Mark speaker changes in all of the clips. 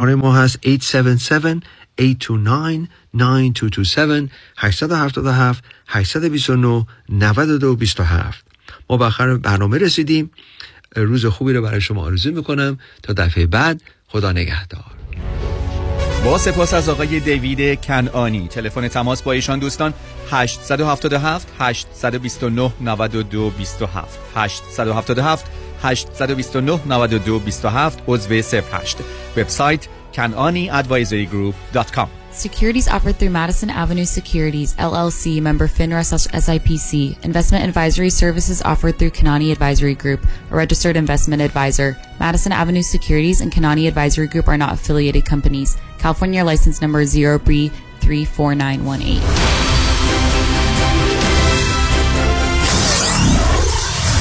Speaker 1: ما هست 877 829 877 829 9227 ما به آخر برنامه رسیدیم. روز خوبی رو برای شما آرزو می‌کنم. تا دفعه بعد خدا نگهدار.
Speaker 2: با سپاس از آقای دیوید کنانی تلفن تماس با ایشان دوستان 877 829 92 27 877 829 92 27 عضو 08 وبسایت kananiadvisorygroup.com
Speaker 3: Securities offered through Madison Avenue Securities, LLC, member FINRA SIPC. Investment advisory services offered through Kanani Advisory Group, a registered investment advisor. Madison Avenue Securities and Kanani Advisory Group are not affiliated companies. California license number 0B34918.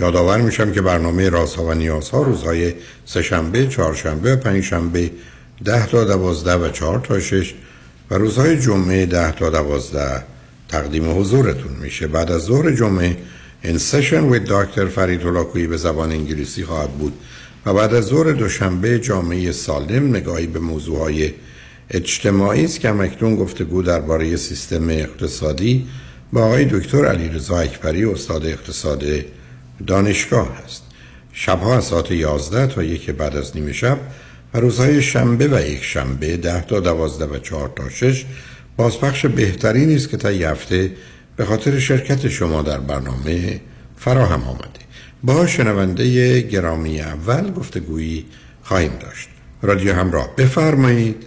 Speaker 4: یادآور میشم که برنامه رازها و نیازها روزهای سهشنبه، چهارشنبه و پنجشنبه ده تا دوازده و چهار تا شش و روزهای جمعه ده تا دوازده تقدیم حضورتون میشه. بعد از ظهر جمعه این سشن with دکتر فرید هلاکویی به زبان انگلیسی خواهد بود و بعد از ظهر دوشنبه جامعه سالم نگاهی به موضوعهای اجتماعی است که مکنون گفتگو درباره سیستم اقتصادی با آقای دکتر علیرضا اکبری استاد اقتصاد دانشگاه هست. شبها از ساعت 11 تا یک بعد از نیمه شب و روزهای شنبه و یک شنبه 10 تا 12 و 4 تا 6 بازپخش بهتری است که تا هفته به خاطر شرکت شما در برنامه فراهم آمده. با شنونده گرامی اول گفتگویی خواهیم داشت. رادیو همراه بفرمایید.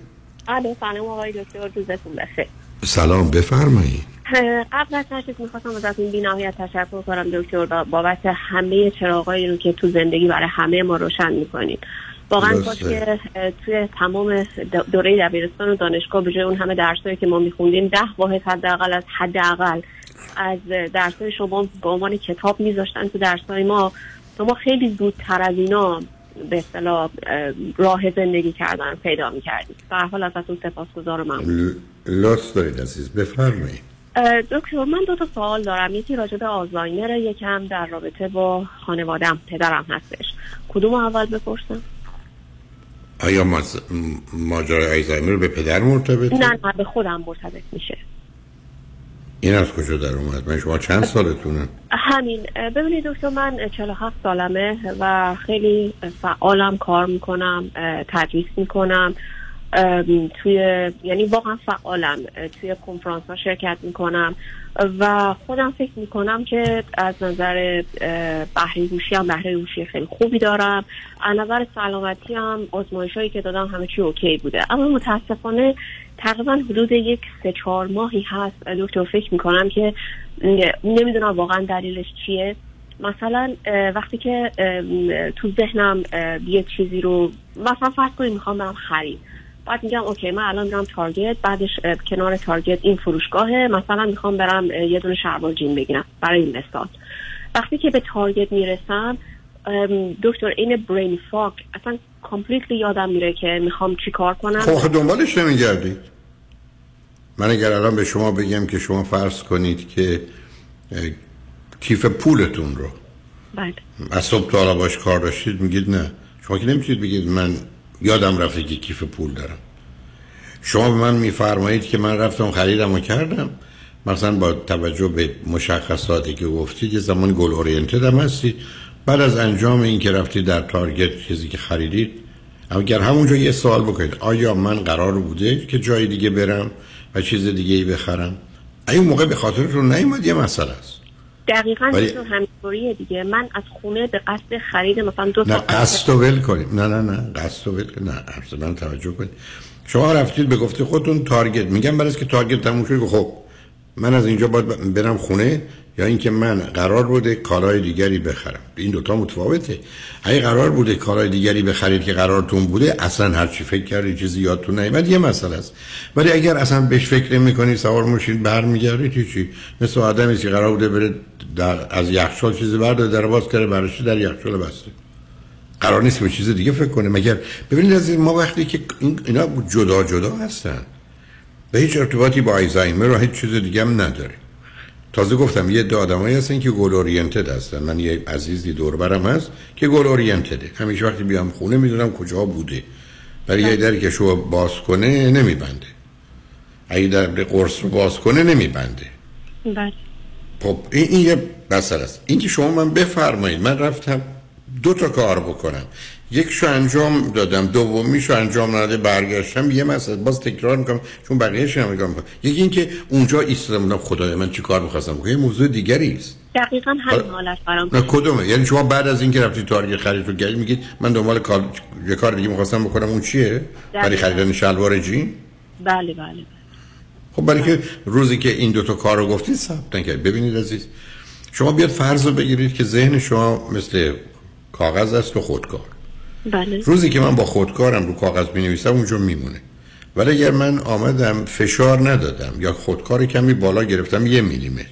Speaker 5: سلام آقای دکتر روزتون بخیر.
Speaker 4: سلام بفرمایید.
Speaker 5: قبل از هر چیز می‌خواستم ازتون بی نهایت تشکر کنم دکتر بابت همه چراغایی رو که تو زندگی برای همه ما روشن می‌کنید. واقعا کاش که توی تمام دوره دبیرستان و دانشگاه به جای اون همه درسایی که ما میخوندیم ده واحد حداقل از حداقل از درسای شما به عنوان کتاب میذاشتن تو درسای ما. تو ما خیلی زودتر از اینا به اصطلاح راه زندگی کردن پیدا می‌کردیم. به هر حال ازتون سپاسگزارم.
Speaker 4: لطف دارید عزیز. بفرمایید.
Speaker 5: دکتر من دو تا سوال دارم. یکی راجع به آزاینر یکم در رابطه با خانوادم. پدرم هستش. کدوم اول بپرسم؟
Speaker 4: آیا ماجرای آیزایمر به پدر مرتبط
Speaker 5: نه نه به خودم مرتبط میشه.
Speaker 4: این از کجا در اومد؟ من شما چند سالتونه؟
Speaker 5: همین. ببینید دکتر من 47 سالمه و خیلی فعالم کار می‌کنم تدریس می‌کنم. توی یعنی واقعا فعالم. توی کنفرانس ها شرکت می‌کنم و خودم فکر می‌کنم که از نظر بهره هوشی هم بهره خیلی خوبی دارم. از نظر سلامتی هم آزمایش هایی که دادم همه چی اوکی بوده. اما متاسفانه تقریبا حدود یک سه چهار ماهی هست. دکتر فکر می‌کنم که نمی‌دونم واقعا دلیلش چیه. مثلا وقتی که تو ذهنم یه چیزی رو مثلا فرض کنید می‌خوام برم خرید. بعد میگم okay من الان میرم Target بعدش کنار Target این فروشگاهه مثلا می‌خوام برم یه دونه شلوار جین بگیرم برای این مثال. وقتی که به Target می‌رسم دکتر این brain fog اصلا completely یادم میره که می‌خوام چی کار کنم.
Speaker 4: خب دنبالش نمیگردید. من اگر الان به شما بگم که شما فرض کنید که کیف پولتون رو.
Speaker 5: بله.
Speaker 4: از صبح تا باش کار داشتید میگید نه. شما که نمی‌تونید بگید من یادم رفته که کیف پول دارم. شما به من میفرمایید که من رفتم خریدم و کردم. مثلا با توجه به مشخصاتی که گفتید یه زمان گل اورینتد هم هستید بعد از انجام این که رفتید در تارگت چیزی که خریدید اگر همونجا یه سوال بکنید آیا من قرار بوده که جای دیگه برم و چیز دیگه ای بخرم این موقع به خاطرتون نیومد یه مسئله است.
Speaker 5: دقیقا
Speaker 4: ولی-
Speaker 5: همینطوریه دیگه. من از خونه به قصد خرید مثلا دو
Speaker 4: نه قصد ول کنیم. نه نه نه قصد ول کنیم. نه من توجه کنید شما رفتید به گفته خودتون تارگت. میگم برای که تارگت تموم شد خب. من از اینجا باید برم خونه یا اینکه من قرار بوده کالای دیگری بخرم. این دوتا متفاوته. اگه قرار بوده کالای دیگری بخرید که قرارتون بوده اصلا هر چی فکر کردید چیزی یادتون نیومد یه مسئله است. ولی اگر اصلا بهش فکر نمی‌کنید سوار ماشین برمیگردید هیچی مثل آدمی که قرار بوده بره در از یخچال چیزی برداره در باز کرده برش در یخچال بسته. قرار نیست به چیز دیگه فکر کنه. مگر ببینید از این ما وقتی که این اینا جدا جدا هستن. به هیچ ارتباطی با آیزایمر و هیچ چیز دیگه هم نداره تازه گفتم یه عده آدمایی هستن که گل اورینتد هستن. من یه عزیزی دور برم هست که گل اورینتده. همیشه وقتی بیام خونه می‌دونم کجا بوده. ولی یه دری که شو باز کنه نمیبنده. اگه در قرص رو باز کنه نمیبنده.
Speaker 5: بله.
Speaker 4: خب این, این یه مسئله است. این که شما من بفرمایید. من رفتم دو تا کار بکنم. یکشو انجام دادم دومیشو انجام نداده برگشتم یه مسئله باز تکرار می‌کنم چون بقیه‌اش هم می‌کنم. یکی اینکه اونجا ایستادم خدای من چی کار می‌خواستم؟ بکنم یه موضوع دیگری است.
Speaker 5: دقیقا همین حالت برام
Speaker 4: نه کدومه؟ یعنی شما بعد از اینکه رفتی تارگت خرید رو گردی میگید من دنبال کار یه کار دیگه می‌خواستم بکنم اون چیه؟ برای خریدن شلوار جین؟
Speaker 5: بله بله
Speaker 4: خب برای که روزی که این دوتا کار رو گفتید ثبت نکرد. ببینید عزیز شما بیاد فرض رو بگیرید که ذهن شما مثل کاغذ است و خودکار.
Speaker 5: بله.
Speaker 4: روزی که من با خودکارم رو کاغذ می نویسم اونجا میمونه. ولی اگر من آمدم فشار ندادم یا خودکار کمی بالا گرفتم یه میلیمتر.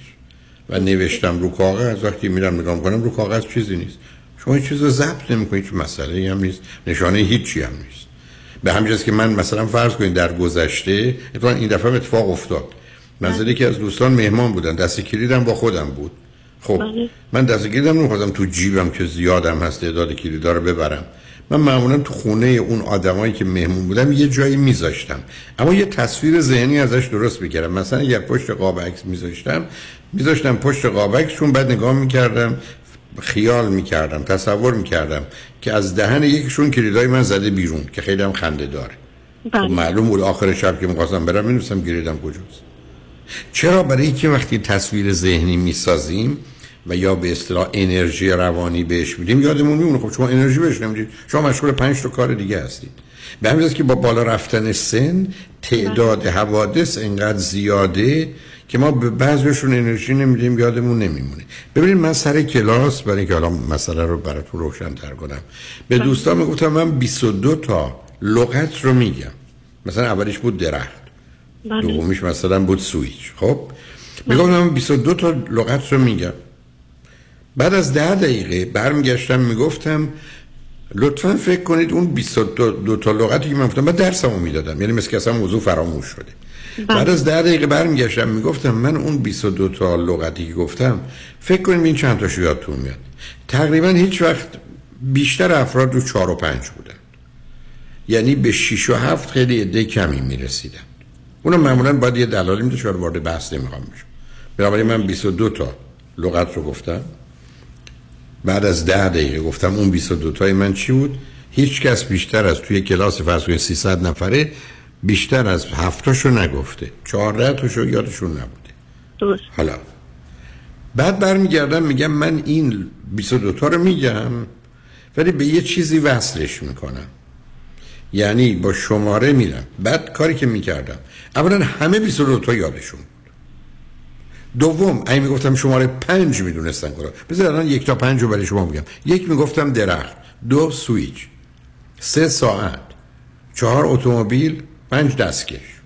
Speaker 4: و نوشتم رو کاغذ وقتی میرم نگاه کنم رو کاغذ چیزی نیست. شما هیچ چیز رو ضبط نمی‌کنید چه مسئله هم نیست نشانه هیچی هم نیست. به همین که من مثلا فرض کنید در گذشته اتفاقا این دفعه اتفاق افتاد. منزلی که از دوستان مهمان بودن دست کلیدم با خودم بود. خب
Speaker 5: بله.
Speaker 4: من دست کلیدم نمی‌خواستم تو جیبم که زیادم هست تعداد کلیدا رو ببرم. من معمولا تو خونه اون آدمایی که مهمون بودم یه جایی میذاشتم. اما یه تصویر ذهنی ازش درست می‌کردم. مثلا اگر پشت قاب عکس میذاشتم. میذاشتم پشت قاب عکس چون بعد نگاه می‌کردم خیال می‌کردم تصور می‌کردم که از دهن یکیشون کلیدای من زده بیرون که خیلی هم خنده داره. خب
Speaker 5: بله
Speaker 4: معلوم بود آخر شب که می‌خواستم برم می‌دونستم گریدم کجاست. چرا برای اینکه وقتی تصویر ذهنی می‌سازیم و یا به اصطلاح انرژی روانی بهش میدیم. یادمون میمونه خب شما انرژی بهش نمی‌دید. شما مشغول پنج تا کار دیگه هستید. به همین که با بالا رفتن سن تعداد حوادث انقدر زیاده که ما به بعضیشون انرژی نمیدیم یادمون نمیمونه. ببینید من سر کلاس برای اینکه حالا مسئله رو براتون روشن تر کنم به دوستان می‌گفتم من 22 تا لغت رو میگم. مثلا اولیش بود درخت.
Speaker 5: بله.
Speaker 4: دومیش مثلا بود سویچ. خب؟ میگم من 22 تا لغت رو میگم. بعد از ده دقیقه برمیگشتم می‌گفتم لطفا فکر کنید اون 22 دو تا لغتی که من گفتم من درسمو می‌دادم. یعنی مثل که اصلا موضوع فراموش شده. بعد از ده دقیقه برمیگشتم می‌گفتم من اون 22 تا لغتی که گفتم فکر کنید این چند تاشو یادتون میاد. تقریبا هیچ وقت بیشتر افراد رو 4 و 5 بودن. یعنی به 6 و 7 خیلی عده کمی می‌رسیدن. اونم معمولا باید یه دلالی میده چون وارد بحث نمی‌خوام بشم. بنابراین من 22 تا لغت رو گفتم. بعد از ده دقیقه گفتم اون 22 تای من چی بود؟ هیچ کس بیشتر از توی کلاس فرض کنید 300 نفره بیشتر از هفتاشو نگفته. 14 تاشو یادشون نبوده.
Speaker 5: درست.
Speaker 4: حالا. بعد برمیگردم میگم من این 22 تا رو میگم ولی به یه چیزی وصلش می‌کنم. یعنی با شماره میرم. بعد کاری که می‌کردم اولا همه 22 تا یادشون دوم اگه می‌گفتم شماره پنج می‌دونستن کنم بذار الان یک تا پنج رو برای شما میگم یک می‌گفتم درخت دو سویچ سه ساعت چهار اتومبیل پنج دستکش.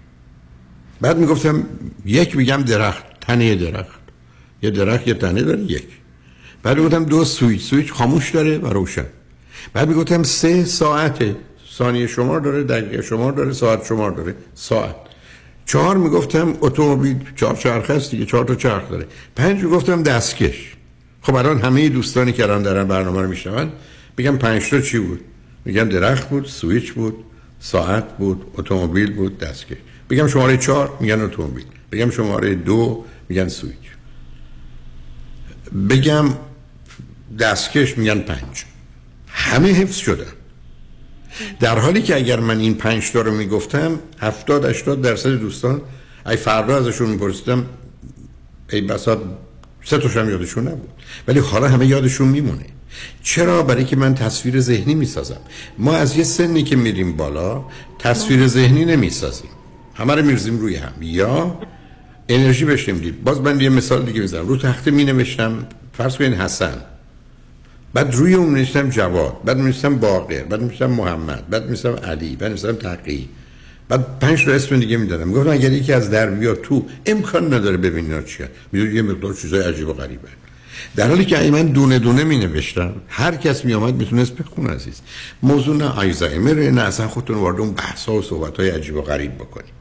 Speaker 4: بعد می‌گفتم یک میگم درخت تنه درخت. یه درخت یه تنه داره یک. بعد گفتم دو سویچ سویچ خاموش داره و روشن. بعد می‌گفتم سه ساعته ثانیه شمار داره دقیقه شمار داره ساعت شمار داره ساعت. چهار می‌گفتم اتومبیل چهار چرخ هست دیگه چهار تا چرخ داره. پنج می‌گفتم دستکش. خب الان همه دوستانی که الان دارن برنامه رو میشنون میگم پنج تا چی بود؟ میگم درخت بود سویچ بود ساعت بود اتومبیل بود دستکش. بگم شماره چهار میگن اتومبیل. بگم شماره دو میگن سویچ. بگم دستکش میگن پنج. همه حفظ شدن. در حالی که اگر من این پنج تا رو می‌گفتم هفتاد اشتاد درصد دوستان ای فردا ازشون میپرسیدم ای بسا سه توشم یادشون نبود. ولی حالا همه یادشون میمونه. چرا؟ برای که من تصویر ذهنی می‌سازم. ما از یه سنی که میریم بالا تصویر ذهنی نمی‌سازیم. همه رو میرزیم روی هم. یا انرژی بهش نمیدیم. باز من یه مثال دیگه می‌زنم. رو تخته می نوشتم فرض کنین حسن. بعد روی اون نوشتم جواد بعد نوشتم باقر بعد نوشتم محمد بعد نوشتم علی بعد نوشتم تقی. بعد پنج تا اسم دیگه می‌دادم. گفتم اگر یکی از در بیاد تو امکان نداره ببینید اینا چیه. می‌دونی یه مقدار چیزای عجیب و غریبه. در حالی که من دونه دونه می نوشتم هر کس می آمد می‌تونست بخونه عزیز. موضوع نه آیزایمر نه اصلا خودتون وارد اون بحث ها و صحبت های عجیب و غریب بکنید.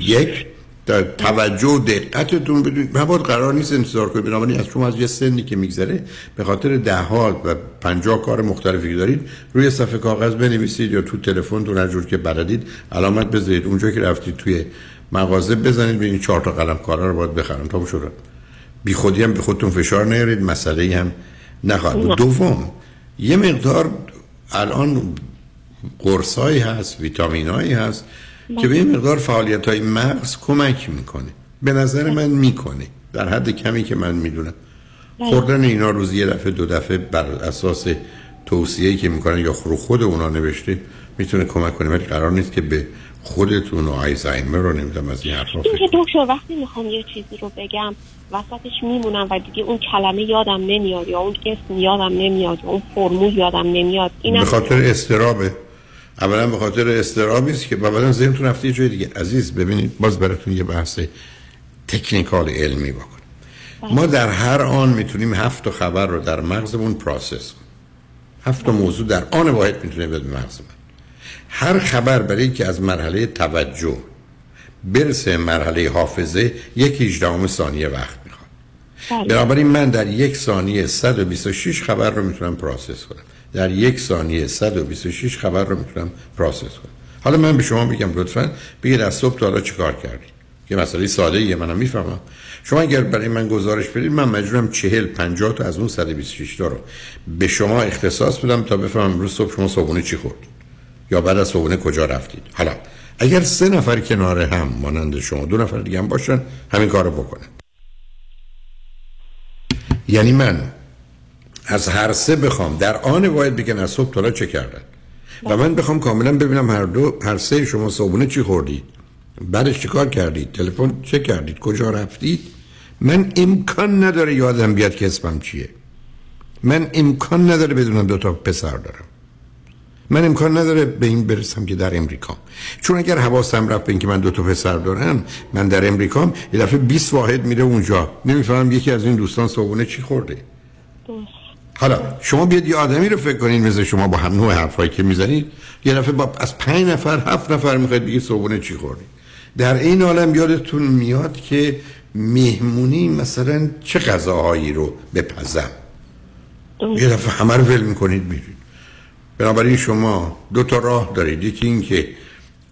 Speaker 4: یک در توجه و دقتتون بدونید. مباد قرار نیست انتظار کنید. بنابراین از شما از یه سنی که میگذره به خاطر ده حال و پنجاه کار مختلفی که دارید روی صفحه کاغذ بنویسید یا تو تلفنتون هر جور که بلدید. علامت بذارید. اونجا که رفتید توی مغازه بزنید ببینید چهار تا قلم کارا رو باید بخرم تا شد. بی خودی هم به خودتون فشار نیارید. مسئله هم نخواهد بود. دوم یه مقدار الان قرصایی هست ویتامینایی هست. که به این مقدار فعالیت های مغز کمک می‌کنه. به نظر من می‌کنه. در حد کمی که من می‌دونم. خوردن اینا روزی یه دفعه دو دفعه بر اساس توصیه‌ای که می‌کنن یا رو خود اونا نوشته می‌تونه کمک کنه. ولی قرار نیست که به خودتون و آیزایمر رو نمی‌دونم از این حرفا
Speaker 5: این که دکتر وقتی می‌خوام یه چیزی رو بگم وسطش میمونم و دیگه اون کلمه یادم نمیاد یا اون اسم یادم نمیاد یا اون فرمول یادم نمیاد
Speaker 4: به خاطر اضطرابه. اولا به خاطر اضطرابی است که بعدا ذهنتون رفته یه جای دیگه. عزیز ببینید باز براتون یه بحث technical علمی بکنیم ما در هر آن می‌تونیم هفت تا خبر رو در مغزمون process کنیم. هفت تا موضوع در آن واحد می‌تونه به مغز من. هر خبر برای که از مرحله توجه برسه مرحله حافظه یک 18 ثانیه وقت می‌خواد. بنابراین من در یک ثانیه 126 خبر رو می‌تونم process کنم. در یک ثانیه 126 خبر رو می‌تونم پروسس کنم. حالا من به شما میگم لطفا بگید از صبح تا حالا چیکار کردید؟ یه مسئله ساده یه منم می‌فهمم. شما اگر برای من گزارش بدید من مجبورم 40 50 تا از اون 126 تا رو به شما اختصاص بدم تا بفهمم روز صبح شما صبحونه چی خورد. یا بعد از صبحونه کجا رفتید. حالا اگر سه نفر کنار هم مانند شما دو نفر دیگه هم باشن همین کارو بکنن. یعنی من از هر سه بخوام. در آن واحد بگن از صبح تا چه کردن؟ و من بخوام کاملا ببینم هر دو هر سه شما صبحونه چی خوردید. بعدش چیکار کردید؟ تلفن چه کردید؟ کجا رفتید؟ من امکان نداره یادم بیاد که اسمم چیه. من امکان نداره بدونم دو تا پسر دارم. من امکان نداره به این برسم که در امریکا. چون اگر حواسم رفت به اینکه من دو تا پسر دارم من در امریکا یه دفعه 20 واحد میره اونجا. نمی‌فهمم یکی از این دوستان صبحونه چی خورده. حالا شما بیاد یه آدمی رو فکر کنین مثل شما با هم نوع حرفایی که می‌زنید یه دفعه با از پنج نفر هفت نفر می‌خواید بگید صبحونه چی خوردی در این عالم یادتون میاد که مهمونی مثلا چه غذاهایی رو بپزم یه دفعه همه رو ول می‌کنید میرید بنابراین شما دو تا راه دارید. یکی این که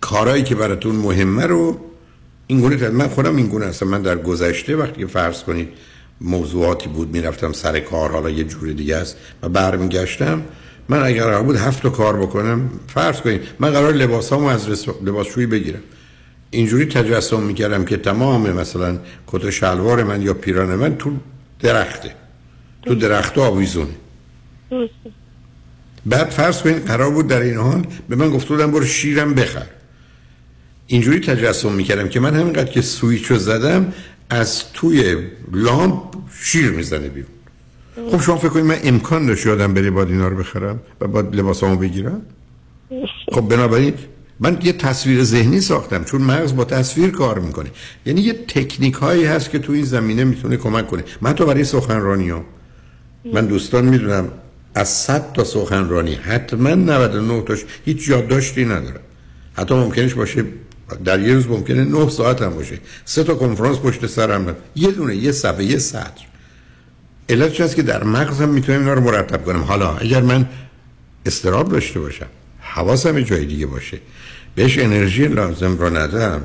Speaker 4: کارهایی که براتون مهمه رو این گونه من خودم این گونه هستم. من در گذشته وقتی فرض کنید موضوعاتی بود می‌رفتم سر کار حالا یه جور دیگه است. و برمیگشتم من اگر قرار بود هفت کار بکنم فرض کنید من قرار لباسامو از لباسشویی بگیرم. اینجوری تجسم می‌کردم که تمام مثلا کت شلوار من یا پیران من تو درخته. تو درخت آویزونه. بعد فرض کنید قرار بود در این حال به من گفته بودم برو شیرم بخر. اینجوری تجسم می‌کردم که من همینقدر که سویچو زدم از توی لامپ شیر می‌زنه بیرون. خب شما فکر کنید من امکان داشت یادم بره باید اینا رو بخرم و باید لباسامو بگیرم؟ خب بنابراین من یه تصویر ذهنی ساختم چون مغز با تصویر کار می‌کنه. یعنی یه تکنیک هایی هست که تو این زمینه می‌تونه کمک کنه. من تو برای سخنرانی ها من دوستان می‌دونم از 100 تا سخنرانی حتما 99 تاش هیچ یادداشتی نداره حتی ممکنش باشه در یه روز ممکنه 9 ساعت هم باشه. سه تا کنفرانس پشت سرم یه دونه یه صفحه یه سطر علتش هست که در مغزم می‌تونم اینا رو مرتب کنم حالا اگر من استراب داشته باشم حواسم جای دیگه باشه. بهش انرژی لازم رو ندم.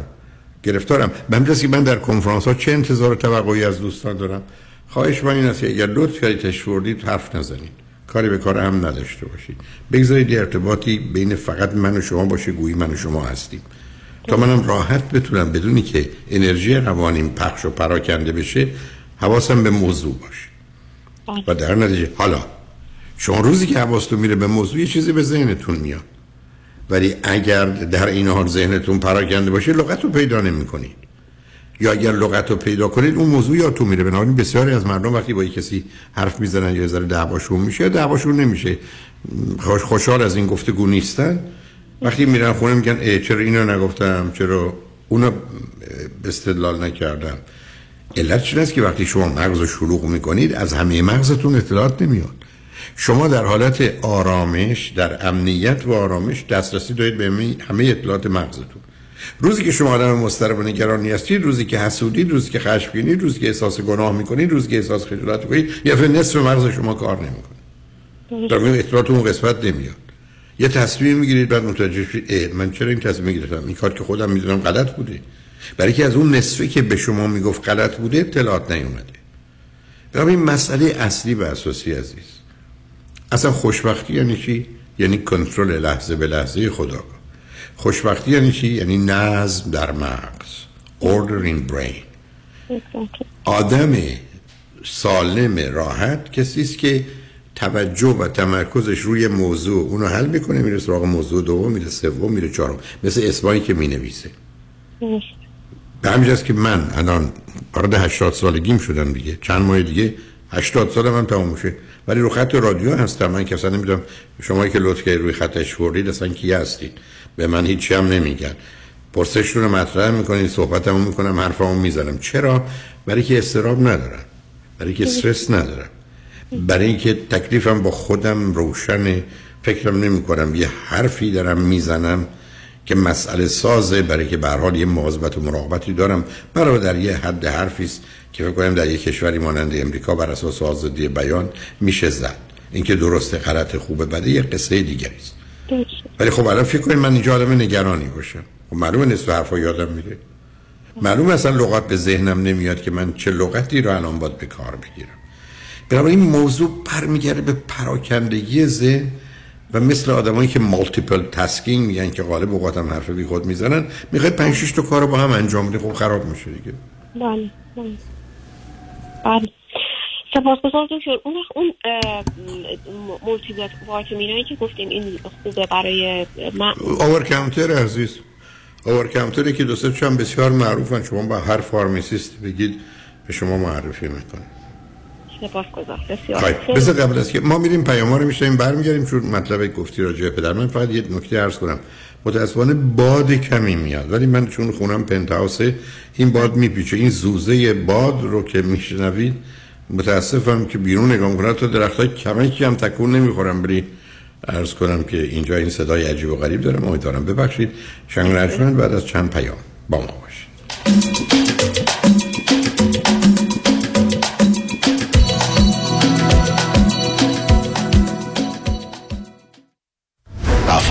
Speaker 4: گرفتارم. به که من در کنفرانس ها چه انتظار توقعی از دوستان دارم؟ خواهش من این است که اگر لطف کردید تشوردید حرف نزنید. کاری به کار هم نداشته باشید. بگذارید ارتباطی بین فقط من و شما باشه گویی من و شما هستیم. تا منم راحت بتونم بدونی که انرژی روانیم پخش و پراکنده بشه حواسم به موضوع باشه. و در نتیجه حالا شما روزی که حواستون میره به موضوع یه چیزی به ذهنتون میاد. ولی اگر در این حال ذهنتون پراکنده باشه لغت رو پیدا نمی کنید یا اگر لغت رو پیدا کنید اون موضوع یادتون میره. بنابراین بسیاری از مردم وقتی با کسی حرف می‌زنن یا ذره دعواشون میشه دعواشون نمیشه. خوشحال از این گفتگو نیستن. وقتی میرن خونه میگن ای چرا اینو نگفتم؟ چرا اونو استدلال نکردم؟ علت چیه است که وقتی شما مغز رو شلوغ می‌کنید از همه مغزتون اطلاعات نمیاد. شما در حالت آرامش در امنیت و آرامش دسترسی دارید به همه اطلاعات مغزتون. روزی که شما آدم مضطرب و نگرانی هستید روزی که حسودید روزی که خشمگینید روزی که احساس گناه می‌کنید روزی که احساس خجالت می‌کنید یا نصف مغز شما کار نمی‌کنه. در اطلاعات اون قسمت نمیاد. یه تصمیم می‌گیرید بعد متوجه شید من چرا این تصمیم گرفتم این کار که خودم می‌دونم غلط بوده. برای که از اون نصفی که به شما می‌گفت غلط بوده اطلاعات نیومده. این مسئله اصلی و اساسی عزیز. اصلا خوشبختی یعنی چی؟ یعنی کنترل لحظه به لحظه خدا خوشبختی یعنی چی؟ یعنی نظم در مغز. Order in brain. آدم سالم راحت کسی است که توجه و تمرکزش روی موضوع. اونو حل می‌کنه میره سراغ موضوع دوم میره سوم میره چهارم. مثل اسمایی که می‌نویسه. به همینجاست که من الان وارد 80 سالگیم شدم دیگه. چند ماه دیگه. 80 سال من تمام میشه. ولی رو خط رادیو هستم. من که اصلا نمی‌دونم شما که لطف کردید روی خطش وردید اصلا کی هستید؟ به من هیچی هم نمیگن. پرسشتون رو مطرح می‌کنید صحبتمو می‌کنم حرفمو می‌زنم. چرا؟ برای که استراب ندارم. برای که استرس ندارم. برای اینکه تکلیفم با خودم روشن فکرم نمی کنم یه حرفی دارم می‌زنم که مسئله سازه برای که به حال یه مواظبت و مراقبتی دارم. برای در یه حد حرفی است که فکر کنم در یه کشوری مانند امریکا بر اساس آزادی بیان میشه زد. اینکه درسته غلط خوبه بده یه قصه دیگری است. ولی خب الان فکر کنید من اینجا آدم نگرانی باشم. خب معلومه نصف حرفا یادم میره. معلومه اصلا لغات به ذهنم نمیاد که من چه لغتی رو الان باید به کار بگیرم. بنابراین این موضوع برمیگرده به پراکندگی ذهن و مثل آدمایی که مالتیپل تاسکینگ میگن که غالب اوقات هم حرف بی خود می‌زنن می‌خوای 5 6 تا کارو با هم انجام بدی خب خراب میشه دیگه.
Speaker 5: بله بله. بله. سپاسگزار دکتر. اون اون مولتی ویتامینایی که گفتیم این خوبه برای من.
Speaker 4: آور کامتر عزیز. آور کامتری که دو سه چند بسیار معروفن. شما با هر فارماسیست بگید به شما معرفی می‌کنه
Speaker 5: سپاسگزار. بسیار
Speaker 4: بذار قبل از که ما میریم پیام رو میشنیم برمیگردیم چون مطلب گفتی راجع پدر من. فقط یه نکته عرض کنم. متاسفانه باد کمی میاد ولی من چون خونم پنتاوسه این باد میپیچه. این زوزه باد رو که میشنوید متاسفم که بیرون نگاه می‌کنم. تا درخت های کمکی هم تکون نمی‌خورم. بری ارز کنم که اینجا این صدای عجیب و غریب دارم. امیدوارم ببخشید. شنگ بعد از چند پیام با ما باشید.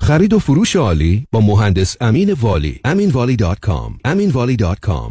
Speaker 6: خرید و فروش عالی با مهندس امین والی. aminvali.com aminvali.com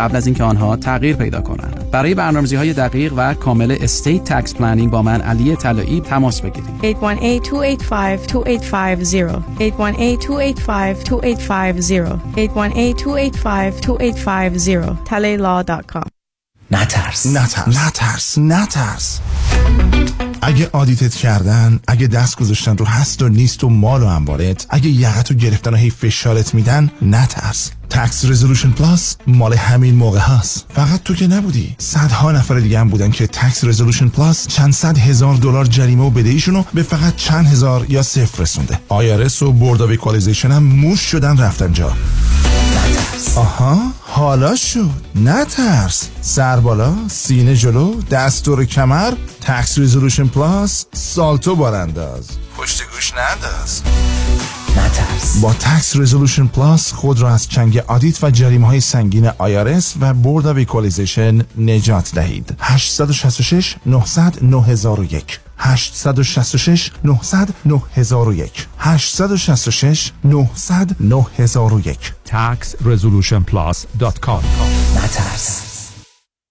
Speaker 7: قبل از اینکه آنها تغییر پیدا کنند. برای برنامه‌ریزی های دقیق و کامل estate tax planning با من علی طلایی تماس بگیرید.
Speaker 8: 818-285-2850 818-285-2850 talaylaw.com
Speaker 9: نترس. نترس. نترس. نترس. اگه audit ت کردن اگه دست گذاشتن رو هست و نیست و مال و انبارت اگه یقت رو گرفتن و هی فشارت میدن نترس. Tax Resolution Plus مال همین موقع هست. فقط تو که نبودی. صدها نفر دیگه هم بودن که Tax Resolution Plus چند صد هزار دلار جریمه و بدهیشون رو به فقط چند هزار یا صفر رسونده. IRS و Board of هم موش شدن رفتن جا. آها حالا شد. نترس سر بالا سینه جلو دست رو کمر Tax Resolution Plus سالتو بارانداز. پشت گوش ننداز. نترس. با Tax Resolution Plus خود را از چنگ audit و جریمه های سنگین IRS و Board of Equalization نجات دهید. 866 900 9001 866 900 9001 866 900 9001
Speaker 6: taxresolutionplus.com
Speaker 9: نترس.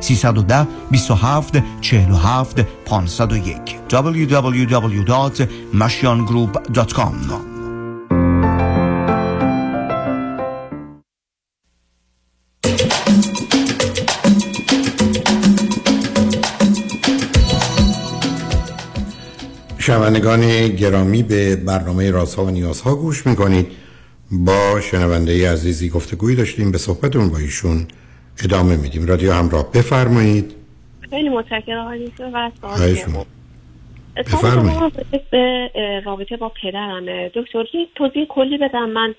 Speaker 10: 310 27 47 501 www.mashiangroup.com
Speaker 4: شنوندگان گرامی به برنامه رازها و نیازها گوش می‌کنید. با شنونده عزیزی گفتگویی داشتیم به صحبتون با ایشون. ادامه میدیم. رادیو همراه. بفرمایید.
Speaker 5: خیلی متشکرم آقای دکتر
Speaker 4: بفرمایید.
Speaker 5: به رابطه با پدرمه. دکتر توضیح کلی بدم. من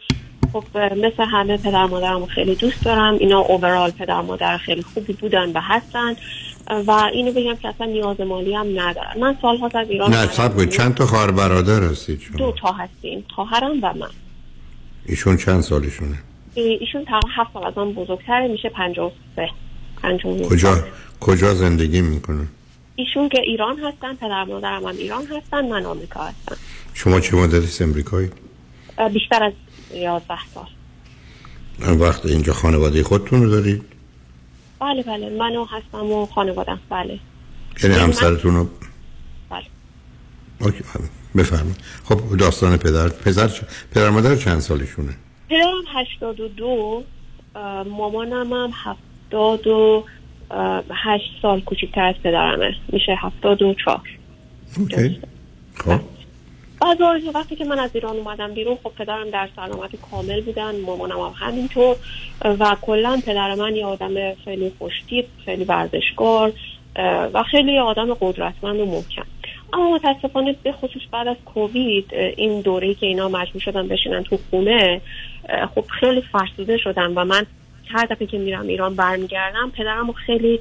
Speaker 5: خب مثل همه پدر مادرم خیلی دوست دارم. اینا اوورال پدر مادر خیلی خوبی بودن و هستن. و اینو بگم که اصلا نیاز مالی هم ندارن من سال ها از ایران
Speaker 4: نه سب چند تا خواهر برادر هستید شما؟
Speaker 5: دو تا هستیم. خواهرم و من.
Speaker 4: ایشون چند سالشونه؟
Speaker 5: ایشون تقریبا هفت سال از من بزرگتره میشه 53 53
Speaker 4: کجا؟ کجا زندگی می‌کنه؟
Speaker 5: ایشون که ایران هستن پدر مادرم هم ایران هستن من آمریکا هستم.
Speaker 4: شما چه مدتی امریکایی؟
Speaker 5: بیشتر از 11 سال.
Speaker 4: وقت اینجا خانواده خودتون رو دارید؟
Speaker 5: بله بله. منو هستم و خانوادم بله.
Speaker 4: یعنی همسرتون رو؟
Speaker 5: بله.
Speaker 4: اوکی بفرمایید. خب داستان پدر. پدر پدر مادر چند سالشونه؟
Speaker 5: پدرم هشتاد و دو مامانم هم هفتاد و هشت سال کوچکتر از پدرمه. میشه هفتاد و چهار.
Speaker 4: خب.
Speaker 5: بعد وقتی که من از ایران اومدم بیرون خب پدرم در سلامت کامل بودن مامانم هم همینطور. و کلا پدر من یه آدم خیلی خوشتیپ خیلی ورزشکار و خیلی آدم قدرتمند و محکم. اما متاسفانه به خصوص بعد از کووید این دوره‌ای که اینا مجبور شدن بشینن تو خونه خب خیلی فرسوده شدن و من هر دفعه که میرم ایران برمیگردم پدرم خیلی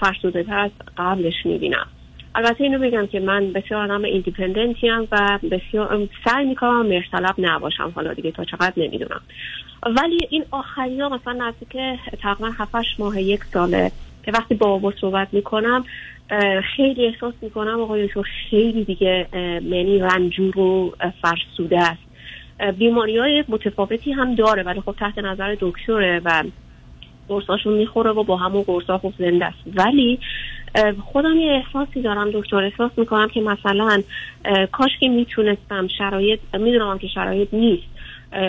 Speaker 5: فرسوده تر از قبلش می‌بینم. البته اینو بگم که من بسیار آدم ایندیپندنتی و بسیار سعی می‌کنم مرسلب نباشم حالا دیگه تا چقدر نمی‌دونم. ولی این آخری ها مثلا نزدیک تقریبا 7 ماه یک ساله که وقتی با بابا صحبت می‌کنم خیلی احساس می‌کنم آقای تو خیلی دیگه یعنی رنجور و فرسوده است. بیماری های متفاوتی هم داره ولی خب تحت نظر دکتره و قرصاشون می‌خوره و با همون قرصا خوب زنده است. ولی خودم یه احساسی دارم دکتر احساس می‌کنم که مثلا کاش که می‌تونستم شرایط می‌دونم که شرایط نیست.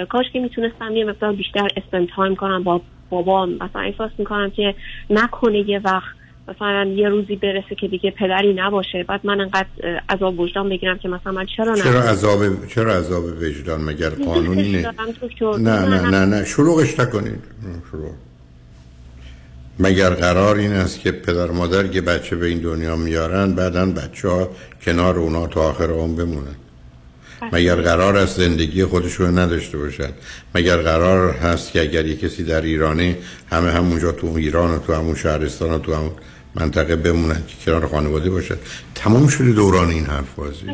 Speaker 5: کاش که می‌تونستم یه مقدار بیشتر spend time کنم با بابام. مثلا احساس می‌کنم که نکنه یه وقت مثلا یه روزی برسه که دیگه پدری نباشه بعد من انقدر عذاب وجدان بگیرم که مثلا من چرا
Speaker 4: چرا عذاب چرا عذاب وجدان؟ مگر قانونی نه. نه نه نه نه. شلوغش نکنید. شلوغ. مگر قرار این است که پدر مادر که بچه به این دنیا میارن بعدا بچه ها کنار اونا تا آخر عمر بمونن؟ مگر قرار است زندگی خودشون نداشته باشن؟ مگر قرار هست که اگر یه کسی در ایرانه همه همونجا تو ایران و تو همون شهرستان و تو همون منطقه بمونن که کنار خانواده باشن. تمام شده دوران این حرف بازی.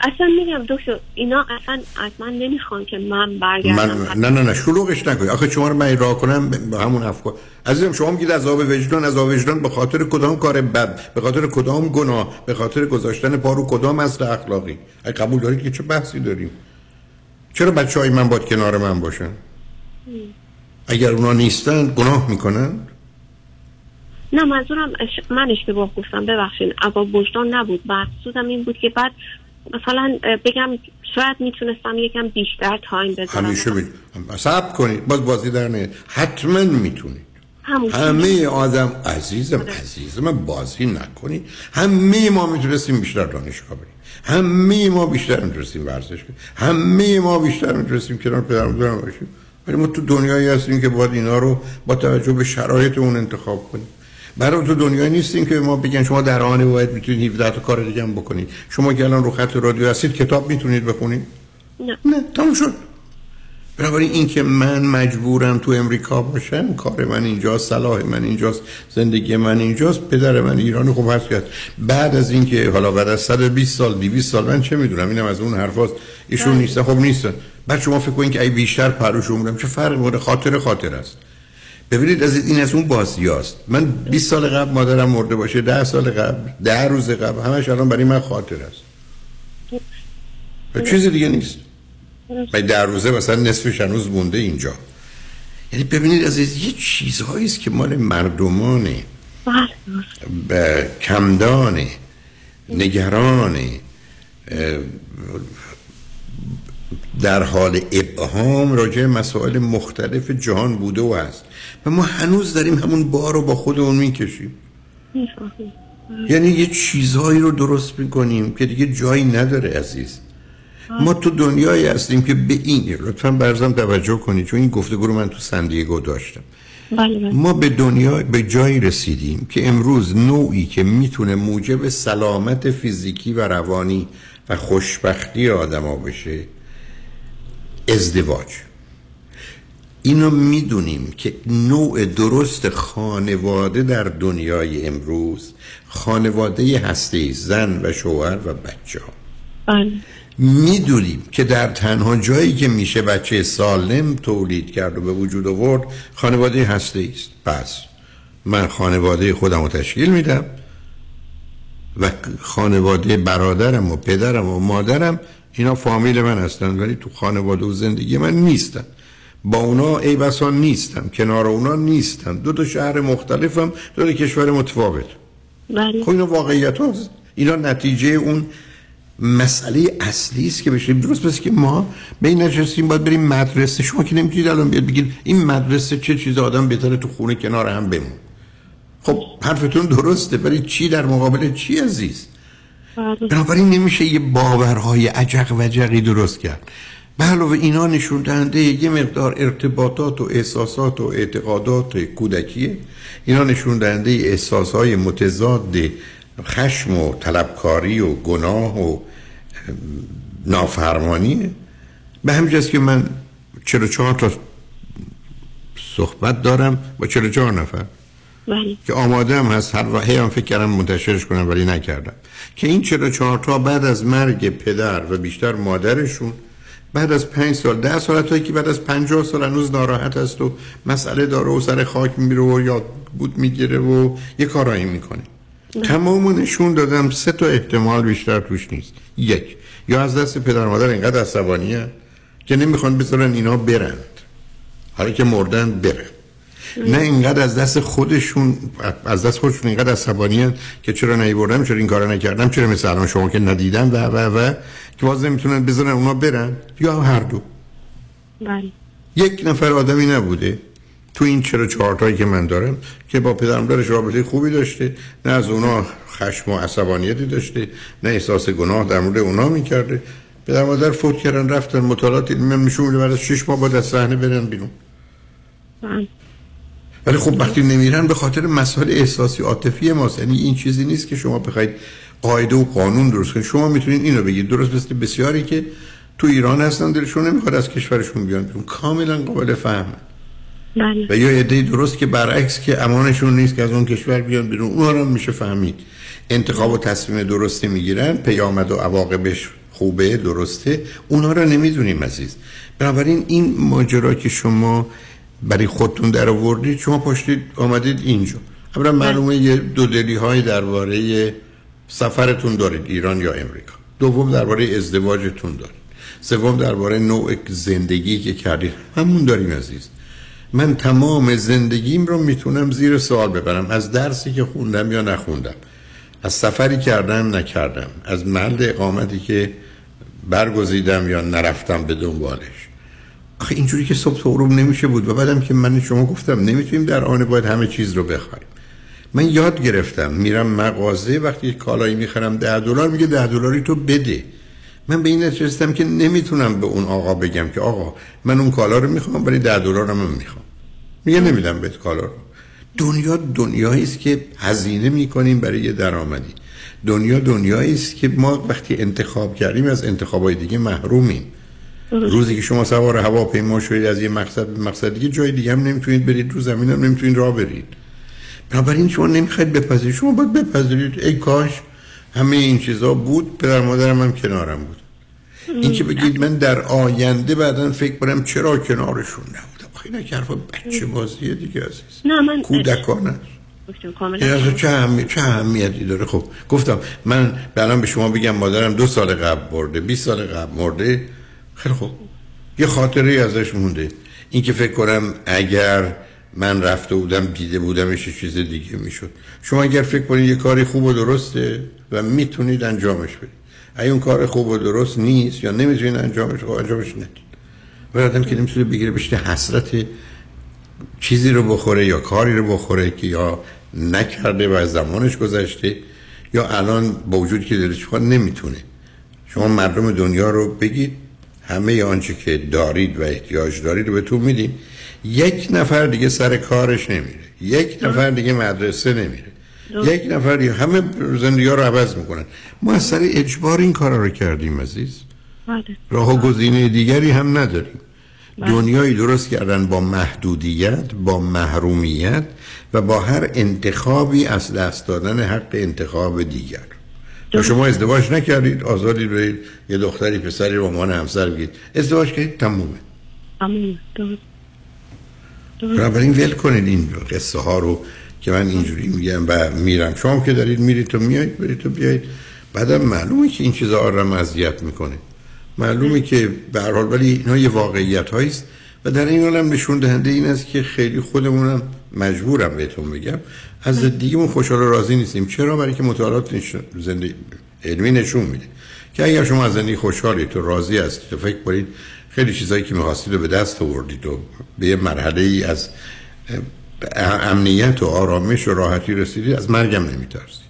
Speaker 5: اصلا میگم دکتر اینا اصلا از من نمی‌خوان که من برگردم.
Speaker 4: من نه نه نه شلوغش نکنی آخه شما رو من راه کنم به همون افکار عزیزم شما میگید عذاب وجدان عذاب وجدان به خاطر کدام کار بد؟ به خاطر کدام گناه؟ به خاطر گذاشتن پارو کدام اصل اخلاقی؟ اگه قبول دارید که چه بحثی داریم؟ چرا بچه های من باید کنار من باشن؟ اگر اونا نیستن گناه می‌کنن؟
Speaker 5: نه منظورم من اشتباه گفتم ببخشید عذاب وجدان نبود. مقصودم این بود که بعد مثلا بگم شاید می‌تونستم یکم بیشتر تایم بذارم.
Speaker 4: همیشه بید صبر کنید باز بازی در نه حتما می‌تونید. همه آدم عزیزم عزیزم بازی نکنید. همه ما می‌تونستیم بیشتر دانشگاه بریم. همه ما بیشتر می‌تونستیم ورزش کنیم. همه ما بیشتر می‌تونستیم کنار پدر باشیم. ولی ما تو دنیایی هستیم که باید اینا رو با توجه به شرایط اون انتخاب کنیم. برای تو دنیا نیستیم که ما بگن شما در آن باید می‌تونید 17 تا کار دیگه هم بکنید. شما که الان رو خط رادیو هستید کتاب می‌تونید بخونید؟
Speaker 5: نه.
Speaker 4: نه تمام شد. بنابراین این که من مجبورم تو امریکا باشم کار من اینجاست صلاح من اینجاست زندگی من اینجاست پدر من ایران خوب هست کرد بعد از اینکه حالا بعد از 120 سال 200 سال من چه می‌دونم؟ اینم از اون حرفاست. ایشون نیستن خب نیستن بعد شما فکر کنید که ای بیشتر پروش عمرم چه فرق مورد خاطر خاطر است؟ ببینید از این از اون بازی هست من 20 سال قبل مادرم مرده باشه 10 سال قبل 10 روز قبل همش الان برای من خاطر است. و چیز دیگه نیست. و در روزه مثلا نصفش هنوز مونده اینجا. یعنی ببینید از یه چیزهایی است که مال مردمانه. به کمدانه. نگرانه. در حال ابهام راجع مسائل مختلف جهان بوده و هست. و ما هنوز داریم همون بار رو با خودمون می‌کشیم. یعنی یه چیزهایی رو درست می‌کنیم که دیگه جایی نداره عزیز. ما تو دنیایی هستیم که به این لطفا برزم توجه کنید چون این گفتگو رو من تو سندیگو داشتم.
Speaker 5: بله.
Speaker 4: ما به دنیا به جایی رسیدیم که امروز نوعی که می‌تونه موجب سلامت فیزیکی و روانی و خوشبختی آدما بشه ازدواج. اینو می‌دونیم که نوع درست خانواده در دنیای امروز خانواده هسته زن و شوهر و بچه ها.
Speaker 5: بله.
Speaker 4: می‌دونیم که در تنها جایی که میشه بچه سالم تولید کرد و به وجود آورد خانواده هسته است. پس من خانواده خودم رو تشکیل میدم و خانواده برادرم و پدرم و مادرم اینا فامیل من هستن ولی تو خانواده و زندگی من نیستن. با اونا ای بسا نیستم کنار اونا نیستم. دو تا شهر مختلفم دو تا کشور متفاوت.
Speaker 5: بله.
Speaker 4: خب اینا واقعیت هست. اینا نتیجه اون مسئله اصلی است که بشیم درست پس که ما به این نشستیم باید بریم مدرسه. شما که نمی‌تونید الان بیاد بگید این مدرسه چه چیز آدم بهتره تو خونه کنار هم بمون. خب حرفتون درسته ولی چی در مقابل چی عزیز؟ بنابراین نمیشه یه باورهای عجق و درست کرد. به علاوه اینا نشون دهنده یه مقدار ارتباطات و احساسات و اعتقادات کودکیه. اینا نشون دهنده احساسهای متضاد خشم و طلبکاری و گناه و نافرمانیه. به همجاست که من 44 تا صحبت دارم با 44 نفر.
Speaker 5: بله.
Speaker 4: که آماده هم هست. هر وقتی هم فکر کردم منتشرش کنم ولی نکردم. که این 44 تا بعد از مرگ پدر و بیشتر مادرشون بعد از پنج سال ده سال تا که بعد از 50 سال هنوز ناراحت است و مسئله داره و سر خاک میره و یاد بود می‌گیره و یه کارایی می‌کنه. تمام نشون دادم سه تا احتمال بیشتر توش نیست. یک یا از دست پدر مادر اینقدر عصبانیه که نمی‌خوان بذارن اینا برند. حالا که مردن برن نه اینقدر از دست خودشون از دست خودشون اینقدر عصبانی که چرا نیوردم چرا این کارو نکردم چرا مثل الان شما که ندیدم و و و. که باز نمی‌تونن بذارن اونا برن. یا هر دو.
Speaker 5: بله.
Speaker 4: یک نفر آدمی نبوده تو این چرا چهارتایی که من دارم که با پدر مادرش رابطه خوبی داشته نه از اونا خشم و عصبانیتی داشته نه احساس گناه در مورد اونا می‌کرده. پدر مادر فوت کردن رفتن مطالعات علمی نشون میده بعد از 6 ماه بعد از صحنه برن بیرون.
Speaker 5: بله.
Speaker 4: ولی خب وقتی نمیرن به خاطر مسائل احساسی عاطفی ماست. یعنی این چیزی نیست که شما بخواید قاعده و قانون درست کنید. شما می‌تونید اینو بگید. درست مثل بسیاری که تو ایران هستن دلشون نمی‌خواد از کشورشون بیان بیرون. کاملا قابل فهم.
Speaker 5: بله.
Speaker 4: و یا ایده درست که برعکس که امانشون نیست که از اون کشور بیان بیرون اونها رو میشه فهمید. انتخاب و تصمیم درستی می‌گیرن پیامد و عواقبش خوبه درسته. اونها رو نمی‌دونیم عزیز. بنابراین این ماجرا که شما برای خودتون در آوردید شما پاشتید آمدید اینجا. اولا معلومه یه دو دلی های درباره سفرتون دارید ایران یا امریکا. دوم درباره ازدواجتون دارید. سوم درباره نوع زندگی که کردید. همون داریم عزیز. من تمام زندگیم رو می‌تونم زیر سوال ببرم. از درسی که خوندم یا نخوندم. از سفری کردم نکردم. از محل اقامتی که برگزیدم یا نرفتم به دنبالش. آخه اینجوری که صبح تو نمیشه بود. و بعدم که من شما گفتم نمی‌تونیم در آن باید همه چیز رو بخوایم. من یاد گرفتم. میرم مغازه وقتی کالایی می‌خرم ده دلار میگه ده دلاری تو بده. من به این رسیدم که نمی‌تونم به اون آقا بگم که آقا من اون کالا رو می‌خوام ولی ده دلار هم می‌خوام. میگه نمیدم بهت کالا رو. دنیا دنیایی است که هزینه می‌کنیم برای یه درآمدی. دنیا دنیایی است که ما وقتی انتخاب کردیم از انتخابای دیگه محرومیم. روزی که شما سوار هواپیما شدید از یه مقصد به مقصد دیگه جای دیگه هم نمی‌تونید برید رو زمین هم نمی‌تونید راه برید. بنابراین شما نمی‌خواید بپذیرید. شما باید بپذیرید. ای کاش همه این چیزا بود پدر مادرم هم کنارم بود. این که بگید من در آینده بعدا فکر کنم چرا کنارشون نبودم. اینا که حرفا بچه بازیه دیگه عزیز.
Speaker 5: نه من
Speaker 4: کودکانه. این چه, اهمی... چه اهمیتی داره؟ خب گفتم من الان به شما بگم مادرم دو سال قبل مرده 20 سال قبل مرده. خیلی خوب. یه خاطره ازش مونده. این که فکر کنم اگر من رفته بودم دیده بودمش چیز دیگه می‌شد. شما اگر فکر کنید یه کاری خوب و درسته و می‌تونید انجامش بدید. اگه اون کار خوب و درست نیست یا نمی‌تونید انجامش خب انجامش ندید. و آدم که نمی‌تونه بگیره بشته حسرت چیزی رو بخوره یا کاری رو بخوره که یا نکرده و از زمانش گذشته یا الان با وجود که دلش بخواد نمی‌تونه. شما مردم دنیا رو بگید همه آنچه که دارید و احتیاج دارید رو بهتون میدیم. یک نفر دیگه سر کارش نمیره. یک نفر دیگه مدرسه نمیره. یک نفر دیگه همه زندگی ها رو عوض می‌کنن. ما از سر اجبار این کارا رو کردیم عزیز.
Speaker 5: بله.
Speaker 4: راه و گزینه دیگری هم نداریم. دنیایی درست کردن با محدودیت با محرومیت و با هر انتخابی از دست دادن حق انتخاب دیگر. شما ازدواج نکردید؟ آزادی برید یه دختری پسری رو عنوان همسر بگید. ازدواج کردید تمومه.
Speaker 5: تمومه.
Speaker 4: بنابراین ول کنید این قصه ها رو که من اینجوری میگم و میرم. شما که دارید میرید تو میایید برید تو بیایید. بعدم معلومه که این چیزا آدم اذیت می‌کنه. معلومه که به هر حال ولی اینا یه واقعیت هاییست. و در این حال هم نشون دهنده این است که خیلی خودمونم مجبورم بهتون بگم. از دیگه خوشحال و راضی نیستیم. چرا؟ برای که مطالعات زندگی علمی نشون میده. که اگر شما از زندگی خوشحالید تو راضی هستید تو فکر کنید خیلی چیزایی که می‌خواستید رو به دست آوردید و به یه مرحله ای از امنیت و آرامش و راحتی رسیدید از مرگم نمیترسید.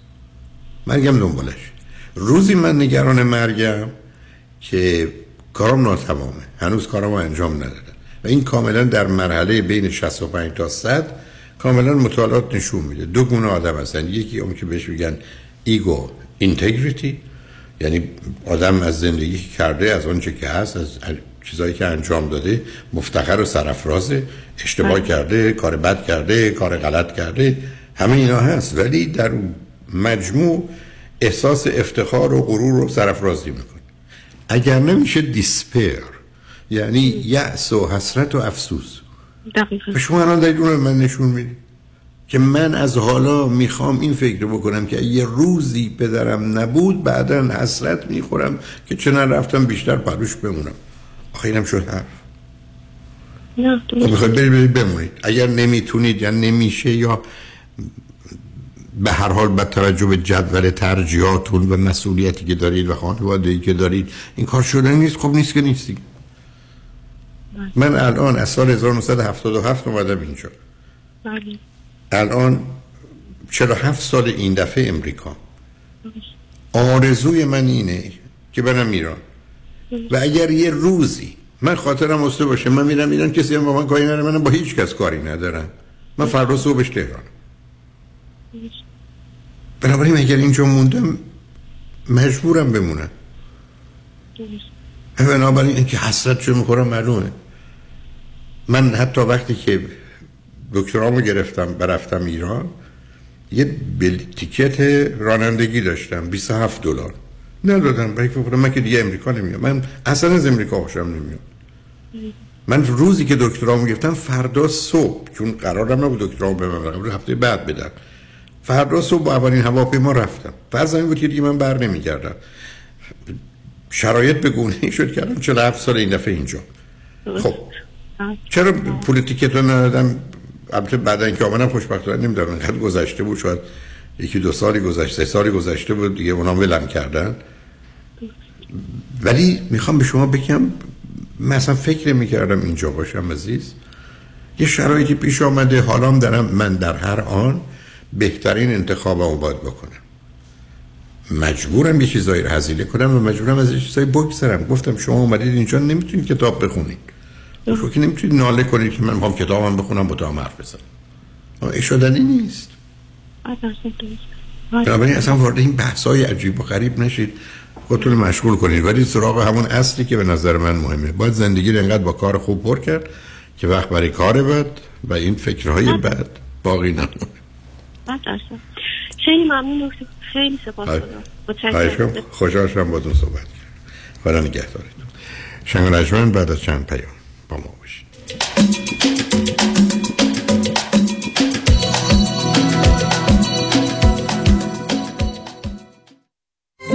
Speaker 4: مرگم دنبالش. روزی من نگران مرگم که کارم ناتمامه. هنوز کارم انجام ندادم. و این کاملا در مرحله بین 65 تا 100 کاملا مطالعات نشون میده. دو گونه آدم هستن. یکی اون که بهش میگن ایگو اینتگریتی یعنی آدم از زندگی کرده از آنچه که هست از چیزایی که انجام داده مفتخر و سرفرازه اشتباه بله. کرده کار بد کرده کار غلط کرده. همه اینا هست. ولی در مجموع احساس افتخار و غرور و سرفرازی می‌کنه. اگر نمیشه دیسپیر یعنی یأس و حسرت و افسوس. دقیقا. شما الان دارید اون رو من نشون می‌دید. که من از حالا می‌خوام این فکر بکنم که یه روزی پدرم نبود بعدا حسرت می‌خورم که چه رفتم بیشتر پروش بمونم. آخه اینم شد حرف. نه خب می‌خواید برید بمونید. اگر نمی‌تونید یا نمیشه یا به هر حال با توجه به جدول ترجیحاتون و مسئولیتی که دارید و خانواده که دارید این کار شده نیست. خب نیست که نیستی من الان از سال 1977 اومدم اینجا. بله. الان 47 سال این دفعه امریکا. آرزوی من اینه که برم ایران. و اگر یه روزی من خاطرم مسته باشه من میرم ایران کسی هم با من کاری نداره من با هیچ کس کاری ندارم. من فردا صبحش تهران بنابراین اگر اینجا موندم مجبورم بمونم. بنابراین اینکه حسرت چه می‌خورم معلومه. من حتی وقتی که دکترامو گرفتم برفتم ایران یه بل... تیکت رانندگی داشتم 27 دلار. ندادم. برای که من که دیگه امریکا نمیام. من اصلا از امریکا خوشم نمیام من روزی که دکترامو گرفتم فردا صبح چون قرارم نبود دکترامو به من هفته بعد بدم. فردا صبح با اولین هواپیما رفتم. فرض این بود که دیگه من بر نمیگردم. شرایط به گونه شد کردم 47 سال این دفعه اینجا. خب. چرا پول تیکت رو ندادم؟ البته بعد اینکه آمدم خوشبختانه نمی‌دونم اینقدر گذشته بود شاید یکی دو سالی گذشته سالی گذشته بود دیگه اونا ولم کردن. ولی می‌خوام به شما بگم مثلا فکر می‌کردم اینجا باشم عزیز. یه شرایطی پیش آمده حالام دارم من در هر آن بهترین انتخابمو باید بکنم. مجبورم یه چیزایی رو هزینه کنم و مجبورم از یه چیزایی بگذرم. گفتم شما اومدید اینجا نمی‌تونید کتاب بخونید. شما که نمی‌تونید ناله کنید که من می‌خوام کتابم بخونم با تو حرف بزنم. ای شدنی نیست. بنابراین اصلا وارد این بحث های عجیب و غریب نشید. خودتون مشغول کنید. ولی سراغ همون اصلی که به نظر من مهمه. باید زندگی رو انقدر با کار خوب پر کرد که وقت برای کار بد و این فکرهای بد باقی نمونه
Speaker 5: خیلی ممنون خیلی سپاس
Speaker 4: متشکرم. خوشحال شدم با صحبت کردم. خدا نگهدارتون شنگ بعد از چند پیام. با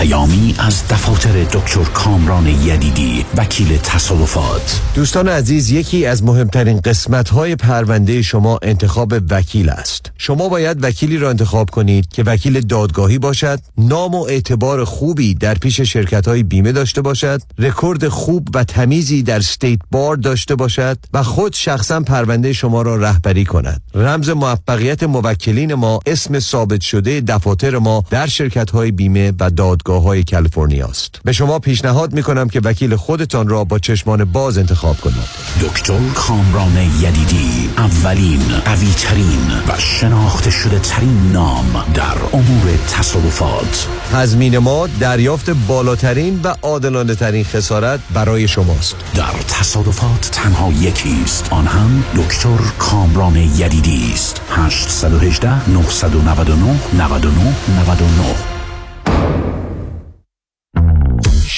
Speaker 11: پیامی از دفاتر دکتر کامران یدیدی وکیل تصادفات.
Speaker 1: دوستان عزیز یکی از مهمترین قسمت های پرونده شما انتخاب وکیل است. شما باید وکیلی را انتخاب کنید که وکیل دادگاهی باشد نام و اعتبار خوبی در پیش شرکت های بیمه داشته باشد رکورد خوب و تمیزی در State Bar داشته باشد و خود شخصا پرونده شما را رهبری کند. رمز موفقیت موکلین ما اسم ثابت شده دفاتر ما در شرکت های بیمه و دادگاه دانشگاه های کالیفرنیا است به شما پیشنهاد می کنم که وکیل خودتان را با چشمان باز انتخاب کنید.
Speaker 12: دکتر کامران یدیدی اولین قوی ترین و شناخته شده ترین نام در امور تصادفات.
Speaker 1: تضمین ما دریافت بالاترین و عادلانه ترین خسارت برای شماست.
Speaker 12: در تصادفات تنها یکی است. آن هم دکتر کامران یدیدی است. 818 999 99 99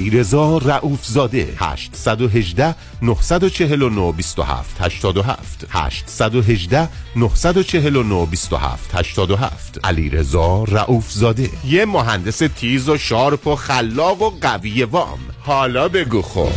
Speaker 13: رضا رعوف زاده. 818 949 27 87 818 949 27 87 علی رضا رعوف زاده. یه مهندس تیز و شارپ و خلاق و قوی وام. حالا بگو خب.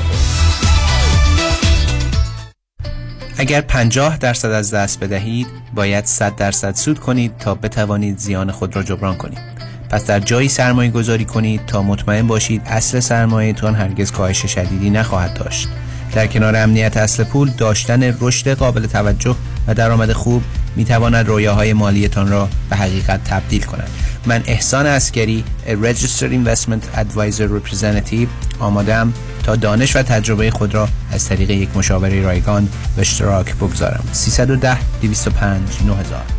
Speaker 14: اگر 50 درصد از دست بدهید باید 100 درصد سود کنید تا بتوانید زیان خود را جبران کنید. پس در جایی سرمایه گذاری کنید تا مطمئن باشید اصل سرمایهتان هرگز کاهش شدیدی نخواهد داشت. در کنار امنیت اصل پول داشتن رشد قابل توجه و درآمد خوب می تواند رویاهای مالیتان را به حقیقت تبدیل کند. من احسان اسکری registered investment advisor representative آمادم تا دانش و تجربه خود را از طریق یک مشاوره رایگان به اشتراک بگذارم. 310 205 9000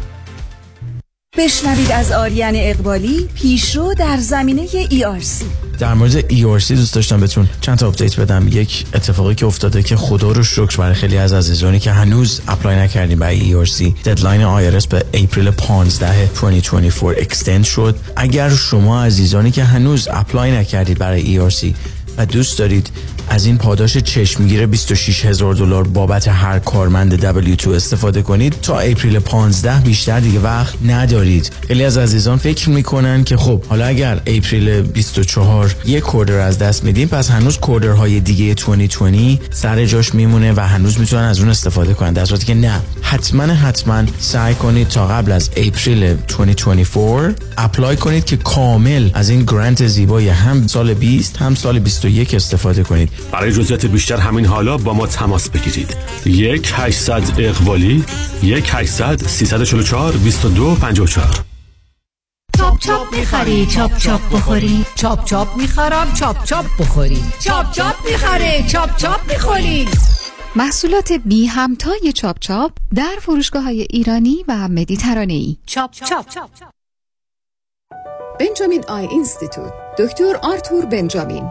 Speaker 15: بشنوید از آریان اقبالی پیشرو در زمینه ERC
Speaker 14: در مورد ERC دوست داشتم بهتون چند تا update بدم. یک اتفاقی که افتاده که خدا رو شکر برای خیلی از عزیزانی که هنوز apply نکردیم برای ERC deadline IRS به April 15 2024 extend شد. اگر شما عزیزانی که هنوز apply نکردید برای ERC و دوست دارید از این پاداش چشمگیر 26 هزار دلار بابت هر کارمند W2 استفاده کنید تا April 15 بیشتر دیگه وقت ندارید. خیلی از عزیزان فکر می‌کنن که خب حالا اگر April 24 یک quarter از دست میدیم پس هنوز quarter های دیگه 2020 سر جاش میمونه و هنوز می‌تونن از اون استفاده کنن. در صورتی که نه. حتما حتما سعی کنید تا قبل از April 2024 apply کنید که کامل از این grant زیبای هم سال 20 هم سال 21 استفاده کنید.
Speaker 16: برای جزئیات بیشتر همین حالا با ما تماس بگیرید. یک 800 اقبالی یک 800 344 22 54
Speaker 17: چاپ چاپ می‌خری چاپ چاپ بخوری. چاپ چاپ می‌خرم چاپ چاپ بخوری. چاپ چاپ می‌خره چاپ چاپ می‌خوری.
Speaker 18: محصولات بی همتای چاپ چاپ در فروشگاه های ایرانی و مدیترانه ای
Speaker 17: چاپ چاپ.
Speaker 18: Benjamin Eye Institute دکتر آرتور بنجامین.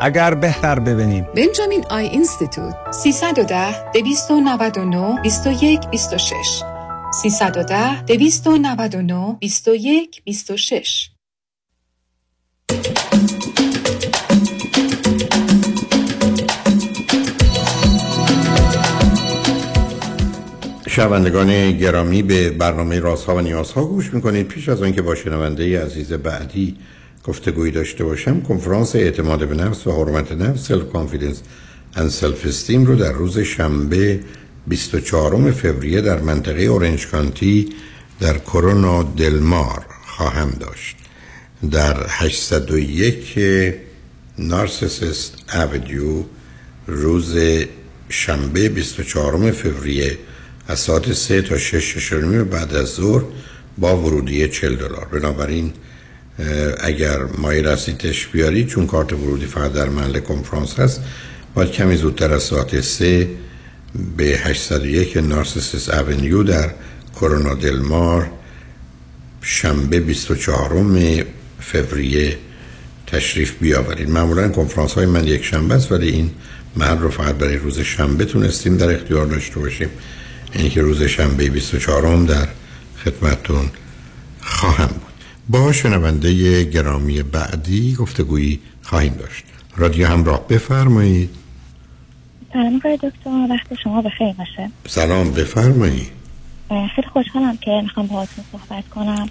Speaker 19: اگر بهتر ببینیم.
Speaker 18: بنجامین آی اینستیتوت 310 299 21 26 310 299 21 26
Speaker 4: شنوندگان گرامی به برنامه رازها و نیازها گوش می‌کنید. پیش از آنکه با شنونده عزیز بعدی گفتگوی داشته باشم کنفرانس اعتماد به نفس و حرمت نفس self-confidence and self-esteem رو در روز شنبه 24 فوریه در منطقه اورنج کانتی در کرونا دلمار خواهم داشت. در 801 Narcissus Avenue روز شنبه 24 فوریه از ساعت 3 تا 6 بعد از ظهر با ورودی 40 دلار. بنابراین اگر مایل هستید تش بیارید چون کارت ورودی فقط در محل کنفرانس هست باید کمی زودتر از ساعت سه به 801 نارسیسس اونیو در کرونا دلمار شنبه 24 فوریه تشریف بیاورید. معمولا کنفرانس های من یک شنبه است ولی این مرد رو فقط برای روز شنبه تونستیم در اختیار داشته باشیم. اینی که روز شنبه 24 هم در خدمتون خواهم بود. با شنونده گرامی بعدی گفتگویی خواهیم داشت. رادیو همراه بفرمایید.
Speaker 20: سلام آقای دکتر وقت شما بخیر باشه.
Speaker 4: سلام بفرمایید.
Speaker 20: خیلی خوشحالم که می‌خوام باهاتون صحبت کنم.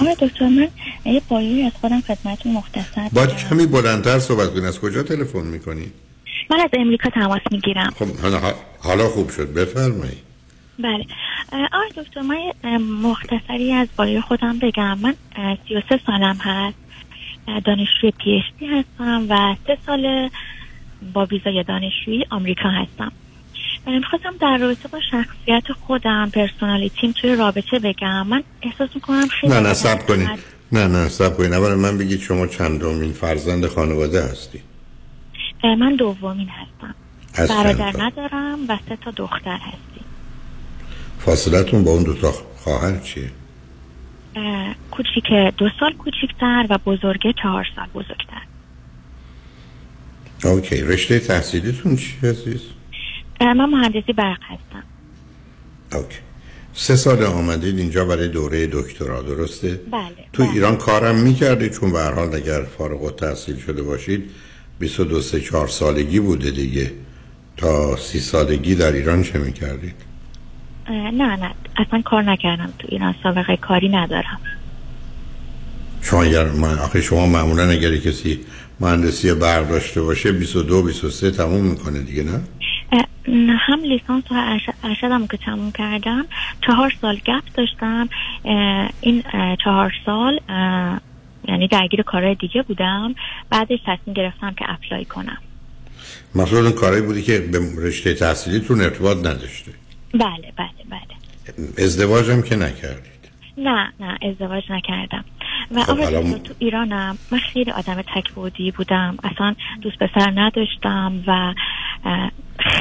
Speaker 20: آقای دکتر من یه پایوی از خودم خدمتتون مختصر
Speaker 4: با کمی بلندتر صحبت کنید. از کجا تلفن می‌کنید
Speaker 20: من از امریکا تماس می‌گیرم.
Speaker 4: خب حالا خوب شد. بفرمایید.
Speaker 20: بله. آقای دکتر من مختصری از درباره خودم بگم. من سی و سه سالم هست. دانشجوی PhD هستم و سه سال با ویزای دانشجویی آمریکا هستم. می‌خواستم در رابطه با شخصیت خودم personality م توی رابطه بگم. من احساس می‌کنم خیلی
Speaker 4: نه نه صبر کنید. نه نه صبر کنید. اولا من بگید شما چندمین فرزند خانواده هستی؟
Speaker 20: من دومین هستم. برادر
Speaker 4: تا؟
Speaker 20: ندارم و سه تا دختر هستی
Speaker 4: فاصلتون با اون دو تا خواهر چیه؟
Speaker 20: کوچیک دو سال کوچیکتر و بزرگه چهار سال بزرگتر.
Speaker 4: Okay رشته تحصیلیتون چی عزیز؟
Speaker 20: من مهندسی برق هستم.
Speaker 4: Okay. سه سال آمدید اینجا برای دوره دکترا درسته؟
Speaker 20: بله
Speaker 4: تو ایران کارم می‌کردید چون به هر حال اگر فارغ التحصیل شده باشید 22 سه چهار سالگی بوده دیگه. تا سی سالگی در ایران چه می‌کردید؟
Speaker 20: نه نه. اصلا کار نکردم تو ایران. سابقه کاری ندارم.
Speaker 4: شما اگر من آخه شما معمولا اگر کسی مهندسی برق داشته باشه 22 23 تموم می‌کنه دیگه نه؟
Speaker 20: هم لیسانس و ارشد- ارشدم که تموم کردم. چهار سال گپ داشتم. این چهار سال یعنی درگیر کارهای دیگه بودم. بعدش تصمیم گرفتم که اپلای کنم.
Speaker 4: مخصوصا کارهایی بودی که به رشته تحصیلیتون ارتباط نداشته.
Speaker 20: بله بله بله.
Speaker 4: ازدواج هم که نکردید؟
Speaker 20: نه نه ازدواج نکردم. و
Speaker 4: خب، الان-
Speaker 20: تو ایرانم. من خیلی آدم تکبودی بودم. اصلا دوست پسر نداشتم و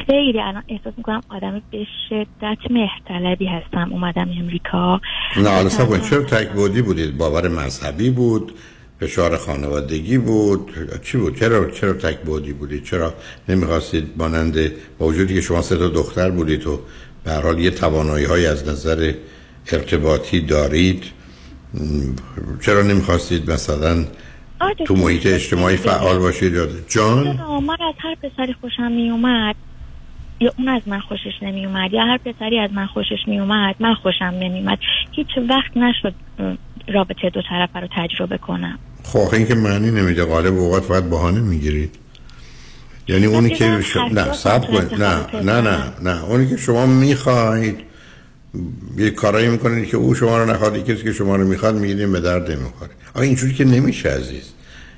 Speaker 20: خیلی الان احساس می‌کنم آدم به شدت مهرطلبی هستم. اومدم امریکا.
Speaker 4: نه حالا سب. چرا تک بودی بودید؟ باور مذهبی بود فشار خانوادگی بود. چی بود؟ چرا چرا تک بودی بودید؟ چرا نمی‌خواستید مانند با وجودی که شما سه تا دختر بودید و به هر حال یه توانایی های از نظر ارتباطی دارید. چرا نمی‌خواستید مثلا تو محیط اجتماعی فعال باشید جان؟
Speaker 20: من از هر پسری خوشم میومد یا اون از من خوشش نمیومد یا هر پسری از من خوشش میومد من خوشم نمیومد. هیچ وقت نشد رابطه دو طرفه رو تجربه کنم.
Speaker 4: خب آخه این که معنی نمیده غالب اوقات فقط بهانه می‌گیرید. یعنی اونی که ش... نه سب کنید. نه نه نه نه. اونی که شما می‌خواهید یه کارایی می‌کنید که او شما رو نخواد کسی که شما رو می‌خواد می‌گیریم به درد نمی‌خوره. آخه اینجوری که نمیشه عزیز.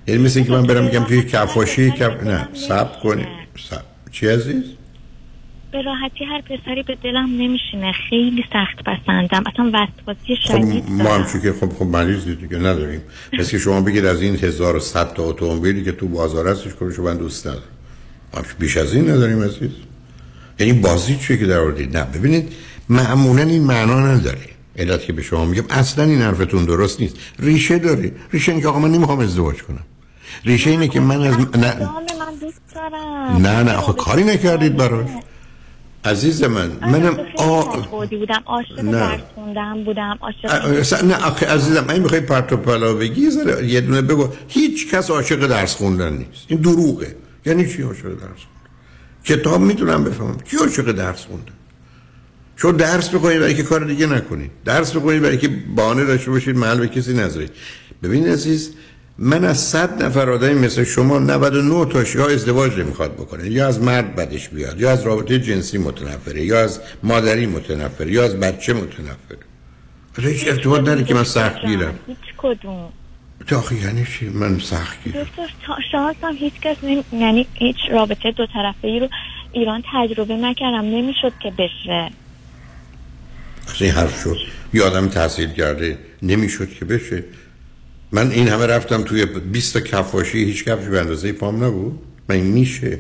Speaker 4: یعنی مثل اینکه من برم میگم توی کفاشی کف نه سب کنید. سب چی عزیز؟
Speaker 20: به راحتی هر پسری به دلم نمیشینه. خیلی سخت پسندم. اصلا وسواسی
Speaker 4: خب
Speaker 20: شدید
Speaker 4: ما هم چون که خب خب مریضی دیگه نداریم. مثل که شما بگید از این 1100 تا اتومبیلی که تو بازار هستش کنه من دوست ندارم. بیش از این نداریم عزیز. یعنی بازی چیه که در آوردید نه ببینید معمولا این معنا نداره. علت که به شما میگم اصلا این حرفتون درست نیست. ریشه داره. ریشه اینه که آقا من نمی‌خوام ازدواج کنم. ریشه اینه که من از نه.
Speaker 20: من
Speaker 4: نه نه آخه کاری نکردید براش. عزیز من منم آ
Speaker 20: بودم. عاشق. درس خوندم بودم. عاشق
Speaker 4: نه آخه عزیزم این می‌خوای پرت و پلا بگی یه دونه بگو. هیچ کس عاشق درس خوندن نیست. این دروغه. یعنی چی عاشق درس خوندن کتاب می‌تونم بفهمم. کی عاشق درس خوندن چون درس بخونید برای که کار دیگه نکنید. درس بخونید برای که بهانه داشته باشید محل به کسی نذارید. ببینید عزیز من از صد نفر آدمی مثل شما 99 تاش یا ازدواج نمی‌خواد بکنه. یا از مرد بدش بیاد یا از رابطه جنسی متنفره یا از مادری متنفره یا از بچه متنفره. هیچ ارتباط نداره که من سخت گیرم.
Speaker 20: هیچ کدوم.
Speaker 4: آخه یعنی چی؟ من سخت گیرم
Speaker 20: دکتر هم هیچ کس نمی... یعنی هیچ رابطه دو طرفه ای رو ایران تجربه نکردم. نمی‌شد که بشه.
Speaker 4: اصلا این حرف شد. یه آدم تحصیل کرده نمی‌شد که بشه. من این همه رفتم توی 20 تا کفاشی هیچ کفش به اندازه پام نبود. من این میشه.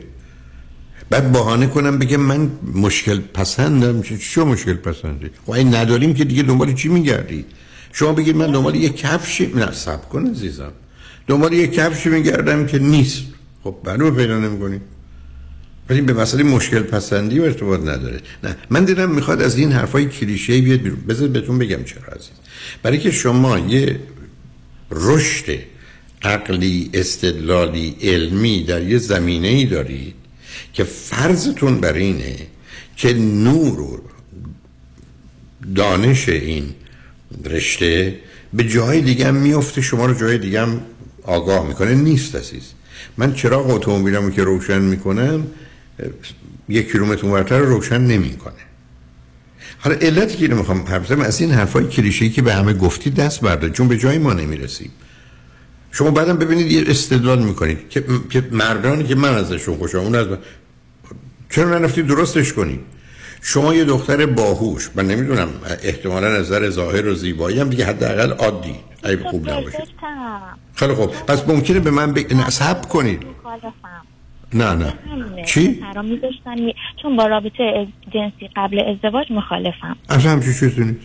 Speaker 4: بعد بهانه کنم بگم من مشکل پسندم. چه چه مشکل پسندی؟ خب این نداریم که دیگه دنبال چی میگردید شما بگید من دنبال یه کفشی نه سب کن عزیزم. دنبال یه کفشی میگردم که نیست. خب معلومه پیدا نمی‌کنید ولی به مسئله مشکل پسندی و ارتباط نداره. نه من دیدم می‌خواد از این حرفای کلیشه‌ای بیاد بیرون. بذار بهتون بگم چرا عزیز. برای که شما یه رشد عقلی استدلالی علمی در یه زمینه ای دارید که فرضتون بر اینه که نور و دانش این رشته به جای دیگه هم میفته شما رو جای دیگه هم آگاه می‌کنه. نیست عزیز. من چراغ اتومبیلمو که روشن می‌کنم یک کیلومتر اونورتر رو روشن نمی‌کنه. حالا علتی که می‌خوام حرف از این حرفای کلیشه‌ای که به همه گفتی دست بردار چون به جای ما نمی‌رسیم. شما بعدم ببینید یه استدلال می‌کنید که مردانی که من ازشون خوشم اون از چرا نرفتید درستش کنید شما یه دختر باهوش من نمی‌دونم احتمالا از نظر ظاهر و زیبایی هم دیگه حداقل عادی. اگه خوب نباشه. خیلی خوب. پس ممکنه به من بگ... نصب کنید. نه نه. چی؟
Speaker 20: چون با رابطه جنسی قبل ازدواج مخالفم.
Speaker 4: اصلا همچی چیزی نیست.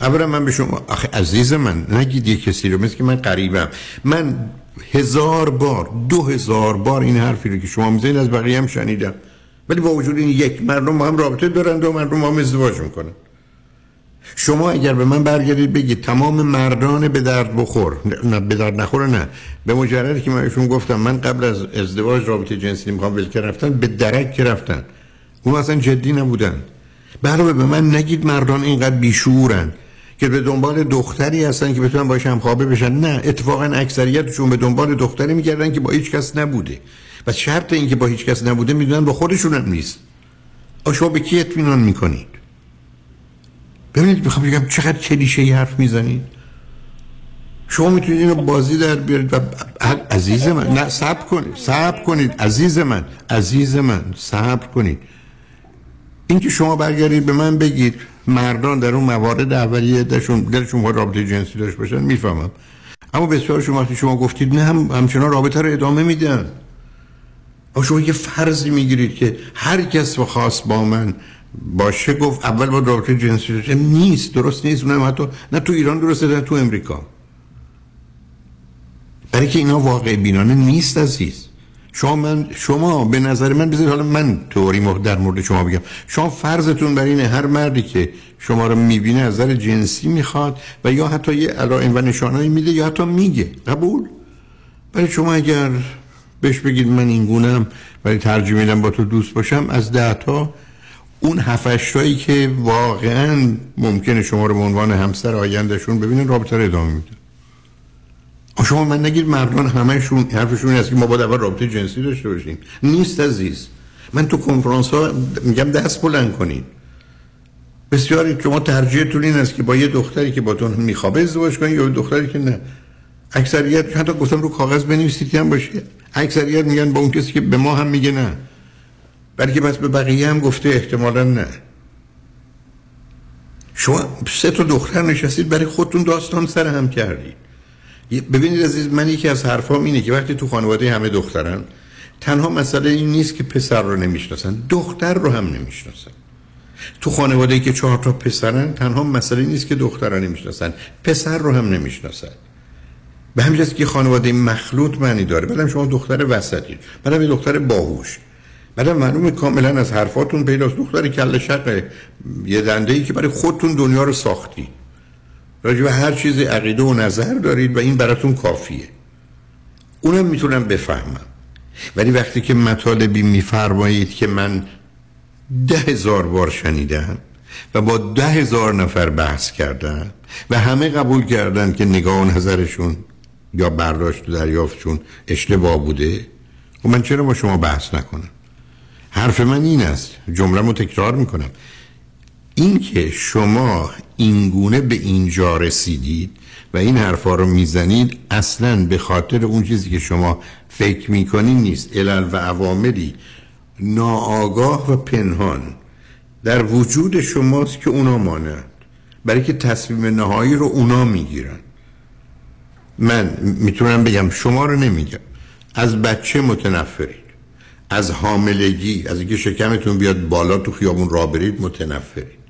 Speaker 4: اولا من به شما آخه عزیز من نگید یه کسی رو مثل که من قریبم. من هزار بار دو هزار بار این حرفی رو که شما می‌زنید از بقیه هم شنیدم. ولی با وجود این یک مردم با هم رابطه دارن دو مردم با هم ازدواج می‌کنن. شما اگر به من برگردید بگید تمام مردان به درد بخور نه به درد نخور نه. به مجردی که من ایشون گفتم من قبل از ازدواج رابطه جنسی می‌خوام ولکه رفتن به درک که اون اصلا جدی نبودن. برای به من نگید مردان اینقدر بیشورن که به دنبال دختری هستن که بتونن باش هم خوابه بشن. نه اتفاقا اکثریتشون به دنبال دختری میگردن که با هیچ کس نبوده. و شرط این که با هیچ کس نبوده می‌دونن با خودشون هم نیست شما به کی اطمینان می‌کنید؟ ببینید می‌خوام بگم چقدر کلیشه ای حرف می‌زنید. شما می‌تونید اینو بازی در بیارید و عزیز من نه صبر کنید صبر کنید عزیز من عزیز من صبر کنید. اینکه شما برگردید به من بگید مردان در اون موارد اولیه دلشون دلشون رابطه جنسی داشت باشن می‌فهمم. اما بسیار شما وقتی شما گفتید نه هم همچنان رابطه رو ادامه میدن. و شما یه فرضی می‌گیرید که هر کس و خاص با من باشه گفت اول با رابطه جنسی داشته نیست درست نیست. اونم حتی نه تو ایران درسته نه تو امریکا. برای که اینا واقع بینانه نیست عزیز. شما من شما به نظر من بذارید حالا من توری در مورد شما بگم. شما فرضتون بر اینه هر مردی که شما رو می‌بینه از نظر جنسی می‌خواد و یا حتی یه علائم و نشانهایی میده یا حتی میگه. قبول؟ برای شما اگر بهش بگید من این گونم ولی ترجیح میدم با تو دوست باشم از ده تا. اون هفتشتایی که واقعا ممکنه شما رو به عنوان همسر آیندهشون ببینن رابطه رو ادامه میده. شما من نگید مردان همهشون حرفشون است که ما باید اول رابطه جنسی داشته باشیم. نیست عزیز. من تو کنفرانس ها میگم دست بلند کنین بسیاری شما ترجیحتون این است که با یه دختری که با تو میخوابه ازدواج کنین یا دختری که نه. اکثریت حتی گفتم رو کاغذ بنویسید که هم باشه. اکثریت میگن با اون کسی که به ما هم میگه نه. بلکه بس به بقیه هم گفته احتمالا نه. شما سه تا دختر نشستید برای خودتون داستان سر هم کردید. ببینید عزیز من یکی از حرفام اینه که وقتی تو خانواده همه دخترن تنها مسئله این نیست که پسر رو نمی‌شناسن دختر رو هم نمی‌شناسن. تو خانواده که چهار تا پسرن تنها مسئله نیست که دختر رو نمی‌شناسن پسر رو هم نمی‌شناسن. به همین که خانواده مخلوط معنی داره. بعدم شما دختر وسطی. بعدم یه دختر باهوش. بعدم معلومه کاملا از حرفاتون پیداست. دختر کله شق یه دنده ای که برای خودتون دنیا رو ساختی. راجع به هر چیزی عقیده و نظر دارید و این براتون کافیه. اونم می‌تونم بفهمم. ولی وقتی که مطالبی میفرمایید که من ده هزار بار شنیدم و با ده هزار نفر بحث کردم و همه قبول کردن که نگاه و نظرشون یا برداشت و دریافتشون اشتباه بوده؟ و خب من چرا با شما بحث نکنم؟ حرف من این است. جمله رو تکرار می‌کنم. این که شما اینگونه به اینجا رسیدید و این حرفا رو می‌زنید اصلا به خاطر اون چیزی که شما فکر می‌کنید نیست. علل و عواملی ناآگاه و پنهان در وجود شماست که اونا مانند. برای که تصمیم نهایی رو اونا می‌گیرن. من می‌تونم بگم شما رو نمیگم. از بچه متنفرید. از حاملگی از اینکه شکمتون بیاد بالا تو خیابون را برید متنفرید.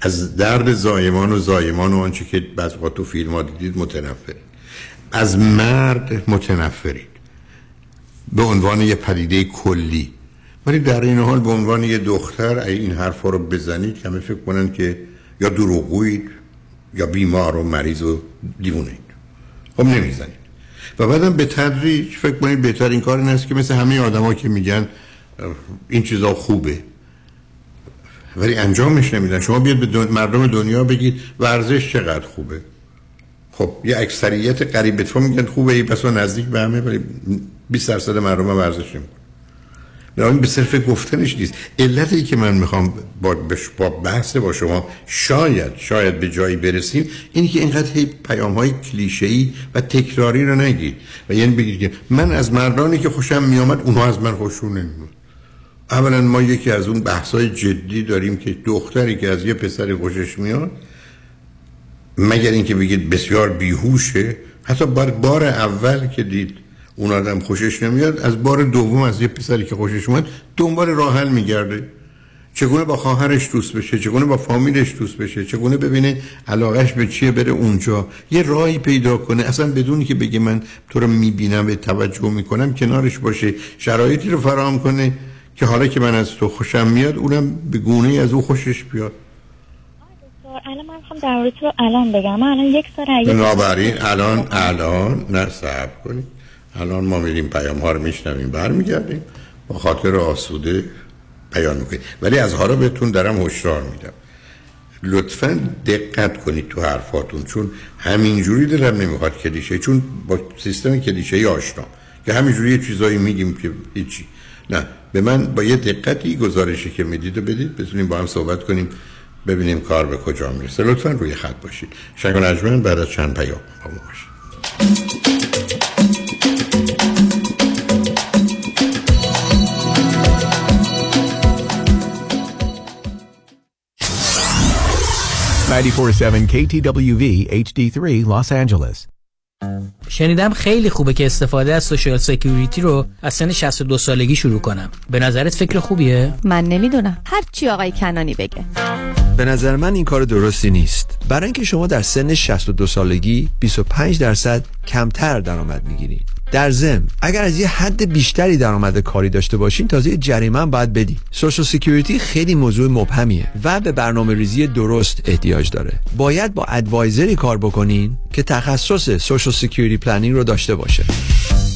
Speaker 4: از درد زایمان و زایمان و آنچه که بعض تو فیلم ها دیدید متنفرید. از مرد متنفرید. به عنوان یه پدیده کلی. ولی در این حال به عنوان یه دختر این حرفا رو بزنید کمی فکر کنن که یا دروغگویید یا بیمار و مریض و دیوونید خب نمی‌زنید. و بعدم به تدریج فکر کنید بهتر این کار این است که مثل همه آدما که میگن این چیزا خوبه. ولی انجامش نمیدن. شما بیاد به دن... مردم دنیا بگید ورزش چقدر خوبه. خب یه اکثریت قریب تو میگن خوبه ای پس نزدیک به همه ولی 20 درصد مردم ورزش نمی‌کنن. بنابراین به صرف گفتنش نیست. علتی که من می‌خوام با, با بحث با شما شاید شاید به جایی برسیم اینی که اینقدر هی پیام های کلیشه و تکراری رو نگید. و یعنی بگید که من از مردانی که خوشم میامد اونها از من خوششون نمیاد اولا ما یکی از اون بحثای جدی داریم که دختری که از یه پسر خوشش میاد مگر اینکه بگید بسیار بیهوشه حتی بار, بار اول که دید اون آدم خوشش نمیاد. از بار دوم از یه پسری که خوشش اومد دنبال راه حل میگرده. چگونه با خواهرش دوست بشه؟ چگونه با فامیلش دوست بشه؟ چگونه ببینه علاقش به چیه بره اونجا؟ یه راهی پیدا کنه. اصلا بدونی که بگه من تو رو می‌بینم به توجه می‌کنم کنارش باشه. شرایطی رو فراهم کنه که حالا که من از تو خوشم میاد اونم به گونه از او خوشش بیاد.
Speaker 20: الان من می‌خوام در تو الان بگم. من الان یک سال
Speaker 4: الان الان نه صبر کنید. الان ما میریم پیام ها رو میشنویم برمیگردیم. با خاطر آسوده بیان می‌کنیم. ولی از حالا بهتون دارم هشدار میدم. لطفا دقت کنید تو حرفاتون چون همینجوری دلم نمی‌خواد کلیشه چون با سیستم کلیشه ای آشنا. که همینجوری یه چیزایی میگیم که هیچی. نه به من با یه دقتی گزارشی که می‌دید و بدید بتونیم با هم صحبت کنیم ببینیم کار به کجا می‌رسه. لطفا روی خط باشید. شنگ نجمن بعد از چند پیام با ما باشید.
Speaker 21: 947 KTWV HD3 Los Angeles.
Speaker 22: شنیدم خیلی خوبه که استفاده از سوشال سکیوریتی رو از سن 62 سالگی شروع کنم. به نظرت فکر خوبیه؟
Speaker 18: من نمی‌دونم. هر چی آقای کنانی بگه.
Speaker 19: به نظر من این کار درستی نیست. برای اینکه شما در سن 62 سالگی 25 درصد کمتر درآمد می‌گیرید. در ضمن اگر از یه حد بیشتری درآمد کاری داشته باشین تازه جریمه هم باید بدی Social Security خیلی موضوع مبهمیه و به برنامه ریزی درست احتیاج داره. باید با advisor ی کار بکنین که تخصص Social Security planning رو داشته باشه.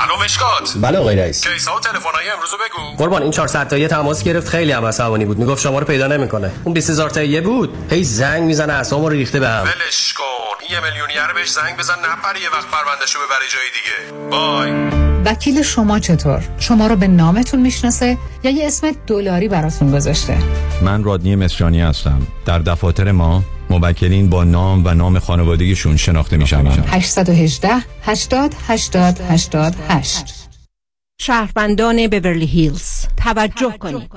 Speaker 23: الو مشکات.
Speaker 24: بله آقای رئیس.
Speaker 23: کیسا و تلفن‌های امروز بگو.
Speaker 24: قربان این 400 تایی تماس گرفت خیلی هم عصبانی بود. می‌گفت شما رو پیدا نمی‌کنه. اون 20000 تایی بود. هی زنگ می‌زنه اعصابمو رو ریخته بهم
Speaker 23: ولش کن. یه میلیونیر بهش زنگ بزن نپره یه وقت پروندهشو ببره جای دیگه. بای.
Speaker 17: وکیل شما چطور؟ شما رو به نامتون می‌شناسه یا یه اسم دلاری براتون گذاشته؟
Speaker 25: من رادنی مصریانی هستم. در دفاتر ما موکلین با نام و نام خانوادگیشون شناخته میشن.
Speaker 17: 818 80 80 88
Speaker 18: شهروندان بورلی هیلز توجه کنید.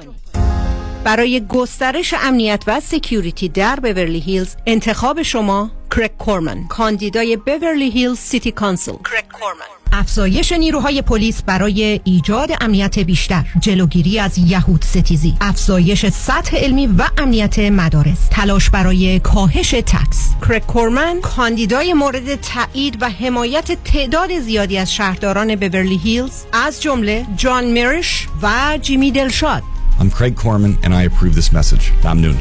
Speaker 18: برای گسترش امنیت و security در بورلی هیلز انتخاب شما کرک کورمن کاندیدای بورلی هیلز City Council کرک کورمن افزایش نیروهای پلیس برای ایجاد امنیت بیشتر. جلوگیری از یهود ستیزی. افزایش سطح علمی و امنیت مدارس. تلاش برای کاهش tax کرک کورمن کاندیدای مورد تایید و حمایت تعداد زیادی از شهرداران بورلی هیلز از جمله جان میرش و جیمی دلشاد.
Speaker 26: I'm Craig Corman and I approve this message. ممنون.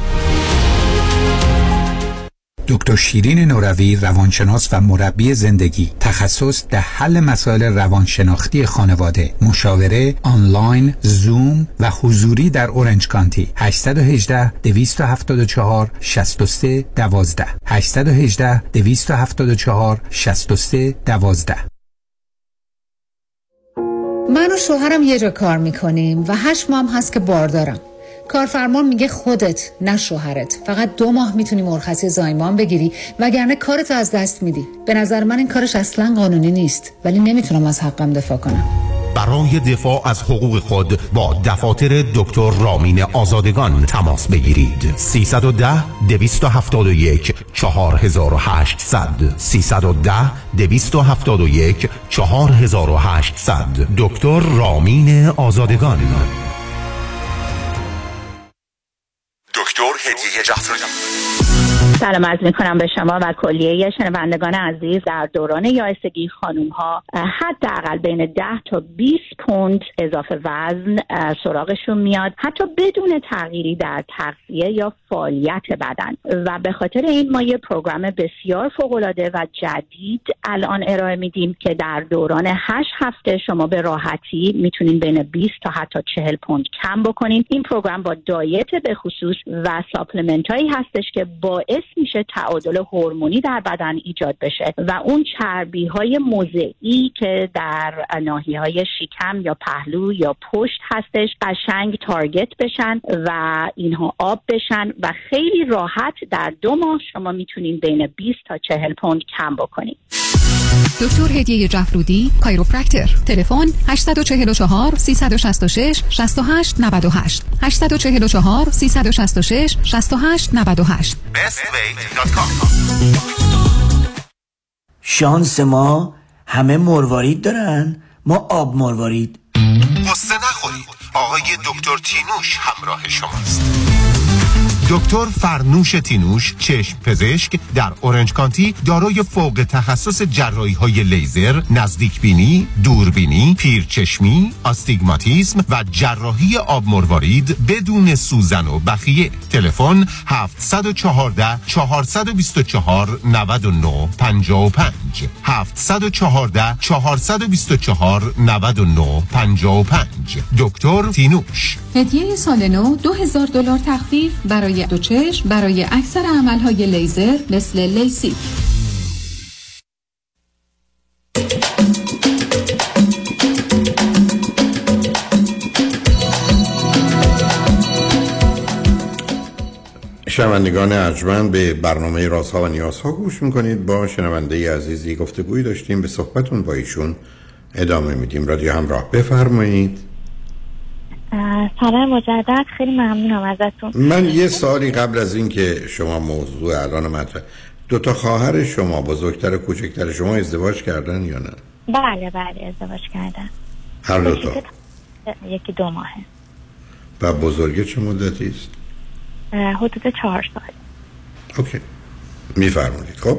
Speaker 27: دکتر شیرین نوروی روانشناس و مربی زندگی. تخصص در حل مسائل روانشناختی خانواده. مشاوره آنلاین زوم و حضوری در اورنج کانتی. 818 274 63 12 818 274 63 12
Speaker 17: من و شوهرم یه جا کار می‌کنیم و هشت ماه هست که باردارم. کارفرمان میگه خودت نه شوهرت. فقط دو ماه می‌تونی مرخصی زایمان بگیری وگرنه کارتو از دست میدی. به نظر من این کارش اصلا قانونی نیست ولی نمی‌تونم از حقم دفاع کنم.
Speaker 13: برای دفاع از حقوق خود با دفاتر دکتر رامین آزادگان تماس بگیرید. 310 271 4800 310 271 4800 دکتر رامین آزادگان.
Speaker 28: دکتر هدیه جعفری
Speaker 29: سلام عرض می کنم به شما و کلیه شنوندگان عزیز. در دوران یائسگی خانوم ها حداقل بین 10 تا 20 پوند اضافه وزن سراغشون میاد. حتی بدون تغییری در تغذیه یا فعالیت بدن. و به خاطر این ما یه program بسیار فوق العاده و جدید الان ارائه میدیم که در دوران 8 هفته شما به راحتی می‌تونین بین 20 تا حتی 40 پوند کم بکنین. این program با diet به خصوص و supplement هایی هستش که باعث میشه تعادل هورمونی در بدن ایجاد بشه و اون چربی های موضعی که در ناحیه های شکم یا پهلو یا پشت هستش قشنگ تارگت بشن و اینها آب بشن و خیلی راحت در دو ماه شما می‌تونین بین 20 تا 40 پوند کم بکنین.
Speaker 30: دکتر هدیه جفرودی کایروپرکتر. تلفن 844 366 68 98 844 366 68 98
Speaker 31: شانس ما همه مروارید دارن. ما آب مروارید.
Speaker 13: قصه نخورید. آقای دکتر تینوش همراه شماست. دکتر فرنوش تینوش چشم پزشک در اورنج کانتی دارای فوق تخصص جراحی های لیزر نزدیک بینی دوربینی پیرچشمی آستیگماتیسم و جراحی آب مروارید بدون سوزن و بخیه. تلفن 714 424 99 55 714 424 99 55 دکتر تینوش.
Speaker 30: هدیه سال نو 2000 دلار تخفیف برای دو چشم برای اکثر عملهای لیزر مثل لیسی.
Speaker 4: شنوندگان ارجمند به برنامه رازها و نیازها گوش می‌کنید. با شنونده عزیزی گفتگویی داشتیم. به صحبتون با ایشون ادامه میدیم. رادیو همراه بفرمایید.
Speaker 20: سلام مجدد خیلی ممنونم ازتون.
Speaker 4: من یه سالی قبل از اینکه شما موضوع الان مطرح دو تا خواهر شما بزرگتر و کوچکتر شما ازدواج کردن یا نه؟
Speaker 20: بله بله ازدواج کردن.
Speaker 4: هر دو تا.
Speaker 20: یکی دو ماهه.
Speaker 4: و بزرگه چه مدتی است؟
Speaker 20: حدود چهار سال.
Speaker 4: اوکی. میفرمایید. خب؟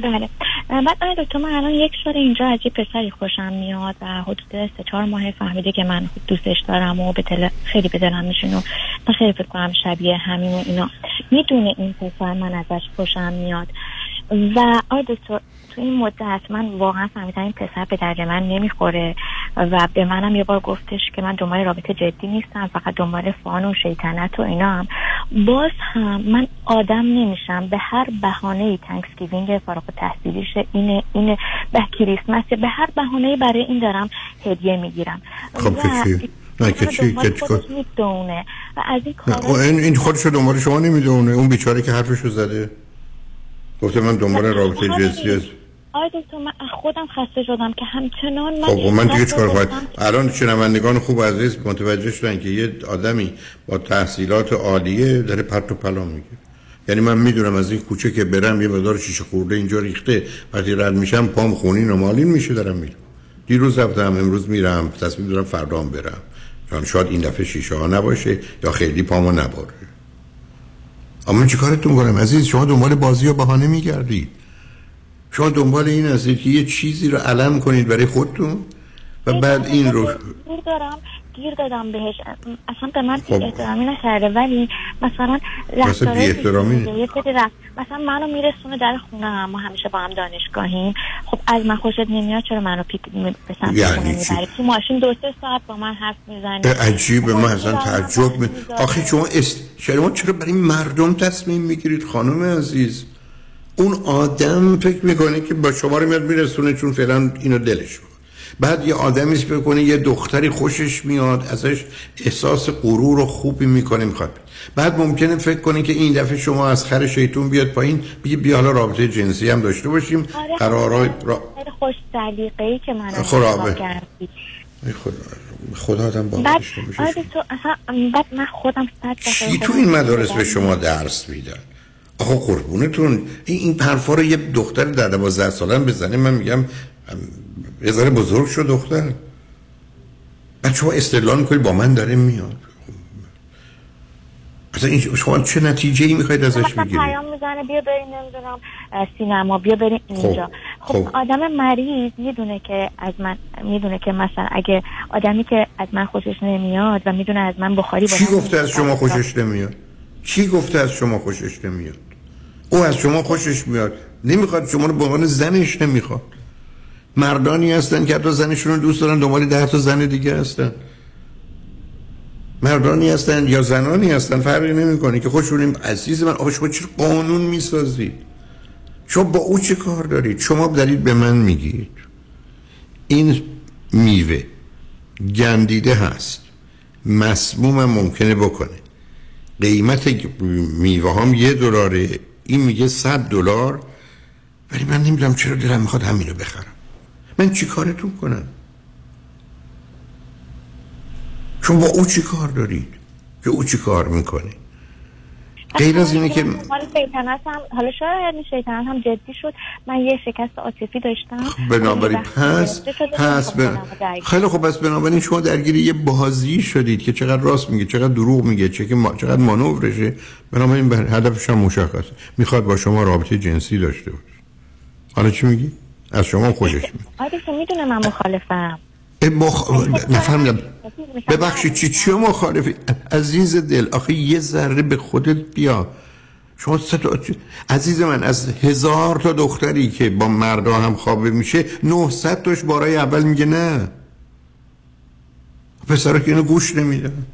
Speaker 20: بله. بعد آقای دکتر من الان یک سال اینجا از یه پسری خوشم میاد و حدود سه چهار ماه فهمیده که من دوستش دارم و به دل خیلی به دلم میشین و من خیلی فکر کنم شبیه همین و اینا. می‌دونه این پسر من ازش خوشم میاد. و آقای دکتر تو این مدت من واقعا فهمیدم این پسر به درد من نمی‌خوره و به منم یه بار گفتش که من دنبال رابطه جدی نیستم فقط دنبال فان و شیطنت و اینا هم. باز هم من آدم نمیشم. به هر بهانه ای Thanksgiving فارغ التحصیلیش اینه اینه. به کریسمس به هر بهانه برای این دارم هدیه می‌گیرم.
Speaker 4: خب؟ نه که چی؟ که چی؟
Speaker 20: خودش می‌دونه. و از این
Speaker 4: این خودشو دنبال شما نمی‌دونه. اون بیچاره که حرفشو زده. گفته من دنبال رابطه جنسی است
Speaker 20: آقای دکتر من خودم خسته شدم که همچنان من
Speaker 4: خب و من دیگه چیکار خواهد؟ الان شنوندگان خوب عزیز متوجه شدن که یه آدمی با تحصیلات عالیه داره پرت و پلا میگه. یعنی من می‌دونم از این کوچه که برم یه مقدار شیشه خورده اینجا ریخته وقتی رد میشم پام خونین و مالین میشه دارم میرم. دیروز رفتم امروز میرم تصمیم دارم فردا هم برم. چون شاید این دفعه شیشه ها نباشه یا خیلی پامو نباره اما من چیکارتون کنم عزیز؟ شما دنبال بازی و بهانه میگردید؟ شما دنبال این هستید که یه چیزی رو علم کنید برای خودتون و بعد این رو
Speaker 20: گیر دارم گیر دادم بهش. اصلا به من
Speaker 4: خب.
Speaker 20: احترامی نکرده ولی مثلا
Speaker 4: مثلا بی‌احترامی نیست.
Speaker 20: یه سری رفت مثلا منو میرسونه در خونه هم ما همیشه با هم دانشگاهیم. خب از من خوشت نمیاد چرا منو پیک سمت
Speaker 4: یعنی
Speaker 20: تو ماشین دو سه ساعت با من حرف می‌زنی.
Speaker 4: به عجیبه من اصلا تعجب می... آخه شما است... شما چرا برای مردم تصمیم می‌گیرید خانم عزیز؟ اون آدم فکر می‌کنه که با شما رو میاد میرسونه چون فعلا اینو دلش می‌خواد. بعد یه آدمی است فکر کنه یه دختری خوشش میاد ازش احساس غرور و خوبی می‌کنه می‌خواد بعد ممکنه فکر کنه که این دفعه شما از خر شیطون بیاد پایین بگی بیا حالا رابطه جنسی هم داشته باشیم
Speaker 20: آره،
Speaker 4: قرارای را...
Speaker 20: خوش سلیقه‌ای که من
Speaker 4: خرابه. ای خدا خدا آدم
Speaker 20: بعد
Speaker 4: باورش نمیشه
Speaker 20: آره تو اصلا بعد من خودم صد
Speaker 4: چی تو این مدارس. به شما درس میدن آقا قربونتون. این این حرفا رو یه دختر در 12 ساله هم بزنه من میگم یه ذره بزرگ شد دختر. بعد شما استدلال می‌کنید با من داره میاد. اصلا این شما چه نتیجه ای می‌خواید ازش بگیرید؟
Speaker 20: پیام می‌زنه بیا بریم نمی‌دونم سینما بیا بریم اینجا. خب,
Speaker 4: خب.
Speaker 20: آدم مریض می‌دونه که از من می‌دونه که مثلا اگه آدمی که از من خوشش نمیاد و می‌دونه از من بخاری
Speaker 4: چی گفته از شما خوشش نمیاد؟ چی گفته از شما خوشش نمیاد؟ او از شما خوشش میاد. نمی‌خواد شما رو به عنوان زنش نمی‌خواد. مردانی هستن که حتی زنشون رو دوست دارن دنبال ده تا زن دیگه هستن. مردانی هستن یا زنانی هستن فرقی نمی‌کنه که خوشون عزیز من آقا شما چرا قانون می‌سازید شما با او چه کار دارید شما دارید به من میگید. این میوه گندیده هست. مسموم ممکنه بکنه. قیمت میوه هم یه دلاره. این میگه صد دلار ولی من نمی‌دونم چرا دلم می‌خواد همینو بخرم. من چی کارتون کنم؟ شما با او چی کار دارید؟ که او چی کار می‌کنه؟ غیر از اینه که
Speaker 20: حالا شیطنت هم حالا شاید این شیطنت هم جدی شد. من یه شکست عاطفی داشتم.
Speaker 4: بنابراین
Speaker 20: خیلی وقت
Speaker 4: پس پس
Speaker 20: نمی‌خوام
Speaker 4: بن...
Speaker 20: خودم رو درگیر
Speaker 4: خیلی خوب پس بنابراین شما درگیر یه بازی شدید که چقدر راست میگه چقدر دروغ میگه چه که ما... چقدر مانورشه. بنابراین بر... هدفش هم مشخصه. می‌خواد با شما رابطه جنسی داشته باشه. حالا چی میگی؟ از شما خوشش میاد.
Speaker 20: آره که می‌دونه من مخالفم.
Speaker 4: مخ... نفهمیدم ببخشید چی چی مخالفی؟ عزیز دل آخه یه ذره به خودت بیا. شما سه تا عزیز من از هزار تا دختری که با مردا هم خوابه میشه 900 تاش بارای اول میگه نه. پسرا که اینو گوش نمیدن.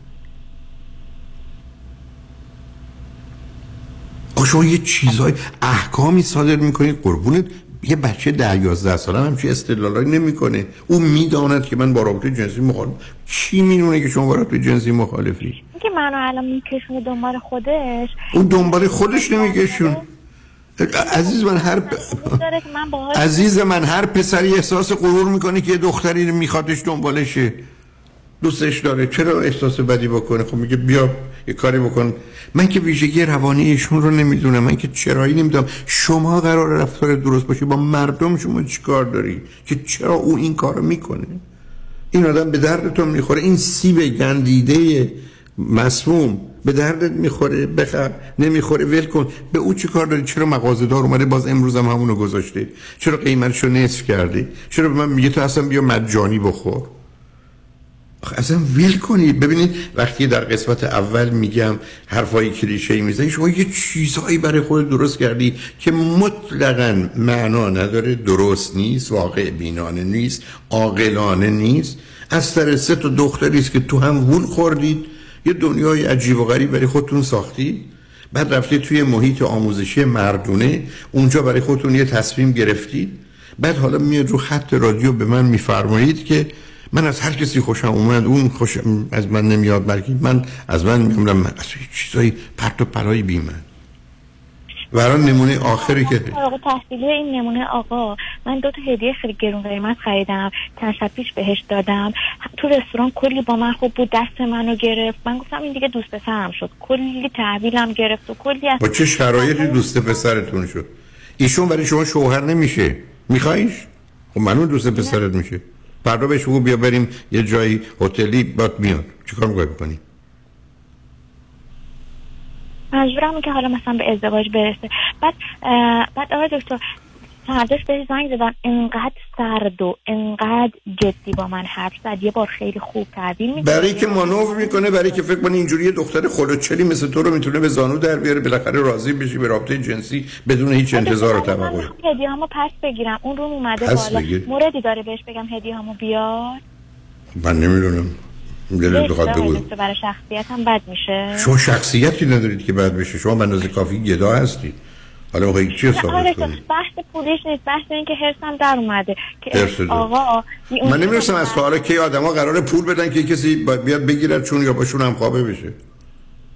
Speaker 4: آخه شما یه چیزای احکامی صادر می‌کنید قربونت. یه بچه ده یازده ساله هم چی استدلالایی نمی‌کنه. او می‌داند که من با رابطه جنسی مخالف چی می‌دونه که شما با رابطه جنسی مخالفی
Speaker 20: که منو الان میکشونه دنبال خودش؟
Speaker 4: اون دنبال خودش نمیکشون عزیز من هر عزیز من هر پسری احساس غرور می‌کنه که یه دختری میخوادش دنبالشه. دوستش داره. چرا احساس بدی بکنه؟ خب میگه بیا یه کاری بکن. من که ویژگی روانی ایشون رو نمی‌دونم. من که چرایی نمی‌دونم. شما قرار رفتار درست باشه با مردم شما چیکار داری؟ که چرا او این کارو می‌کنه؟ این آدم به دردتون می‌خوره. این سیب گندیده مسموم به دردت می‌خوره. بخر. نمی‌خوره. ول کن. به او چی کار داری؟ چرا مغازه دار اومده؟ باز امروز هم همونو گذاشته. چرا قیمتشو نصف کرده چرا به من میگه تو اصلا بیا مجانی بخور. اصلا ویل کنید. ببینید وقتی در قسمت اول میگم حرفای کلیشه می‌زنی شما یه چیزهایی برای خود درست کردی که مطلقا معنا نداره درست نیست واقع بینانه نیست عاقلانه نیست. از سر سه تا دختری است که تو هم وول خوردید. یه دنیای عجیب و غریب برای خودتون ساختید بعد رفتید توی محیط آموزشی مردونه. اونجا برای خودتون یه تصمیم گرفتید بعد حالا میاد رو خط رادیو به من میفرمایید که من از هر کسی خوشم اومد اون خوش از من نمیاد بلکه من از من میگم از چیزای پرت و پرای بی من الان نمونه آخری که
Speaker 20: فارغ تحصیلی این نمونه آقا من دو تا هدیه خیلی گرون قیمت خریدم. چند شب پیش بهش دادم. تو رستوران کلی با من خوب بود دست منو گرفت. من گفتم این دیگه دوست پسرم شد. کلی تحویلم گرفت و کلی
Speaker 4: با چه شرایطی دوست پسرتون شد؟ ایشون برای شما شوهر نمیشه. میخوایش خب معلوم دوست پسرت میشه. فردا بهش بگو بیا بریم یه جایی هتلی بات میاد. چیکار می‌خوای بکنی؟
Speaker 20: مجبورم که حالا مثلا به ازدواج برسه. بعد بعد آقای دکتر فرداش بهش زنگ زدم انقدر سرد و انقدر جدی با من حرف زد یه بار خیلی خوب تحویل می‌گیره.
Speaker 4: برای که مانور می‌کنه برای که فکر کنه اینجوری یه دختر خلوچلی مثل تو رو می‌تونه به زانو در بیاره بالاخره راضی بشی به رابطه جنسی بدون هیچ انتظار و توقعی.
Speaker 20: هدیه همو پس بگیرم. اون رو اومده
Speaker 4: پس
Speaker 20: بالا. موردی داره بهش بگم هدیه همو بیار.
Speaker 4: من نمی‌دونم. دلت بخواد بگو.
Speaker 20: برای شخصیتم بد میشه.
Speaker 4: شما شخصیتی ندارید که بعد بشه. شما به اندازه کافی گدا هستید. حالا می‌خواید چی ثابت
Speaker 20: آره بحث پولیش نیست بحث این که هرسم در اومده که. آقا
Speaker 4: من نمی‌رسم از تا که آدما قرار پول بدن که کسی بیاد بگیرد چون یا باشون هم خوابه بشه.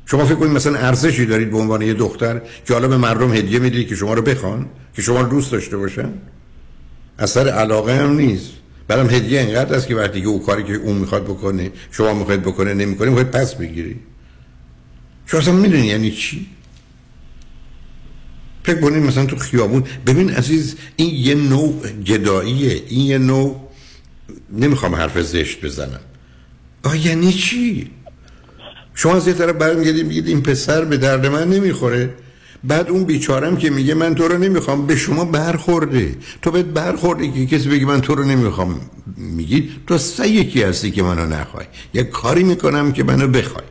Speaker 4: شما فکر کنید مثلا ارزشی دارید به عنوان یه دختر که حالا به مردم هدیه می‌دید که شما رو بخوان که شما رو دوست داشته باشن؟ اثر علاقه هم نیست. بعدم هدیه اینقدر است که وقتی که او کاری که اون می‌خواد بکنه شما می‌خواید بکنه نمی‌کنه می‌خواید پس بگیری. شما اصلا می‌دونی یعنی چی؟ فکر کنید مثلا تو خیابون ببین عزیز این یه نوع گداییه این یه نوع نمی‌خوام حرف زشت بزنم. آه یعنی چی؟ شما از یه طرف برمیگردید میگید این پسر به درد من نمی‌خوره. بعد اون بیچارم که میگه من تو رو نمی‌خوام به شما برخورده. تو بهت برخورده که کسی بگه من تو رو نمی‌خوام. میگی تو سه یکی هستی که منو نخوای؟ یه کاری می‌کنم که منو بخوای.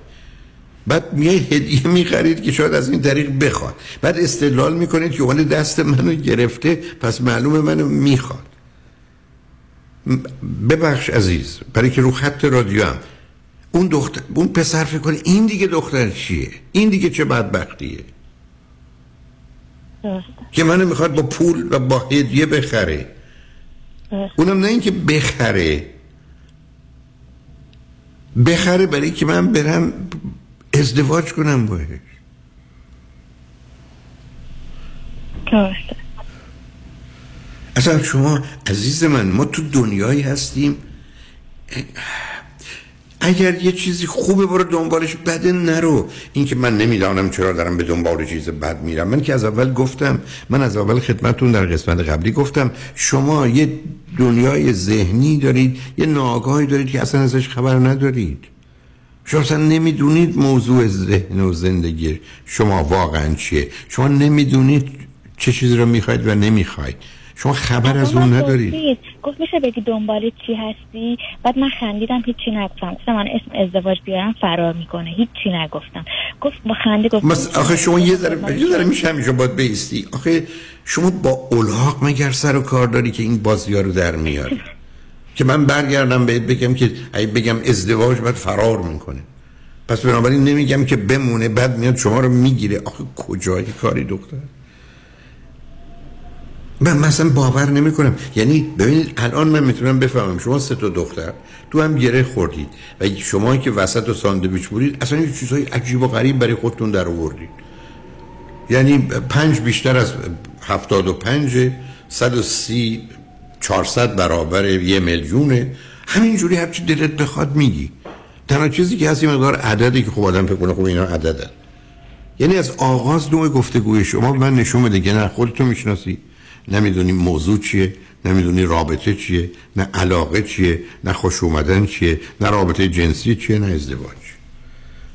Speaker 4: بعد میای هدیه می‌خرید که شاید از این طریق بخواد. بعد استدلال می‌کنید که اون دست منو گرفته پس معلومه منو می‌خواد. ببخش عزیز برای که رو خط رادیو هم. اون دختر اون پسر فکر کنه این دیگه دختر چیه؟ این دیگه چه بدبختیه؟ که منو می‌خواد با پول و با هدیه بخره. اونم نه اینکه بخره. بخره برای که من برم ازدواج کنم باش اصلا شما عزیز من ما تو دنیایی هستیم. اگر یه چیزی خوبه برو دنبالش بده نرو. این که من نمی‌دانم چرا دارم به دنبال چیز بد میرم. من که از اول گفتم من از اول خدمتون در قسمت قبلی گفتم شما یه دنیای ذهنی دارید یه ناگاهی دارید که اصلا ازش خبر ندارید. شما اصلا نمی‌دونید موضوع ذهن و زندگی شما واقعا چیه. شما نمی‌دونید چه چیزی رو می‌خواید و نمی‌خواید. شما خبر از اون ندارید.
Speaker 20: گفت میشه بگی دنبال چی هستی؟ بعد من خندیدم هیچی نگفتم. من اسم ازدواج بیارم فرار می‌کنه. هیچی نگفتم. گفت با خنده گفت
Speaker 4: مس... آخه شما یه ذره یه ذره میشه همیشه باید بیستی آخه شما با الحاق مگر سر و کار داری که این بازی رو در میاری؟ که من برگردم بهت بگم که اگه بگم ازدواج بعد فرار می‌کنه. پس بنابراین نمیگم که بمونه بعد میاد شما رو می‌گیره. آخه کجای کاری دکتر من مثلا باور نمی کنم یعنی ببینید الان من می‌تونم بفهمم. شما سه تا دختر تو هم گره خوردید و شما که وسط و ساندویچ بودید اصلا یه چیزای عجیب و غریب برای خودتون در آوردید. یعنی پنج بیشتر از هفتاد و پنج صد و سی چهارصد برابر یه میلیونه. همینجوری هرچی دلت بخواد میگی. تنها چیزی که هست مقدار عددی که خب آدم فکر کنه خب اینا عددن. یعنی از آغاز نوع گفتگوی شما من نشون بده که نه خودتو می‌شناسی نمی‌دونی موضوع چیه نمی‌دونی رابطه چیه نه علاقه چیه نه خوش اومدن چیه نه رابطه جنسی چیه نه ازدواج.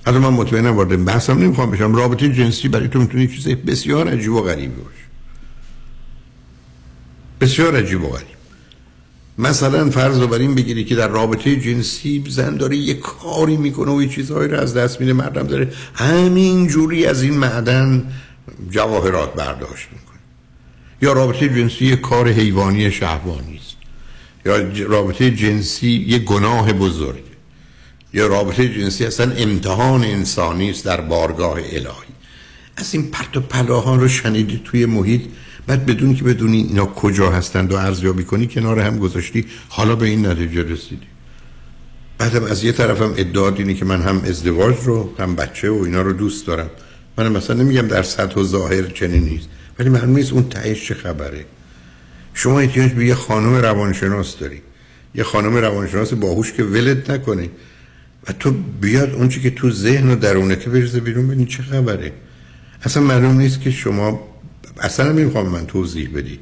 Speaker 4: حتی من مطمئنم وارد بحثم نمی‌خوام بشم. رابطه جنسی برای تو می‌تونی چیز بسیار عجیب و غریبی باشه. بسیار عجیب و غریب. مثلا فرض رو بر این بگیری که در رابطه جنسی زن داره یه کاری می‌کنه و یه چیزهایی رو از دست میده مردم داره همین جوری از این معدن جواهرات برداشت می‌کنه. یا رابطه جنسی یه کار حیوانی شهوانی است. یا رابطه جنسی یه گناه بزرگ. یا رابطه جنسی اصلا امتحان انسانی است در بارگاه الهی. از این پرت و پلاها رو شنیدی توی محیط؟ بعد بدون که بدونی اینا کجا هستند و ارزیابی کنی کنار هم گذاشتی حالا به این نتیجه رسیدی. بعدم از یه طرفم ادعا دینی که من هم ازدواج رو هم بچه و اینا رو دوست دارم. من مثلا نمیگم در سطح و ظاهر چنین نیست ولی معلوم نیست اون تهش چه خبره. شما احتیاج به یه خانم روانشناس داری. یه خانم روانشناس باهوش که ولت نکنه. و تو بیاد اون چی که تو ذهن و درونته بریزه بیرون ببین چه خبره. اصلا معلوم نیست که شما اصلا نمی‌خوام من توضیح بدی.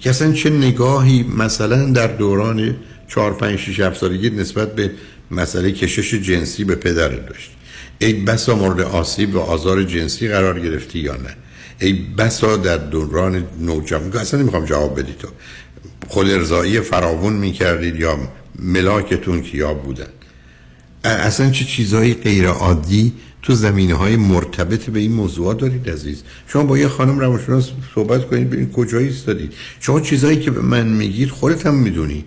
Speaker 4: که اصلا چه نگاهی مثلا در دوران 4 5 6 7 سالگی نسبت به مسئله کشش جنسی به پدر داشت. ای بسا مورد آسیب و آزار جنسی قرار گرفتی یا نه؟ ای بسا در دوران نوجوانی اصلا نمی‌خوام جواب بدی تو. خود ارزایی فراوون می‌کردید یا ملاکتون کیا بودن؟ اصلا چه چیزهای غیر عادی تو زمینه های مرتبط به این موضوعات دارید عزیز. شما با یه خانم روانشناس صحبت کنید ببینید کجایی ایستادید. شما چیزهایی که به من میگید خودت هم می‌دونی.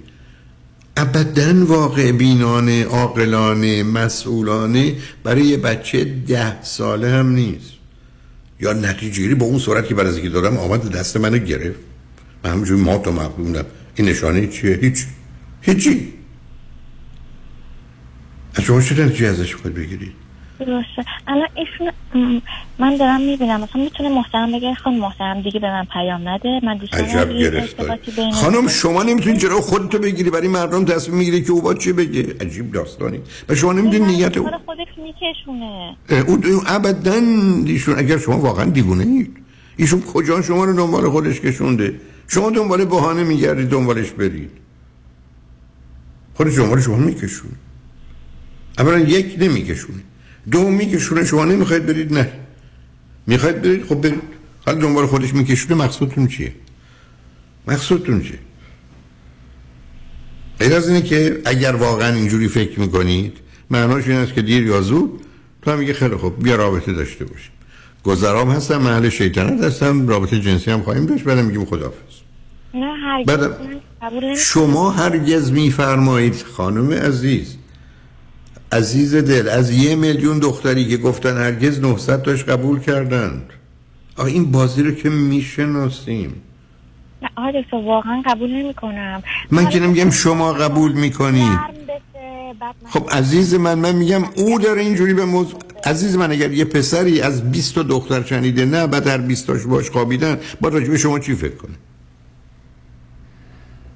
Speaker 4: ابدا واقع بینانه عاقلانه مسئولانه برای یه بچه ده ساله هم نیست. یا نتیجه با اون صورت که بعد از دادم آمد دست منو گرفت. من همونجوری ما تو مقبولم این نشانه چیه؟ هیچ. هیچی. از شما چه نتیجه ازش خود بگیرید؟
Speaker 20: درسته الان ایشون من دارم می‌بینم. مثلا می‌تونه محترم بگه خانم محترم دیگه به من پیام نده. من دوست دارم
Speaker 4: خانم شما نمی‌تونید چرا خودتو بگیری؟ برای مردم تصمیم می‌گیری که او با چی بگه؟ عجیب داستانی. و شما نمی‌دونید نیت او
Speaker 20: خودش میکشونه.
Speaker 4: اون ابدا ایشون اگر شما واقعا دیوونه اید. ایشون کجا شما رو دنبال خودش کشونده؟ شما دنبال بهانه میگردید دنبالش برید. خودش دنبال شما میکشونه. اولا یک نمیکشونه. دو میکشونه شما نمی‌خواید برید نه. می‌خواید برید خب برید. حالا دنبال خودش میکشونه مقصودتون چیه؟ مقصودتون چیه؟ غیر از اینه که اگر واقعا اینجوری فکر می‌کنید معناش این است که دیر یا زود تو هم میگه خیلی خوب بیا رابطه داشته باشیم. گذرام هستم محل شیطنت هستم رابطه جنسی هم خواهیم داشت بعدم میگیم خداحافظ.
Speaker 20: نه هرگز
Speaker 4: بعد-. شما هرگز میفرمایید خانم عزیز عزیز دل از یه میلیون دختری که گفتن هرگز 900 تاش قبول کردند. آخه این بازی رو که می‌شناسیم.
Speaker 20: نه دکتر واقعا قبول نمی کنم
Speaker 4: من که نمیگم شما قبول می‌کنید خب عزیز من من میگم او داره اینجوری به موضوع عزیز من اگر یه پسری از 20 تا دختر شنیده نه بعد هر 20 تاش باش خوابیدن با راجع به شما چی فکر کنه؟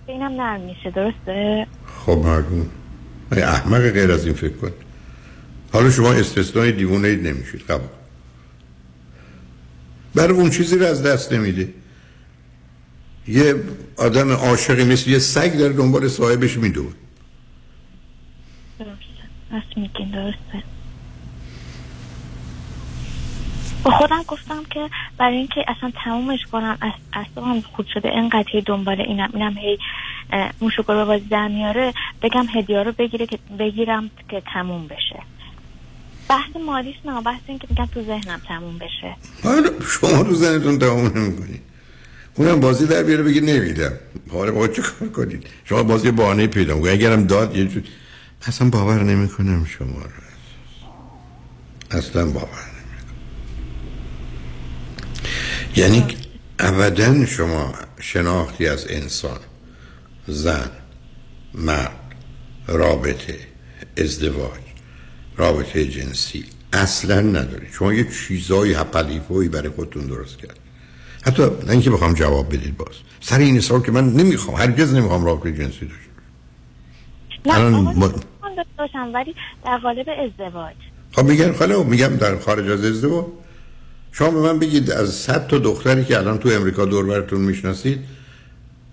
Speaker 20: اینم نرم میشه درسته؟
Speaker 4: خب ای احمق غیر از این فکر کن. حالا شما استثنای دیوونه اید نمیشید. قبول. برای اون چیزی رو از دست نمیده یه آدم عاشقی مثل یه سگ در دنبال صاحبش میدوه.
Speaker 20: درسته. راست میگین درسته. با خودم گفتم که برای اینکه اصلا تمومش کنم از اصلا خود شده اینقدر دنبال اینم اینم هی موشو گربه بازی در میاره بگم هدیه رو بگیره که بگیرم که تموم بشه. بحث مالیش نه بحث این که میگم تو ذهنم تموم بشه.
Speaker 4: حالا شما رو زنتون تمام نمی‌کنید اونم بازی در بیاره بگی نمیدم. حالا با چه کار کنید؟ شما بازی بهانه پیدا می‌کنید اگرم داد یه جور اصلا باور نمی‌کنم شما رو. اصلا باور نمی‌کنم یعنی ابدا شما شناختی از انسان زن مرد رابطه ازدواج رابطه جنسی اصلا نداری. شما یه چیزای هپلیفوی برای خودتون درست کرد. حتی نه اینکه بخوام جواب بدید باز. سر این سال که من نمی‌خوام هرگز نمی‌خوام رابطه جنسی داشته
Speaker 20: نه
Speaker 4: الان
Speaker 20: باشم ولی در قالب ازدواج.
Speaker 4: خب میگن خاله میگم در خارج از ازدواج. شما به من بگید از صد تا دختری که الان تو امریکا دور براتون می‌شناسید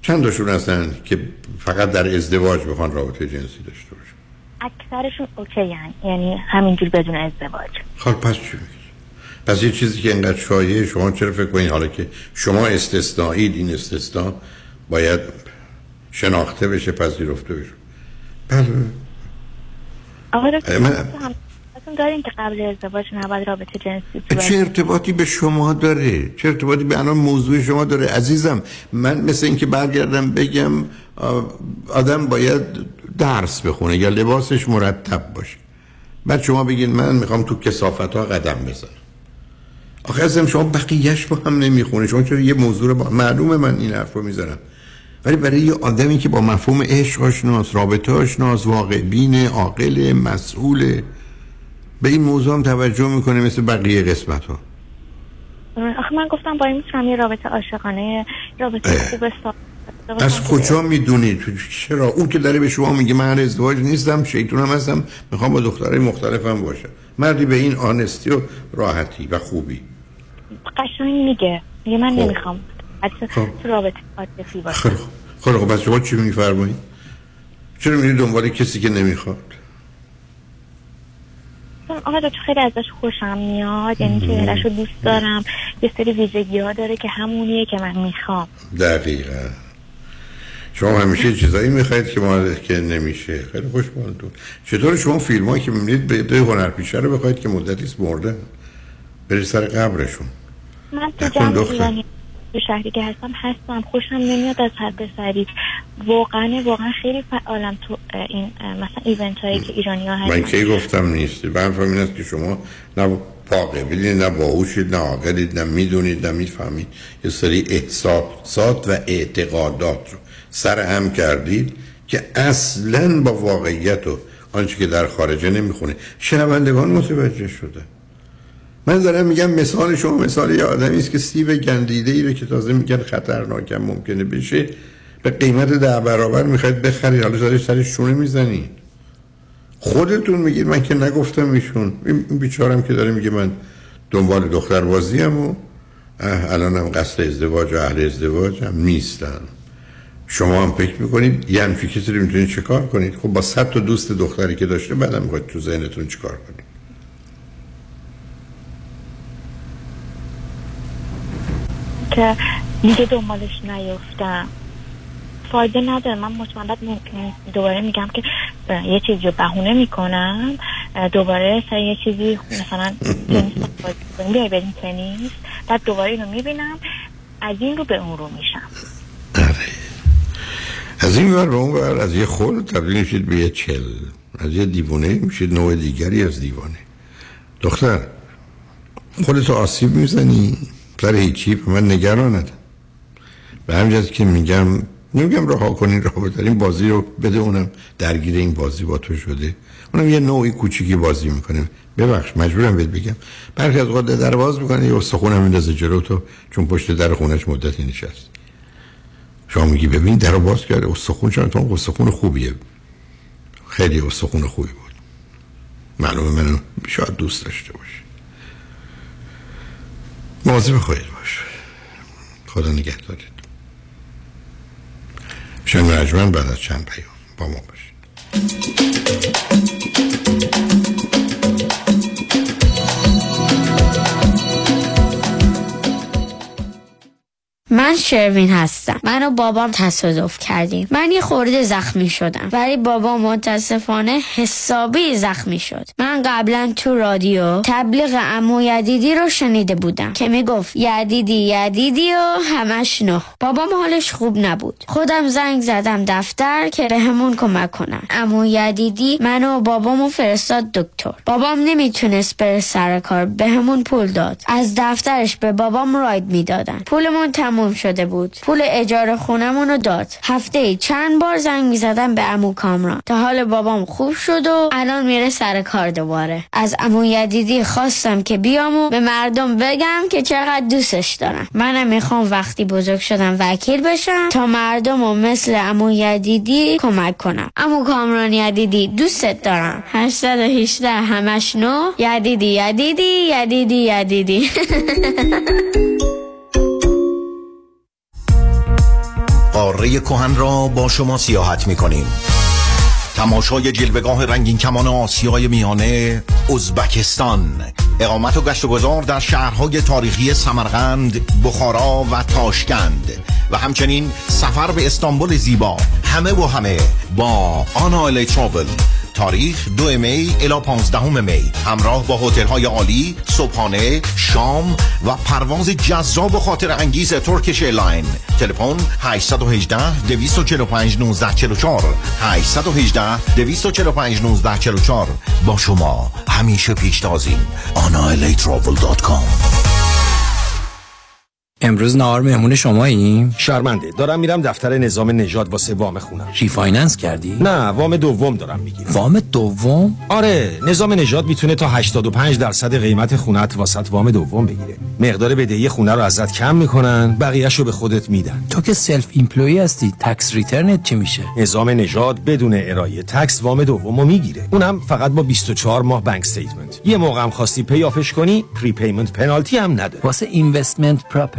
Speaker 4: چند تاشون هستن که فقط در ازدواج بخوان رابطه جنسی داشته باشن؟
Speaker 20: اکثرشون اوکی هن. یعنی همینجور بدون ازدواج.
Speaker 4: خب پس چی؟ پس یه چیزی که اینقدر شایعه شما چرا فکر کنید؟ حالا که شما استثنائید این استثناء باید شناخته بشه پذیرفته بشه. بله.
Speaker 20: آقا
Speaker 4: من-
Speaker 20: اصلا داریم که قبل ازدواج نباید رابطه جنسی
Speaker 4: چه ارتباطی به شما داره؟ چه ارتباطی به الان موضوع شما داره؟ عزیزم من مثل اینکه برگردم بگم آدم باید درس بخونه یا لباسش مرتب باشه. بعد شما بگید من می‌خوام تو کسافت ها قدم بزنم. آخه ازم شما بقیهش با هم نمی‌خونه. شما چرا یه موضوع با معلومه من این حرف رو می‌زنم. ولی برای یه آدمی که با مفهوم عشق آشناس رابطه آشناس واقع بین عاقل مسئول به این موضوع هم توجه می‌کنه مثل بقیه قسمت ها
Speaker 20: آخه من گفتم با این می‌تونم یه رابطه عاشقانه رابطه خوب سا-
Speaker 4: از کجا می‌دونید چرا؟ اون که داره به شما میگه من ازدواج نیستم شیطونم هستم می‌خوام با دخترای مختلفم باشم. مردی به این آنستی و راحتی و خوبی.
Speaker 20: قشنگ میگه. میگه من
Speaker 4: خب.
Speaker 20: نمی‌خوام
Speaker 4: خب.
Speaker 20: تو رابطه عاطفی باشم.
Speaker 4: خیلی خوب پس شما چی میفرمایید چرا میری دنبال کسی که نمی‌خواد؟
Speaker 20: آقا دکتر خیلی ازش خوشم میاد یعنی چهرش رو دوست دارم. یه سری ویژگی ها داره که همونیه که من می‌خوام.
Speaker 4: دقیقا. شما همیشه چیزایی می‌خواید که ما که نمیشه. خیلی خوشحالتون چطور شما فیلم هایی که می‌بینید به ده هنرپیشه رو بخواید که مدتی مردن؟ برید سر قبرشون.
Speaker 20: من تو تو شهری که هستم هستم. خوشم نمیاد از هر پسری واقعا واقعا خیلی فعالم تو این مثلا ایونت هایی که ایرانی ها
Speaker 4: من کی گفتم نیستی؟ فهم این است که شما نه پاقبیلید نه باهوشید نه عاقلید نه می‌دونید نه می‌فهمید. یه سری احساسات و اعتقادات رو سر هم کردید که اصلا با واقعیت و آنچه که در خارجه نمی‌خونه. شنوندگان متوجه شده. من دارم میگم مثال شما مثال یه آدمی است که سیب گندیده ای رو که تازه میگن خطرناکم ممکنه بشه به قیمت ده برابر می‌خواید بخرید. حالا دارید سر شونه می‌زنید. خودتون میگید من که نگفتم ایشون. این بیچارم که داره میگه من دنبال دختر بازیم و الانم قصد ازدواج و اهل ازدواج هم نیستم شما هم فکر می‌کنید یه همچی کسی رو می‌تونید چیکار کنید؟ خب با صد تا دوست دختری که داشته بعدم می‌خواید تو ذهنتون چیکار کنید؟
Speaker 20: که دیگه دنبالش نیفتم. فایده نداره. من مطمئن دوباره میگم که یه چیزی رو بهونه می‌کنم. دوباره سر یه چیزی مثلا تنیس بیای بریم تنیس. بعد دوباره اینو می‌بینم. از این رو به اون رو میشم.
Speaker 4: آره. از این ور به اون ور از یه خل تبدیل میشید به یه چل از یه دیوانه میشید نوع دیگری از دیوانه. دختر خودتو آسیب می‌زنی. سر هیچی من نگرانت به همجاز که میگم نمیگم رها کنین راه این بازی رو بده اونم درگیر این بازی با تو شده. اونم یه نوعی کوچیکی بازی می‌کنه. ببخش مجبورم بهت بگم. برخی از اوقات در باز می‌کنه یه استخونم میندازه جلو تو چون پشت در خونش مدتی نشست. شما میگی ببین در باز کرده. استخون چون تو استخون خوبیه. خیلی استخون خوبی بود. معلومه منو شاید دوست داشته باشه. مواظب خودت باش. خدا نگهدارت. شنگ رجمن بعد از چند پیام. با ما باشید
Speaker 32: من شروین هستم. من و بابام تصادف کردیم. من یه خورده زخمی شدم. ولی بابا متاسفانه حسابی زخمی شد. من قبلا تو رادیو تبلیغ امو یدیدی رو شنیده بودم که می‌گفت یدیدی یدیدی و همش نه. بابام حالش خوب نبود. خودم زنگ زدم دفتر که بهمون کمک کنن. امو یدیدی من و بابامو فرستاد دکتر. بابام نمی‌تونست بره سر کار بهمون پول داد. از دفترش به بابام راید می‌دادن. پولمون تموم شده بود. پول اجاره خونمون رو داد. هفته ای چند بار زنگ می‌زدم به امو کامران. تا حال بابام خوب شد و الان میره سر کار دوباره. از امو یدیدی خواستم که بیام و به مردم بگم که چقدر دوستش دارم منم می‌خوام وقتی بزرگ شدم وکیل بشم تا مردم و مثل امو یدیدی کمک کنم. امو کامران یدیدی دوستت دارم. 818 همش نو. یدیدی یدیدی یدیدی یدیدی.
Speaker 11: قاره کهن را با شما سیاحت می کنیم تماشای جلوگاه رنگین کمان آسیای میانه ازبکستان. اقامت و گشت و گذار در شهرهای تاریخی سمرقند، بخارا و تاشکند. و همچنین سفر به استانبول زیبا. همه و همه با آنا تراول تاریخ دو می الا 15 می. همراه با هتل های عالی صبحانه شام و پرواز جذاب و خاطر انگیز Turkish Airline. تلفن 818 245 1944 818 245 1944 با شما همیشه پیشتازیم. anailatravel.com
Speaker 14: امروز نهار مهمون شماییم؟
Speaker 33: شرمنده دارم میرم دفتر نظام نژاد واسه وام خونم.
Speaker 14: Refinance کردی؟
Speaker 33: نه وام دوم دارم می‌گیرم.
Speaker 14: وام دوم؟
Speaker 33: آره نظام نژاد می‌تونه تا 85 درصد قیمت خونت واست وام دوم بگیره. مقدار بدهی خونه رو ازت کم می‌کنن بقیه‌شو به خودت میدن.
Speaker 14: تو که self-employed هستی tax return ت چی میشه؟
Speaker 33: نظام نژاد بدون ارائه tax وام دومو می‌گیره. اونم فقط با 24 ماه bank statement یه موقع هم خواستی pay off ش کنی prepayment penalty هم نداره.
Speaker 14: واسه investment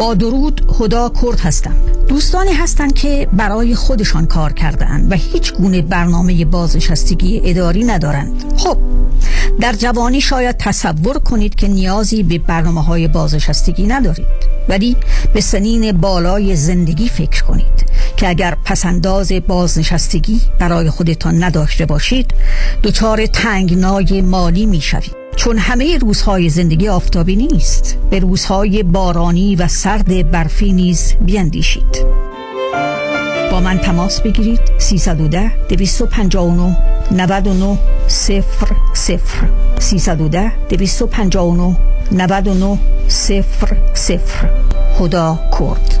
Speaker 34: با درود هدا کرد هستم. دوستانی هستند که برای خودشان کار کردند و هیچ گونه برنامه بازنشستگی اداری ندارند. خب در جوانی شاید تصور کنید که نیازی به برنامه های بازنشستگی ندارید. ولی به سنین بالای زندگی فکر کنید که اگر پسنداز بازنشستگی برای خودتان نداشته باشید دچار تنگنای مالی می شوید چون همه روزهای زندگی آفتابی نیست. به روزهای بارانی و سرد برفی نیز بیندیشید. با من تماس بگیرید. 310 259 99 00 310 259 99 00 خدا کرد.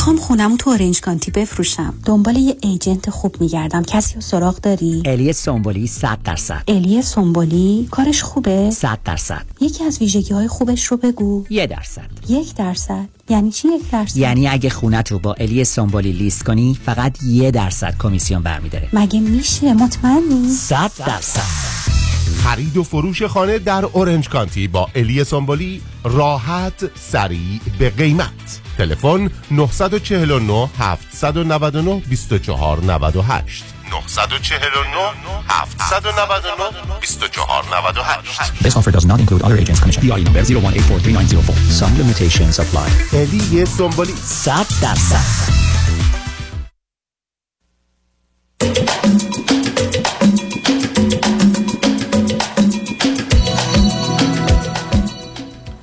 Speaker 35: می‌خوام خونم تو اورنج کانتی بفروشم. دنبال یه agent خوب میگردم. کسی رو سراغ داری؟
Speaker 36: الی سنبولی 100 درصد.
Speaker 35: الی سنبولی؟ کارش خوبه؟
Speaker 36: 100 درصد.
Speaker 35: یکی از ویژگی های خوبش رو بگو.
Speaker 36: یه درصد.
Speaker 35: یک درصد. یعنی چی یک درصد؟
Speaker 36: یعنی اگه خونت رو با الی سنبولی لیست کنی فقط یه درصد کمیسیون برمیداره.
Speaker 35: مگه میشه؟ مطمئنی؟
Speaker 36: 100 درصد.
Speaker 13: خرید و فروش خانه در اورنج کانتی با الی سنبولی راحت سریع به قیمت تلفن 949 799 2498 949 799 2498
Speaker 36: This offer does not include other agents commission. BI number 01843904. Some limitations apply.
Speaker 13: الی سنبولی
Speaker 36: 100 درصد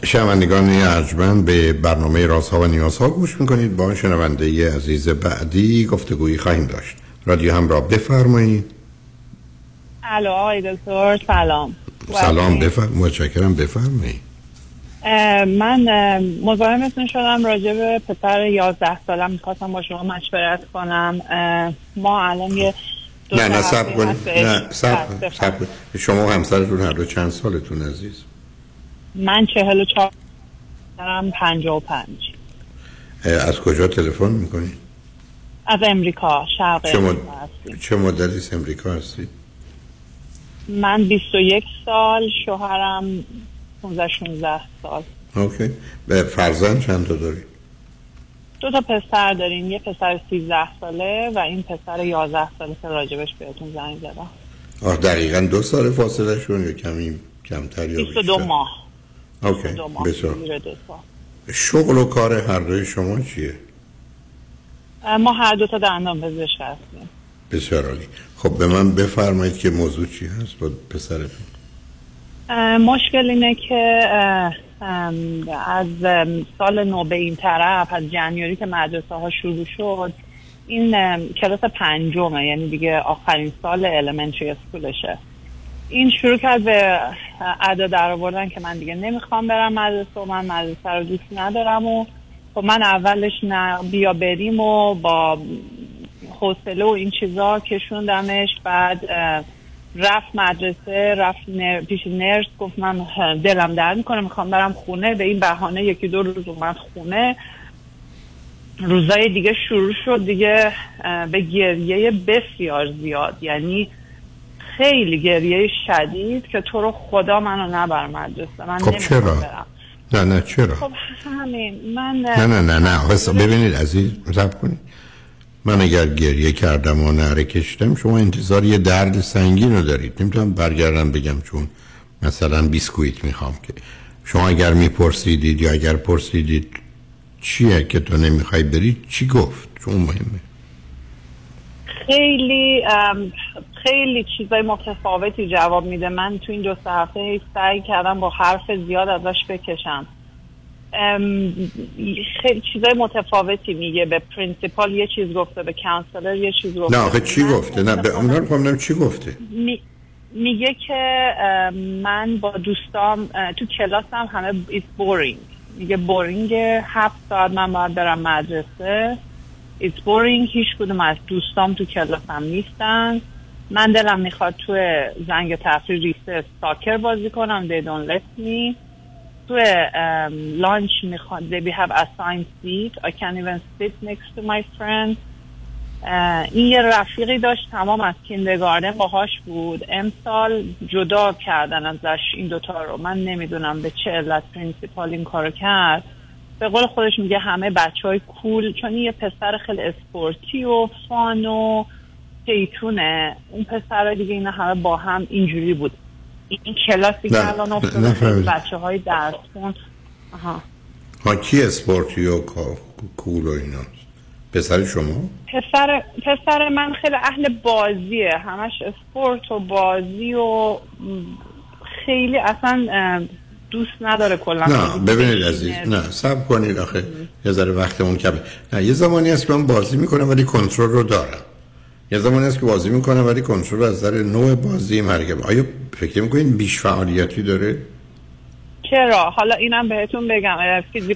Speaker 4: شنوندگان ارجمند به برنامه رازها و نیازها گوش می‌کنید. با شنونده عزیز بعدی گفتگویی خواهیم داشت. رادیو هم را بفرمایید.
Speaker 37: الو آقای دکتر سلام.
Speaker 4: سلام بفرم متشکرم بفرمایید.
Speaker 37: من مزاحمتون شدم راجع به پسر 11 سالم. می‌خواستم با شما مشورت کنم. ما الان یه
Speaker 4: نه نه سب کنید. نه سب کنید. شما همسرتون هر دو چند سالتون عزیز؟
Speaker 37: من چهل و چهار دارم پنجا و پنج.
Speaker 4: از کجا تلفن می‌کنی؟
Speaker 37: از امریکا شرق
Speaker 4: چه, مد... چه مدتی از امریکا هستی؟
Speaker 37: من 21 سال شوهرم 15 16 سال.
Speaker 4: اوکی. به فرزند چند تا داری؟
Speaker 37: دو تا پسر داریم. یه پسر 13 ساله و این پسر 11 ساله که راجبش بهتون زنگ زدم.
Speaker 4: آه دقیقا دو سال فاصله شون یا کمی کمتر یا
Speaker 37: 22 ماه.
Speaker 4: اوکی بسیار. شغل و کار هر دوی شما چیه؟
Speaker 37: ما هر دو تا دندان پزشک هستیم.
Speaker 4: بسیار عالی. خب به من بفرمایید که موضوع چی هست با پسرتون
Speaker 37: مشکل اینه که از سال نو به این طرف از جنیاری که مدرسه ها شروع شد این کلاس پنجمه یعنی دیگه آخرین سال المنتری اسکولشه این شروع کرد به ادا در آوردن که من دیگه نمی‌خوام برم مدرسه و من مدرسه رو دوست ندارم و خب من اولش نه بیا بریم و با حوصله و این چیزا کشوندمش بعد رفت مدرسه رفت پیش نرس گفت من دلم درد می‌کنه می‌خوام برم خونه به این بهانه یکی دو روز اومد خونه. روزای دیگه شروع شد دیگه به گریه بسیار زیاد یعنی خیلی گریه شدید که تو رو خدا منو نبر مدرسه من
Speaker 4: خب چرا؟ برم. نه نه چرا؟
Speaker 37: خب همین. من
Speaker 4: نه نه نه نه. ببینید عزیز مصب کنید. من اگر گریه کردم و نره کشیدم شما انتظار یه درد سنگین رو دارید. نمی‌تونم برگردم بگم چون مثلا بیسکویت می‌خوام که. شما اگر میپرسیدید یا اگر پرسیدید چیه که تو نمی‌خوای بری چی گفت؟ چون مهمه.
Speaker 37: خیلی خیلی چیزای متفاوتی جواب میده. من تو این دو سه هفته سعی کردم با حرف زیاد ازش بکشم. خیلی چیزای متفاوتی میگه به principal. یه چیز گفته به counselor یه چیز گفته.
Speaker 4: نه آخه چی گفته؟ نه به اون رو چی گفته.
Speaker 37: می- میگه که من با دوستام تو کلاسم همه it's boring. میگه بورینگ هفت ساعت من باید برم مدرسه. It's boring هیچ کدوم از دوستام تو کلاسم نیستن. من دلم می‌خواد تو زنگ تفریح ریسه ساکر بازی کنم they don't let me. تو لانچ می‌خواد they we have assigned seat. I can't even sit next to my friend. این یه رفیقی داشت تمام از kindergarten باهاش بود. امسال جدا کردن ازش این دوتا رو. من نمی‌دونم به چه علت principal این کارو کرد. به قول خودش میگه همه بچه های cool چون این یه پسر خیلی sporty و fun و شیطونه اون پسر دیگه اینا همه با هم اینجوری بود. این کلاسی که الان افتاده. بچه های درس خون آها.
Speaker 4: ها کی sporty و کول و اینا؟ پسر شما؟
Speaker 37: پسر پسر من خیلی اهل بازیه. همش اسپورت و بازی و خیلی اصلا دوست نداره کلا.
Speaker 4: نه ببینید عزیز نه سب کنید آخه یه ذره وقتمون کمه. نه یه زمانی هست که من بازی می‌کنم ولی کنترل رو دارم. یه زمانی هست که بازی می‌کنم ولی کنترل از نظر نوع بازی مرگم آیا فکر می‌کنید بیش فعالیتی داره؟
Speaker 37: چرا؟ حالا اینم بهتون بگم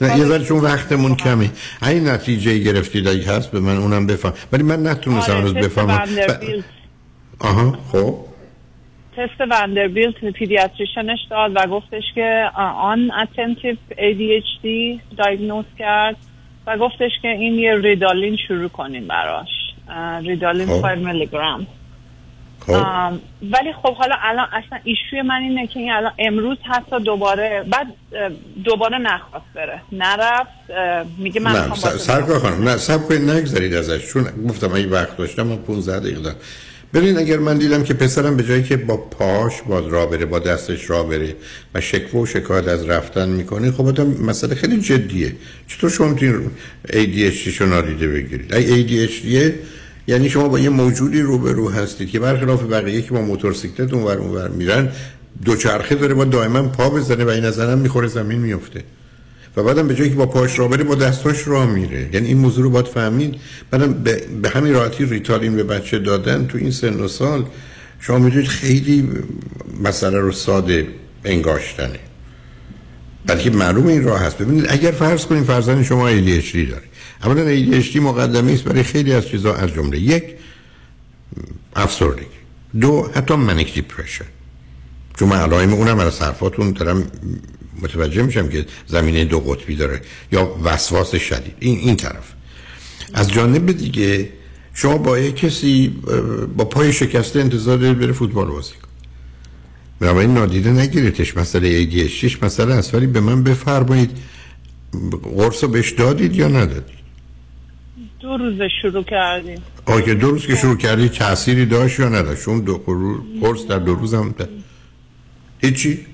Speaker 4: یه ذره چون وقتمون کمه. این نتیجه گرفتید اگه هست به من اونم بفهم. ولی من نتونستم
Speaker 37: آره، تست
Speaker 4: بفهمم. ب- آها خب.
Speaker 37: تست وندربیلت pediatrician ش داد و گفتش که inattentive ADHD diagnose کرد و گفتش که این یه ریتالین شروع کنیم براش. ریتالین
Speaker 4: خب.
Speaker 37: 5 میلی گرم
Speaker 4: خب
Speaker 37: ولی خب حالا الان اصلا ایشوی من اینه که این الان امروز حتی دوباره بعد دوباره نخواست بره. نرفت میگه من
Speaker 4: نه سرکار خانم نه سب کنید نگذارید ازش چون گفتم اگه وقت داشتم من 15 دقیقه دارم. ببین اگر من دیدم که پسرم به جایی که با پاش با راه بره با دستش راه بره و شکوه و شکایت از رفتن می‌کنه خب آدم مسئله خیلی جدیه. چطور شما می‌تونید ADHD شو نادیده بگیرید؟ اگه ADHD یعنی شما با یه موجودی روبرو هستید که برخلاف بقیه که با موتورسیکلت اونور اونور میرن دوچرخه داره با دائما پا بزنه و این نظرم می‌خوره زمین میفته. و بعدم به جایی که با پاش راه بره با دستاش راه میره. یعنی این موضوع رو باید فهمید. بعدم به, به همین راحتی ریتالین به بچه دادن تو این سن و سال شما می‌دونید خیلی مسئله رو ساده انگاشتنه. بلکه معلوم این راه هست. ببینید اگر فرض کنیم فرزند شما ADHD داره. اولا ADHD مقدمه است برای خیلی از چیزها از جمله یک افسردگی. دو حتی منیک دیپرشن چون من علائم اونم از حرفاتون دارم متوجه میشم که زمینه دو قطبی داره یا وسواس شدید. این این طرف. از جانب دیگه شما با یک کسی با پای شکسته انتظار دارید بره فوتبال بازی کنه. بنابراین نادیده نگیریدش مسئله ADHD مسئله است. ولی به من بفرمایید قرص بهش دادید یا ندادید؟
Speaker 37: دو روز شروع کردیم.
Speaker 4: که دو روز که شروع کردی تأثیری داشت یا نداشت؟ اون دو قرص در دو روز هم ده. هیچی؟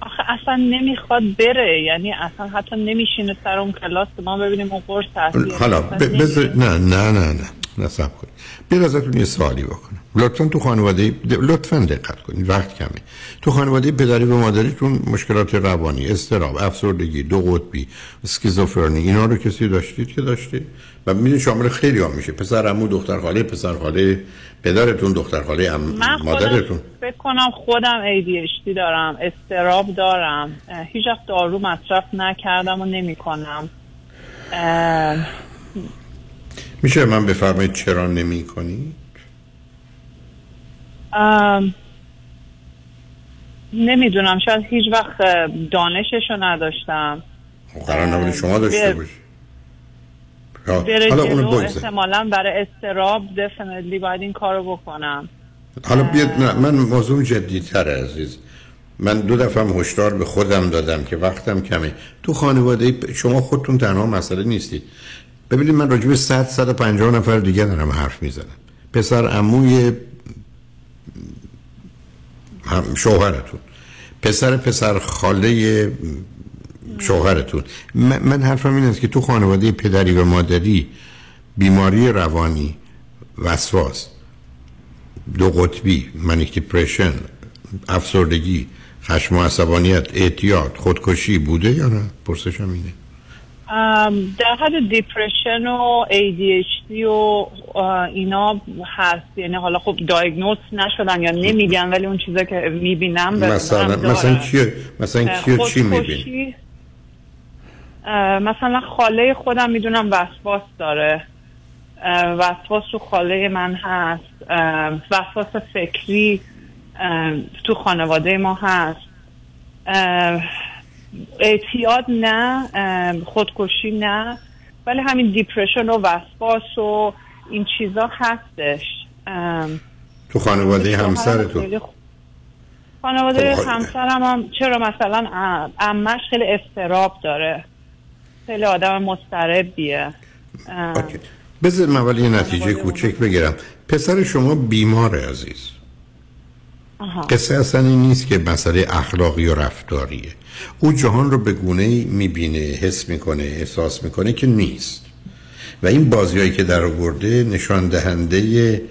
Speaker 37: آخه اصلا نمی‌خواد بره یعنی اصلا حتی نمیشینه سر اون کلاس ما ببینیم اون قرص تاثیر
Speaker 4: حالا بذار نه نه نه نه نه سب کنید بیاد ازتون یه سوالی بکنم. لطفا تو خانواده لطفا دقت کنید وقت کمه. تو خانواده پدری و مادریتون مشکلات روانی استراب افسردگی دو قطبی اسکیزوفرنی اینا رو کسی داشتید که داشته؟ و می‌دونید شامل خیلی ها میشه. پسر عمو دختر خاله پسر خاله پدرتون دختر خاله
Speaker 37: خودم
Speaker 4: مادرتون.
Speaker 37: فکر کنم خودم ADHD دارم استراب دارم. اه، هیچ وقت دارو مصرف نکردم و نمی کنم
Speaker 4: میشه من بفرمایید چرا نمی کنی؟
Speaker 37: نمی‌دونم شاید هیچ وقت دانششو نداشتم.
Speaker 4: قرار نبوده شما داشته باشی. حالا
Speaker 37: جلو
Speaker 4: اونو
Speaker 37: احتمالا برای استراب دفنتلی باید این کارو بکنم.
Speaker 4: حالا بیاد نه من موضوع جدی تر عزیز. من دو دفعه هشدار به خودم دادم که وقتم کمه. تو خانواده شما خودتون تنها مسئله نیستید. ببینید من راجع به 100 150 نفر دیگه دارم حرف می‌زنم. پسر عموی هم شوهرتون. پسر پسر خاله شوهرتون. من حرفم این است که تو خانواده پدری و مادری بیماری روانی وسواس دو قطبی منیک دیپرشن افسردگی خشم و عصبانیت اعتیاد خودکشی بوده یا نه؟ پرسشم اینه.
Speaker 37: در حد دیپرشن و ADHD و اینا هست. یعنی حالا خب دایگنوز نشدن یا نمیگن ولی اون چیزا که می‌بینم
Speaker 4: مثلا مثلا چیه مثلا کیو چی می‌بینی
Speaker 37: مثلا خاله خودم می‌دونم وسواس داره. وسواس تو خاله من هست. وسواس فکری تو خانواده ما هست. اعتیاد نه خودکشی نه ولی همین دیپرشن و وسواس و این چیزا هستش.
Speaker 4: تو خانواده همسرتون.
Speaker 37: خانواده
Speaker 4: خب،
Speaker 37: همسرم هم چرا مثلا ام- عمش خیلی استراب داره. خیلی آدم مضطربیه. اه،
Speaker 4: بذار من ولی یه نتیجه کوچک بگیرم. پسر شما بیماره عزیز.
Speaker 37: آها.
Speaker 4: قصه اصلا این نیست که مسئله اخلاقی و رفتاریه. او جهان رو به گونه می‌بینه حس می‌کنه احساس می‌کنه که نیست. و این بازیایی که در آورده نشان دهنده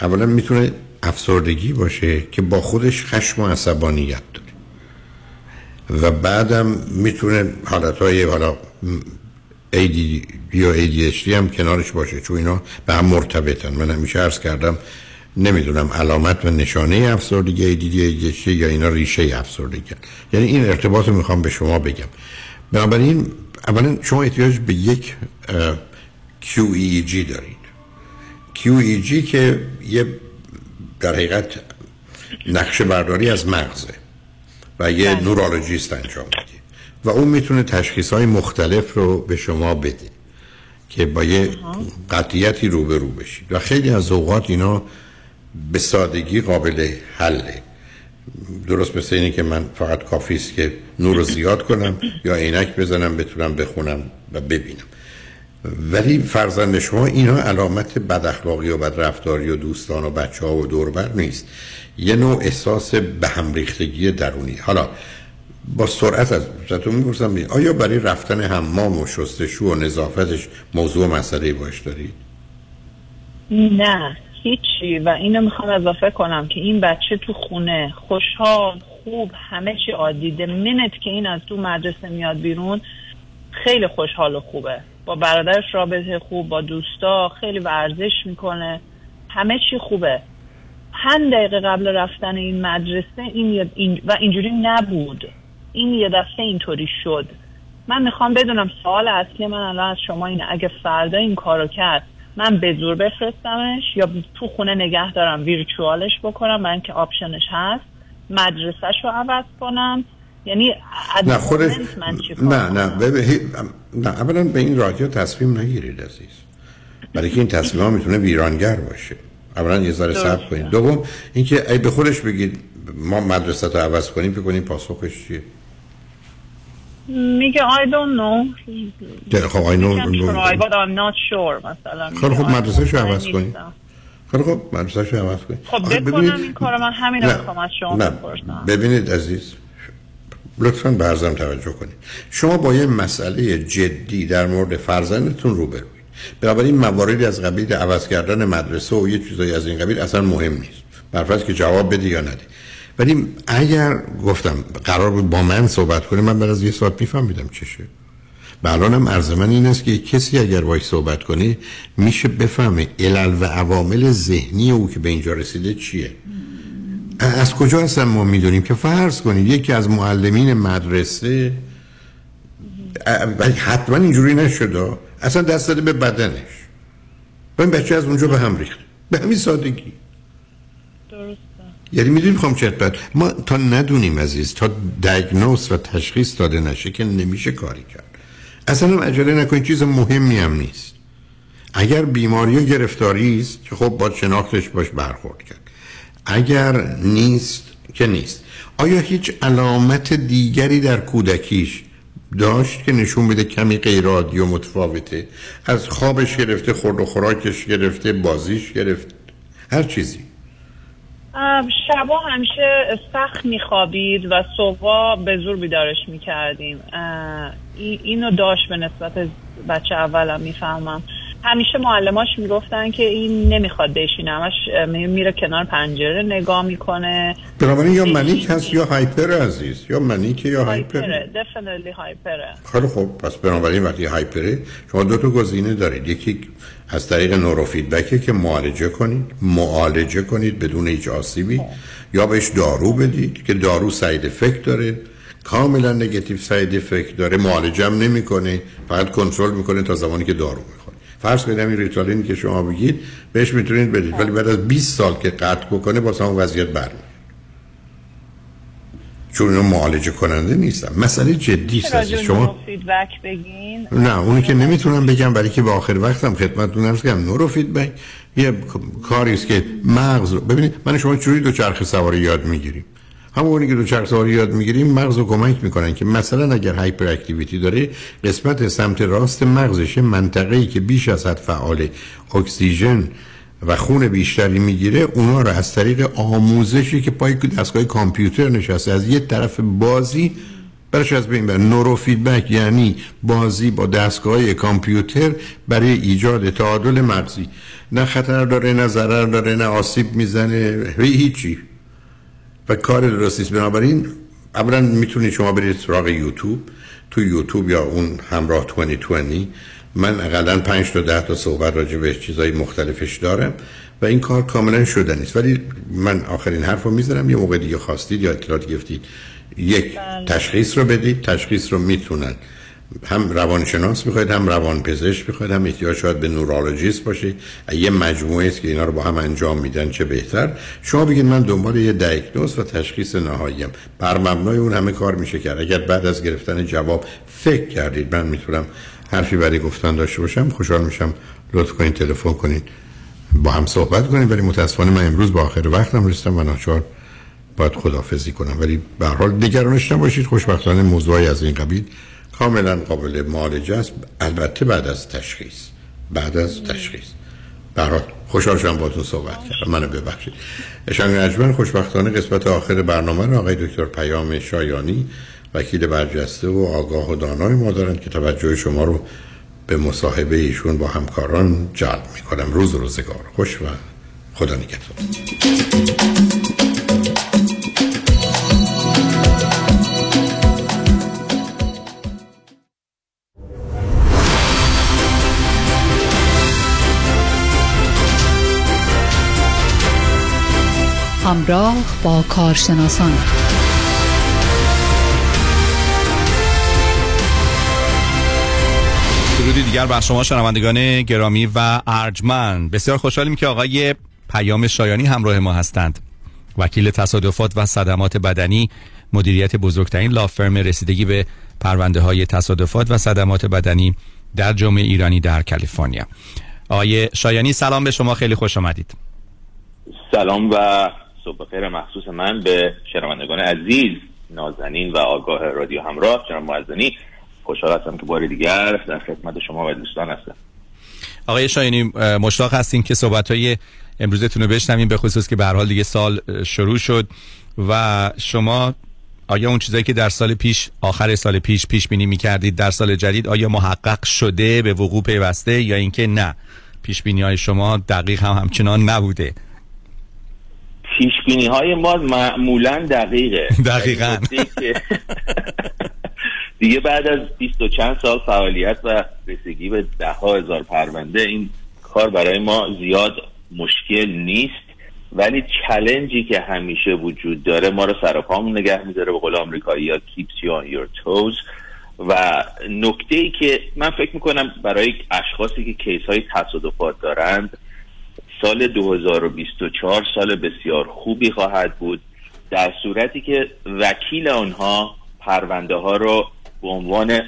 Speaker 4: اولا می‌تونه افسردگی باشه که با خودش خشم و عصبانیت داره. و بعدم می‌تونه حالتهای حالا ADD یا ADHD هم کنارش باشه چون اینا به هم مرتبطن. من همیشه عرض کردم نمی‌دونم علامت و نشانه افسردگی ADD ADHD یا اینا ریشه افسردگی یعنی این ارتباط رو می‌خوام به شما بگم. بنابراین اولا شما احتیاج به یک اه، QEEG دارید. QEEG که یه در حقیقت نقشه برداری از مغزه و یه نورولوژیست انجام میده و اون می‌تونه تشخیص های مختلف رو به شما بده که با یه قطعیتی روبرو بشید. و خیلی از اوقات اینا به سادگی قابل حله. درست مثل اینه که من فقط کافی است که نور رو زیاد کنم یا عینک بزنم بتونم بخونم و ببینم. ولی فرزند شما اینا علامت بد اخلاقی و بد رفتاری و دوستان و بچه ها و دوربر نیست. یه نوع احساس به هم ریختگی درونی. حالا با سرعت از ازتون می‌پرسم آیا برای رفتن حمام و شستشو و نظافتش موضوع مسئله باش دارید؟
Speaker 37: نه. هیچی و اینو می‌خوام اضافه کنم که این بچه تو خونه خوشحال خوب همه چی عادی. منت که این از تو مدرسه میاد بیرون خیلی خوشحال و خوبه. با برادرش رابطه خوب با دوستا خیلی ورزش می‌کنه. همه چی خوبه. پنج دقیقه قبل رفتن این مدرسه این, این و اینجوری نبود. این یه دفعه اینطوری شد. من می‌خوام بدونم سوال اصلی من الان از شما اینه. اگه فردا این کارو کرد من به زور بفرستمش یا تو خونه نگه دارم ویرچوالش بکنم من که آپشنش هست مدرسهش رو عوض کنم. یعنی
Speaker 4: نه خودش
Speaker 37: من
Speaker 4: نه نه نه اولا به این راجع تصمیم نگیرید عزیز. برای که این تصمیم ها می‌تونه ویرانگر باشه. اولا یه ذره صبر. کنید. دوم اینکه ای به خودش بگید ما مدرسه رو عوض کنیم فکر کنیم پاسخش چیه؟
Speaker 37: میگه I don't know.
Speaker 4: خب I know-
Speaker 37: but I'm not sure مثلا
Speaker 4: خب
Speaker 37: I
Speaker 4: مدرسه
Speaker 37: مطمئن
Speaker 4: عوض
Speaker 37: نیستم.
Speaker 4: خیلی خب مدرسه رو عوض کنید
Speaker 37: خب بکنم این کارو من همین رو از شما بپرسم.
Speaker 4: ببینید عزیز لطفا به عرضم توجه کنید. شما با یه مسئله جدی در مورد فرزندتون روبروید بنابراین مواردی از قبیل عوض کردن مدرسه و یه چیزایی از این قبیل اصلا مهم نیست. برفرض که جواب بده یا نده ولی اگر گفتم قرار بود با من صحبت کنه من بعد از یه ساعت میفهمیدم چشه و الانم عرض من این است که کسی اگر باش صحبت کنه میشه بفهمه علل و عوامل ذهنی او که به اینجا رسیده چیه. از کجا اصلا ما می‌دونیم که فرض کنید یکی از معلمین مدرسه حتما اینجوری نشده اصلا دست داده به بدنش. و این بچه از اونجا به هم ریخت. به همین سادگی. یعنی می‌دونی می‌خوام چه بعد ما تا ندونیم عزیز تا دیگنوز و تشخیص داده نشه که نمیشه کاری کرد. اصلا هم عجله نکنید چیز مهمی هم نیست. اگر بیماری و گرفتاری است که خب با شناختش باش برخورد کرد. اگر نیست که نیست. آیا هیچ علامت دیگری در کودکیش داشت که نشون بده کمی غیر عادی و متفاوته؟ از خوابش گرفته خورد و خوراکش گرفته بازیش گرفت هر چیزی.
Speaker 37: شبا همیشه سخت میخوابید و صبح به زور بیدارش می‌کردیم. اینو داشت به نسبت بچه اولم می‌فهمم. همیشه معلماش می‌گفتن که این نمی‌خواد بشینه همش میره کنار پنجره نگاه می‌کنه.
Speaker 4: بنابراین یا manic هست یا hyper عزیز یا manic یا
Speaker 37: hyper definitely hyper ه
Speaker 4: خیلی خوب پس بنابراین وقتی hyper ه شما دو تا گزینه دارید. یکی از طریق نورو فیدبکه که معالجه کنید معالجه کنید بدون هیچ آسیبی یا بهش دارو بدید که دارو side effect داره کاملا negative side effect داره معالجه هم نمی‌کنه فقط کنترل می‌کنه تا زمانی که دارو می‌خوره فرض کنید همین ریتالین که شما بگید بهش می‌تونید بدید. ولی بعد از 20 سال که قطع بکنه باز هم وضعیت برمیاد چون اینا معالجه کننده نیستن. مسئله جدی است. شما
Speaker 37: feedback بگین.
Speaker 4: نه اونی که نمی‌تونم بگم برای که به آخر وقتم خدمتتون عرض کنم نورو فیدبک یه کاری است که مغز رو ببینید من شما چجوری دو چرخ سواری یاد می‌گیریم؟ همونی که دو چرخ یاد می‌گیریم مغز رو کمک می‌کنن که مثلا اگر hyperactivity داره قسمت سمت راست مغزش منطقه‌ای که بیش از حد فعال اکسیژن و خون بیشتری می‌گیره اونا رو از طریق آموزشی که پای دستگاه کامپیوتر نشسته از یه طرف بازی برش از بین بر نورو فیدبک یعنی بازی با دستگاه کامپیوتر برای ایجاد تعادل مغزی. نه خطر داره نه ضرر داره نه آسیب می‌زنه هیچی. و کار درستی است بنابراین اولا می‌تونید شما برید سراغ یوتیوب. تو یوتیوب یا اون همراه 2020 من اقلا 5 تا 10 تا صحبت راجع به چیزای مختلفش دارم و این کار کاملا شدنی است ولی من آخرین حرف رو می‌ذارم یه موقع دیگه خواستید یا اطلاعات گرفتید یک تشخیص رو بدید. تشخیص رو می‌تونن. هم روانشناس می‌خواید هم روانپزشک می‌خواید هم احتیاج شاید به نورولوژیست باشه یه مجموعه است که اینا رو با هم انجام میدن چه بهتر؟ شما بگید من دنبال یه دیاگنوز و تشخیص نهاییم. بر مبنای اون همه کار میشه کرد. اگر بعد از گرفتن جواب فکر کردید من می‌تونم حرفی برای گفتن داشته باشم. خوشحال میشم لطف کنید تلفن کنید با هم صحبت کنید. ولی متاسفانه من امروز با آخر وقتم رسیدم و ناچار باید خدافزی کنم. ولی به هر حال نگرانش نباشید. خوشبختانه موضوعی از این قبیل کاملا قابل معالجه است. البته بعد از تشخیص. بعد از تشخیص. حال خوشحال شدم باهاتون صحبت کردم. منو ببخشید. اشان اجمن خوشبختانه قسمت آخر برنامه رو آقای دکتر پیام شایانی وکیل برجسته و آگاه و دانای ما دارن که توجه شما رو به مصاحبه ایشون با همکاران جلب می‌کنم. روز روزگار. خوش و خدا نگهدار.
Speaker 17: همراه با کارشناسان.
Speaker 38: درودی دیگر بر شما شنوندگان گرامی و ارجمند. بسیار خوشحالیم که آقای پیام شایانی همراه ما هستند. وکیل تصادفات و صدمات بدنی مدیریت بزرگترین لافرم رسیدگی به پرونده های تصادفات و صدمات بدنی در جامعه ایرانی در کالیفرنیا. آقای شایانی سلام به شما خیلی خوش آمدید.
Speaker 39: سلام و صبح خیر مخصوص من به شنوندگان عزیز نازنین و آگاه رادیو همراه. جناب معزنی خوشحال هستم که بار دیگر در خدمت شما و دوستان هستم.
Speaker 38: آقای شایانی مشتاق هستیم که صحبت های امروزتون رو بشنویم به خصوص که به حال دیگه سال شروع شد و شما آیا اون چیزایی که در سال پیش آخر سال پیش پیش بینی می‌کردید در سال جدید آیا محقق شده به وقوع پیوسته یا اینکه نه؟ پیش بینی های شما دقیق هم همچنان نبوده.
Speaker 39: پیش بینی های ما معمولا دقیقه.
Speaker 38: دقیقا.
Speaker 39: دیگه بعد از بیست و چند سال فعالیت و رسیدگی به ده ها هزار پرونده این کار برای ما زیاد مشکل نیست. ولی چلنجی که همیشه وجود داره ما رو سر پامون نگه میداره به قول آمریکایی یا keeps you on your toes. و نکته ای که من فکر می‌کنم برای اشخاصی که case های تصادفات دارند سال 2024 سال بسیار خوبی خواهد بود در صورتی که وکیل آنها پرونده ها رو به عنوان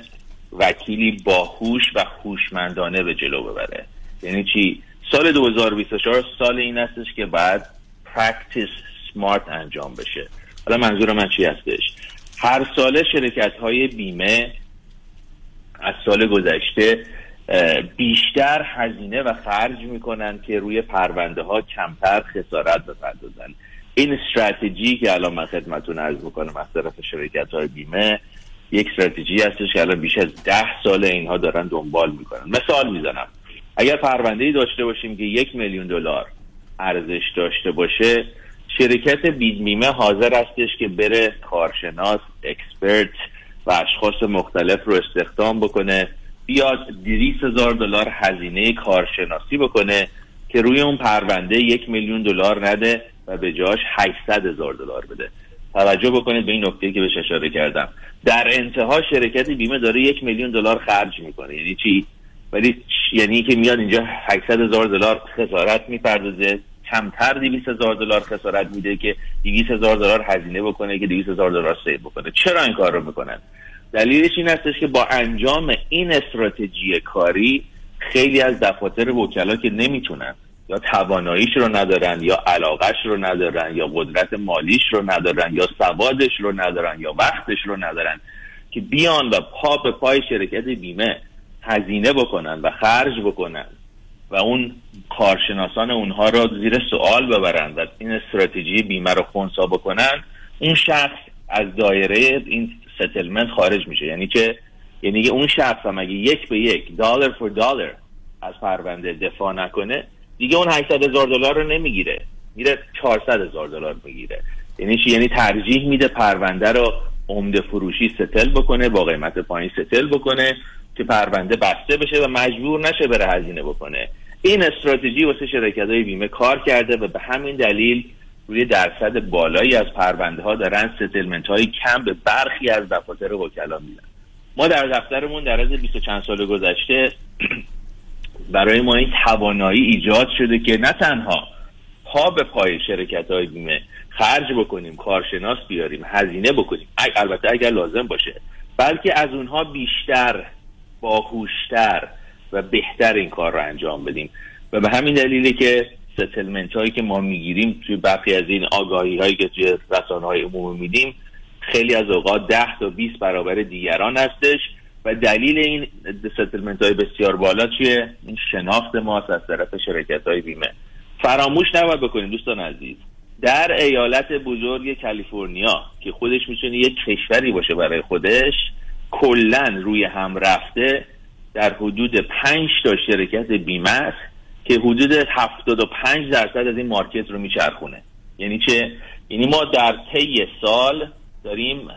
Speaker 39: وکیلی باهوش و هوشمندانه به جلو ببره. یعنی چی؟ سال 2024 سال این هستش که بعد پرکتیس سمارت انجام بشه. حالا منظور من چی هستش؟ هر ساله شرکت های بیمه از سال گذشته بیشتر هزینه و خرج می‌کنن که روی پرونده ها کمتر خسارت بپردازن. این استراتژی که الان من خدمتتون عرض می‌کنم از طرف شرکت های بیمه یک استراتژی هستش که الان بیش از ده سال اینها دارن دنبال می‌کنن. مثال می‌زنم. اگر پرونده ای داشته باشیم که یک میلیون دلار ارزش داشته باشه شرکت بیمه حاضر هستش که بره کارشناس اکسپرت و اشخاص مختلف رو استخدام بکنه. بیاد 200 هزار دلار هزینه کارشناسی بکنه که روی اون پرونده یک میلیون دلار نده و به جاش 800 هزار دلار بده. توجه بکنید به این نکته که بهش اشاره کردم. در انتها شرکت بیمه داره یک میلیون دلار خرج می‌کنه. یعنی چی؟ ولی یعنی که میاد اینجا 800 هزار دلار خسارت می‌پردازه. کمتر 200 هزار دلار خسارت میده که 200 هزار دلار هزینه بکنه که 200 هزار دلار سیو بکنه. چرا این کار رو می‌کنن؟ دلیلش این هستش که با انجام این استراتژی کاری خیلی از دفاتر وکلا که نمی‌تونن یا تواناییش رو ندارن یا علاقش رو ندارن یا قدرت مالیش رو ندارن یا سوادش رو ندارن یا وقتش رو ندارن که بیان و پا به پای شرکت بیمه هزینه بکنن و خرج بکنن و اون کارشناسان اونها رو زیر سوال ببرن و این استراتژی بیمه رو خونسا بکنن اون شخص از دایره این ستلمنت خارج میشه. یعنی که یعنی اون شخص هم اگه یک به یک دلار فور دلار از پرونده دفاع نکنه دیگه اون 800 هزار دلار رو نمی‌گیره. میره 400 هزار دلار می‌گیره. یعنی چی؟ یعنی ترجیح میده پرونده رو عمده فروشی ستل بکنه با قیمت پایین ستل بکنه که پرونده بسته بشه و مجبور نشه بره هزینه بکنه. این استراتژی واسه شرکت های بیمه کار کرده و به همین دلیل روی درصد بالایی از پرونده ها دارن ستلمنت های کم به برخی از دفاتر وکلا میدن. ما در دفترمون در از 20 چند سال گذشته برای ما این توانایی ایجاد شده که نه تنها پا به پای شرکت های بیمه خرج بکنیم کارشناس بیاریم هزینه بکنیم البته اگر لازم باشه بلکه از اونها بیشتر باهوشتر و بهتر این کار رو انجام بدیم. و به همین دلیله که settlement هایی که ما می‌گیریم توی برخی از این آگاهی هایی که توی رسانه های عمومی میدیم خیلی از اوقات ده تا 20 برابر دیگران هستش و دلیل این settlement های بسیار بالا چیه این شناخت ماست از طرف شرکت های بیمه. فراموش نباید بکنیم دوستان عزیز. در ایالت بزرگ کالیفرنیا که خودش می‌تونه یک کشوری باشه برای خودش کلا روی هم رفته در حدود پنج تا شرکت بیمه است که حدود 75 درصد از این مارکت رو میچرخونه. یعنی چه؟ یعنی ما در طی سال داریم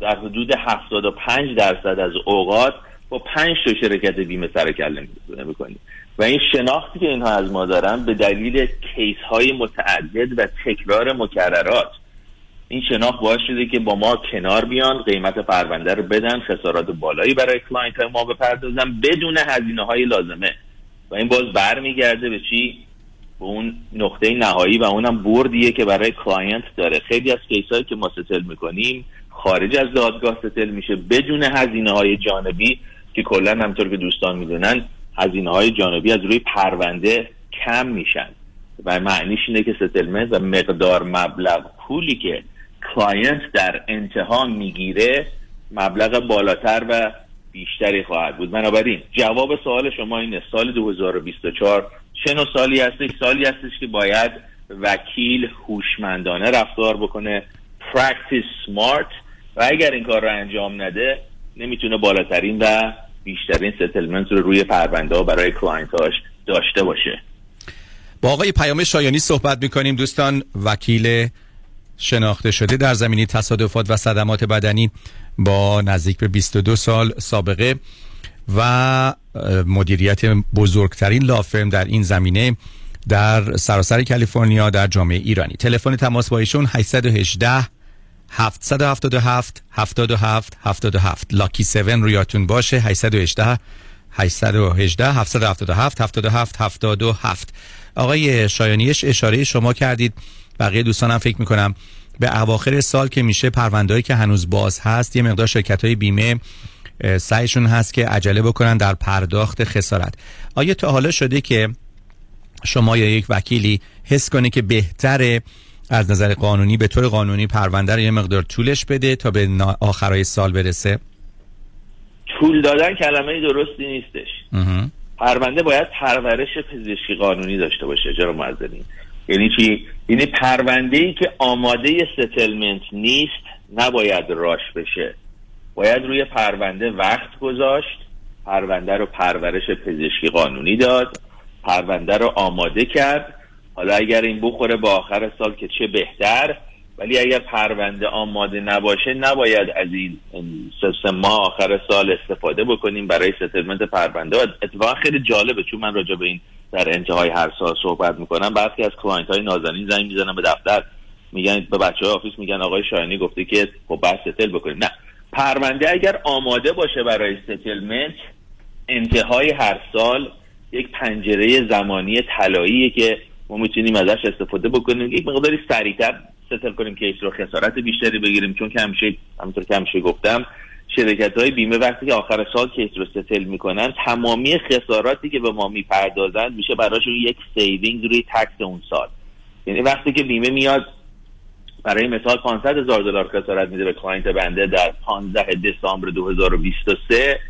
Speaker 39: در حدود 75 درصد از اوقات با پنج تا شرکت بیمه سر کله می‌کنیم. و این شناختی که اینها از ما دارن به دلیل case های متعدد و تکرار مکررات این شناخت باعث شده که با ما کنار بیان قیمت پرونده رو بدن خسارات بالایی برای client ما بپردازن بدون هزینه های لازمه. و این باز برمیگرده به چی؟ به اون نقطه نهایی و اونم بردیه که برای client داره. خیلی از case هایی که ما settle می‌کنیم خارج از دادگاه settle میشه بدون هزینه های جانبی که کلا همونطور که دوستان می‌دونن هزینه های جانبی از روی پرونده کم میشن. و معنیش اینه که settlement و مقدار مبلغ پولی که client در انتها می‌گیره مبلغ بالاتر و بیشتری خواهد بود. بنابراین جواب سوال شما اینه سال 2024 چه نوع سالی هستش؟ سالی هستش که باید وکیل هوشمندانه رفتار بکنه. Practice smart. و اگر این کار رو انجام نده نمی‌تونه بالاترین و بیشترین settlement رو روی پرونده ها برای client اش داشته باشه.
Speaker 38: با آقای پیام شایانی صحبت می‌کنیم. دوستان وکیل شناخته شده در زمینه تصادفات و صدمات بدنی با نزدیک به 22 سال سابقه و مدیریت بزرگترین law firm در این زمینه در سراسر کالیفرنیا در جامعه ایرانی. تلفن تماس با ایشون 818 777 77 77 لاکی 7 رویاتون باشه 818 818 777 77 77 آقای شایانیش اشاره شما کردید بقیه دوستانم فکر می‌کنم به اواخر سال که میشه پروندهایی که هنوز باز هست یه مقدار شرکت های بیمه سعیشون هست که عجله بکنن در پرداخت خسارت. آیا تا حالا شده که شما یا یک وکیلی حس کنه که بهتره از نظر قانونی به طور قانونی پرونده رو یه مقدار طولش بده تا به آخرای سال برسه؟
Speaker 39: طول دادن کلمه درستی نیستش. پرونده باید پرورش پزشکی قانونی داشته باشه جرا معذرین یعنی چی؟ یعنی پرونده ای که آماده ستلمنت نیست نباید راش بشه. باید روی پرونده وقت گذاشت پرونده رو پرورش پزشکی قانونی داد پرونده رو آماده کرد. حالا اگر این بخوره به آخر سال که چه بهتر ولی اگر پرونده آماده نباشه نباید از این سه ماه آخر سال استفاده بکنیم برای settlement پرونده. و اتفاقا خیلی جالبه چون من راجع به این در انتهای هر سال صحبت می‌کنم. برخی از client های نازنین زنگ می‌زنن به دفتر. میگن به بچه های office میگن آقای شایانی گفته که خب باید settle بکنیم. نه. پرونده اگر آماده باشه برای settlement انتهای هر سال یک پنجره زمانی طلاییه که ما می‌تونیم ازش استفاده بکنیم. یک مقداری سریعتر settle کنیم case رو خسارت بیشتری بگیریم. چون که همیشه همونطور که همیشه گفتم شرکت های بیمه وقتی که آخر سال case رو settle می‌کنن تمامی خساراتی که به ما می‌پردازن میشه براشون یک saving روی tax اون سال. یعنی وقتی که بیمه میاد برای مثال 500 هزار دلار خسارت میده به client بنده در 15 دسامبر 2023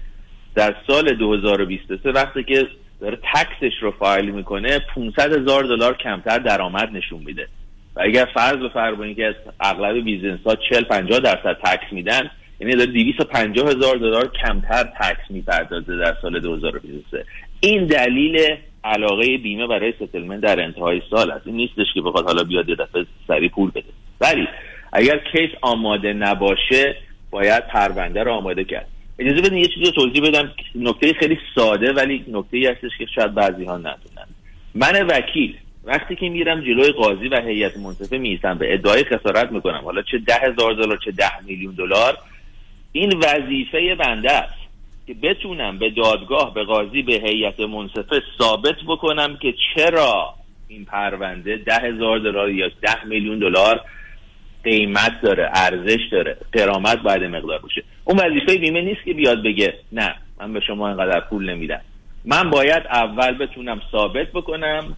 Speaker 39: در سال 2023 وقتی که داره tax ش رو فایل می‌کنه 500 هزار دلار کمتر درآمد نشون میده. و اگر فرض بفرمایید که اغلب business ها 40 50 درصد tax میدن یعنی داره 250 هزار دلار کمتر tax می‌پردازه در سال 2023 این دلیل علاقه بیمه برای settlement در انتهای سال است. این نیستش که بخواد حالا بیاد یه دفعه سریع پول بده. ولی اگر case آماده نباشه باید پرونده رو آماده کرد. اجازه بدین یه چیزی رو توضیح بدم. نکته خیلی ساده ولی نکته ای هستش که شاید بعضی ها ندونن. من وکیل وقتی که میرم جلوی قاضی و هیئت منصفه میستم به ادعای خسارت می‌کنم. حالا چه ده هزار دلار چه ده میلیون دلار این وظیفه بنده است که بتونم به دادگاه به قاضی به هیئت منصفه ثابت بکنم که چرا این پرونده ده هزار دلار یا ده میلیون دلار قیمت داره ارزش داره قرامت باید مقدار باشه. اون وظیفه بیمه نیست که بیاد بگه نه من به شما اینقدر پول نمیدم. من باید اول بتونم ثابت بکنم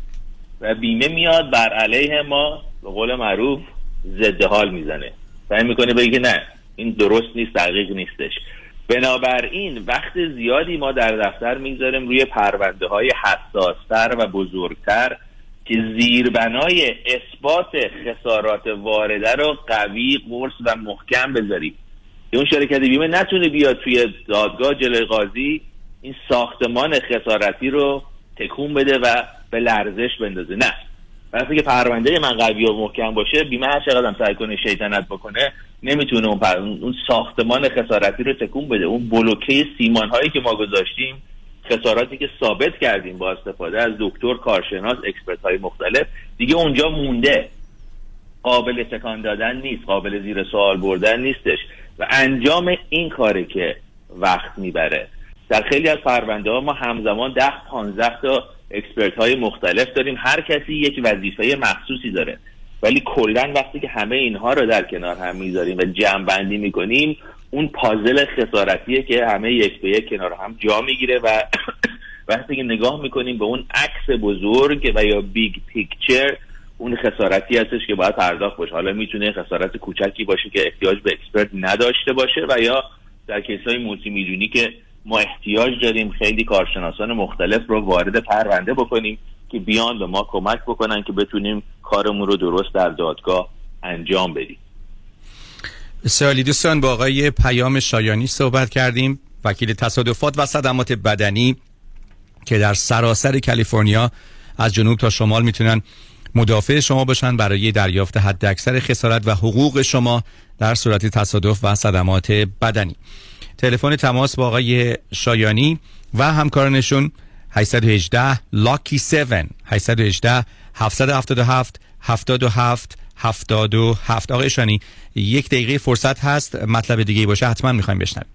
Speaker 39: و بیمه میاد بر علیه ما به قول معروف ضد حال می‌زنه. سعی می‌کنه بگه نه این درست نیست دقیق نیستش. بنابراین وقت زیادی ما در دفتر می‌گذاریم روی پرونده های حساستر و بزرگتر که زیربنای اثبات خسارات وارده رو قوی قرص و محکم بذاریم. اون شرکت بیمه نتونه بیاد توی دادگاه جلوی قاضی این ساختمان خسارتی رو تکون بده و به لرزش بندازه. نه. وقتی که پرونده من قوی و محکم باشه بیمه هر چقدر سعی کنه شیطنت بکنه نمی‌تونه اون, پر... اون ساختمان خسارتی رو تکون بده. اون بلوکه سیمان هایی که ما گذاشتیم خساراتی که ثابت کردیم با استفاده از دکتر کارشناس expert های مختلف دیگه اونجا مونده. قابل تکان دادن نیست قابل زیر سوال بردن نیستش. و انجام این کاری که وقت می‌بره. در خیلی از پرونده ها ما همزمان ده پانزده تا expert های مختلف داریم. هر کسی یک وظیفه مخصوصی داره. ولی کلا وقتی که همه اینها رو در کنار هم می‌ذاریم و جمع بندی می‌کنیم اون پازل خسارتیه که همه یک به یک کنار هم جا می‌گیره و وقتی که نگاه می‌کنیم به اون عکس بزرگ و یا big picture اون خسارتی هستش که باید پرداخت باشه. حالا می‌تونه خسارت کوچکی باشه که احتیاج به expert نداشته باشه و یا در case های multi میلیونی که ما احتیاج داریم خیلی کارشناسان مختلف رو وارد پرونده بکنیم که بیان به ما کمک بکنن که بتونیم کارمون رو درست در دادگاه انجام بدیم.
Speaker 38: بسیاری دوستان با آقای پیام شایانی صحبت کردیم. وکیل تصادفات و صدمات بدنی که در سراسر کالیفرنیا از جنوب تا شمال می‌تونن مدافع شما باشن برای دریافت حد اکثر خسارت و حقوق شما در صورت تصادف و صدمات بدنی. تلفن تماس با آقای شایانی و همکارانشون 818 لاکی 7 818 777 77 77 آقای شانی یک دقیقه فرصت هست مطلب دیگه باشه حتما می‌خوایم بشنویم.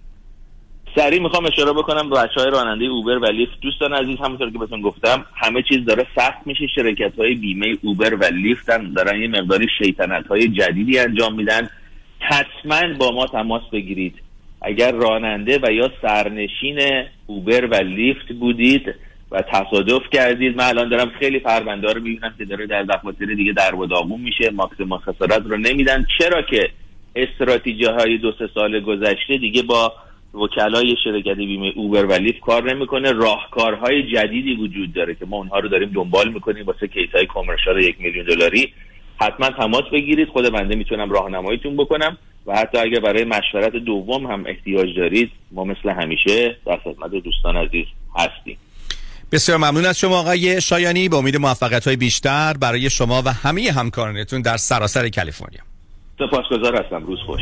Speaker 39: سریع می‌خوام اشاره بکنم به بچه های راننده اوبر و لیفت. دوستان عزیز همونطور که بهتون گفتم همه چیز داره سخت میشه. شرکت های بیمه اوبر و لیفت دارن یه مقداری شیطنت های جدیدی انجام میدن. حتما با ما تماس بگیرید. اگر راننده و یا سرنشین اوبر و لیفت بودید و تصادف کردید من الان دارم خیلی پرونده رو می‌بینم که داره در دفاتر دیگه در و داغون میشه ماکسیمال خسارت رو نمیدن. چرا که استراتژی های دو سه سال گذشته دیگه با وکلای شرکت بیمه اوبر و لیف کار نمی‌کنه. راهکارهای جدیدی وجود داره که ما اونها رو داریم دنبال می‌کنیم. واسه کیس های کامرشال یک میلیون دلاری حتما تماس بگیرید. خود بنده می‌تونم راهنماییتون بکنم. و حتی اگر برای مشورت دوم هم احتیاج دارید ما مثل همیشه در خدمت دوستان عزیز هستیم.
Speaker 38: بسیار ممنون از شما آقای شایانی. به امید موفقیت های بیشتر برای شما و همه همکارانتون در سراسر کالیفرنیا.
Speaker 39: سپاسگزار هستم. روز خوش.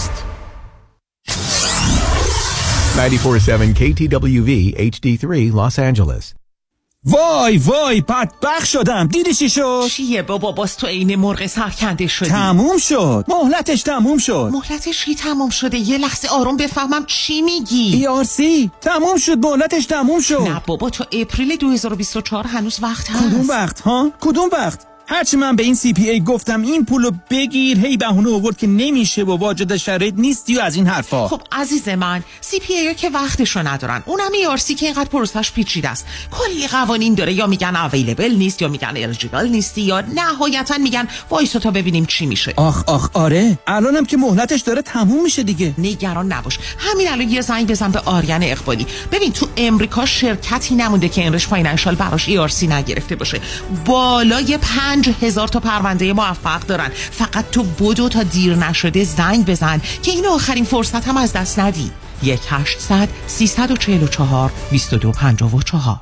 Speaker 40: 947 KTWV HD3 Los Angeles.
Speaker 41: وای وای بدبخ شدم. دیدی چی شد؟
Speaker 42: چیه بابا باز تو عین مرغ سرکنده شدی؟
Speaker 41: تموم شد. مهلتش تموم شد.
Speaker 42: مهلتش کی تموم شده؟ یه لحظه آروم بفهمم چی میگی.
Speaker 41: ERC تموم شد مهلتش تموم شد.
Speaker 42: نه بابا تو April 2024 هنوز وقت هست.
Speaker 41: کدوم وقت ها؟ کدوم وقت؟ هرچی من به این CPA گفتم این پولو بگیر. هی بهونه آورد که نمیشه و واجد شرایط نیستی و از این حرفا.
Speaker 42: خب عزیز من CPA که وقتشو ندارن. اونم ERC که اینقدر پروسش پیچیده است. کلی قوانین داره. یا میگن available نیست یا میگن eligible نیستی یا نهایتا میگن وایسو تا ببینیم چی میشه.
Speaker 41: آخ آخ آره. الانم که مهلتش داره تموم میشه دیگه.
Speaker 42: نگران نباش. همین الان یه زنگ بزن به آریان اقبالی. ببین تو امریکا شرکتی نمونده که Enrich Financial براش ERC نگرفته باشه. بالای پنج هزار تا پرونده موفق دارن. فقط تو بدو تا دیر نشده زنگ بزن که این آخرین فرصت هم از دست ندی. 1800 344 2254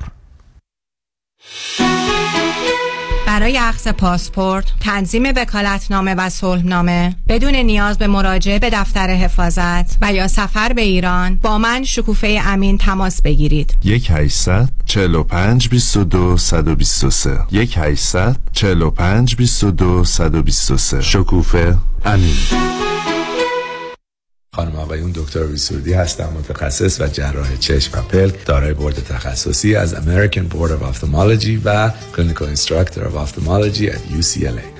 Speaker 43: برای اخذ پاسپورت، تنظیم وکالتنامه و صلحنامه بدون نیاز به مراجعه به دفتر حفاظت و یا سفر به ایران با من شکوفه امین تماس بگیرید.
Speaker 44: یک 800 45 22 123 یک 800 45 22 123 شکوفه امین.
Speaker 45: خانم آقایون دکتر ویسوردی هستم متخصص و جراح چشم و پلک دارای بورد تخصصی از American Board of Ophthalmology و clinical instructor ophthalmology در UCLA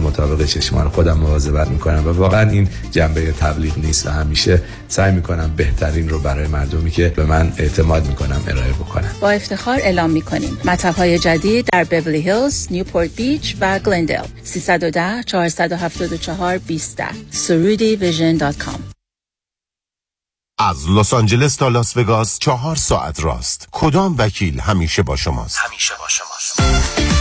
Speaker 45: مطابق چشمان خودم مواظبت می‌کنم و واقعا این جنبه تبلیغ نیست و همیشه سعی می‌کنم بهترین رو برای مردمی که به من اعتماد می‌کنم ارائه بکنم.
Speaker 46: با افتخار اعلام می‌کنیم. مطب های جدید در بیولی هیلز، نیوپورت بیچ و گلندل 310 474 20 surudivsion.com
Speaker 13: از لس آنجلس تا لاس وگاس چهار ساعت راست. کدام وکیل همیشه با شماست؟
Speaker 47: همیشه با شماست.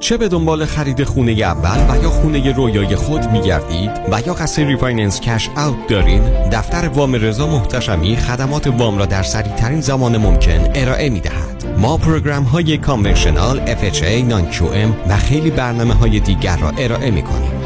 Speaker 25: چه به دنبال خرید خونه اول و یا خونه رویای خود می گردید و یا قصد refinance cash out دارین دفتر وام رضا محتشمی خدمات وام را در سریع ترین زمان ممکن ارائه می دهد ما program های conventional FHA, non و خیلی برنامه های دیگر را ارائه می کنیم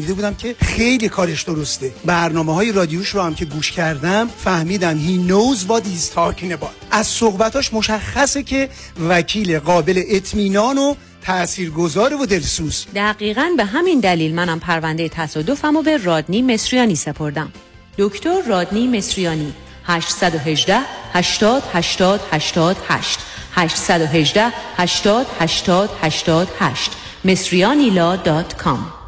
Speaker 48: شنیده بودم که خیلی کارش درسته. برنامه های رادیوش رو هم که گوش کردم فهمیدم he knows what he's talking about. از صحبتاش مشخصه که وکیل قابل اطمینان و تاثیرگذار و دلسوز.
Speaker 49: دقیقا به همین دلیل منم پرونده تصادفم و به رادنی مصریانی سپردم. دکتر رادنی مصریانی 818 80 80 88 818 80 80 88 مصریانیلا.com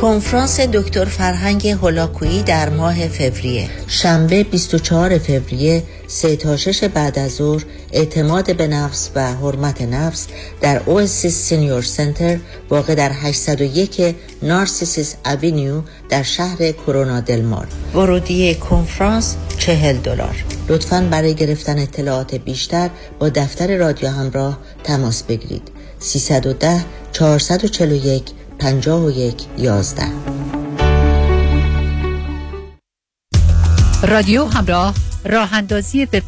Speaker 50: کنفرانس دکتر فرهنگ هولاکویی در ماه فوریه. شنبه 24 فوریه سه تا شش بعد از ظهر اعتماد به نفس و حرمت نفس در Oasis Senior Center واقع در 801 Narcissus Avenue در شهر کرونا دلمار ورودی کنفرانس 40 دلار. لطفا برای گرفتن اطلاعات بیشتر با دفتر رادیو همراه تماس بگیرید. 310 441 51 11
Speaker 17: رادیو همراه راه اندازی وبسایت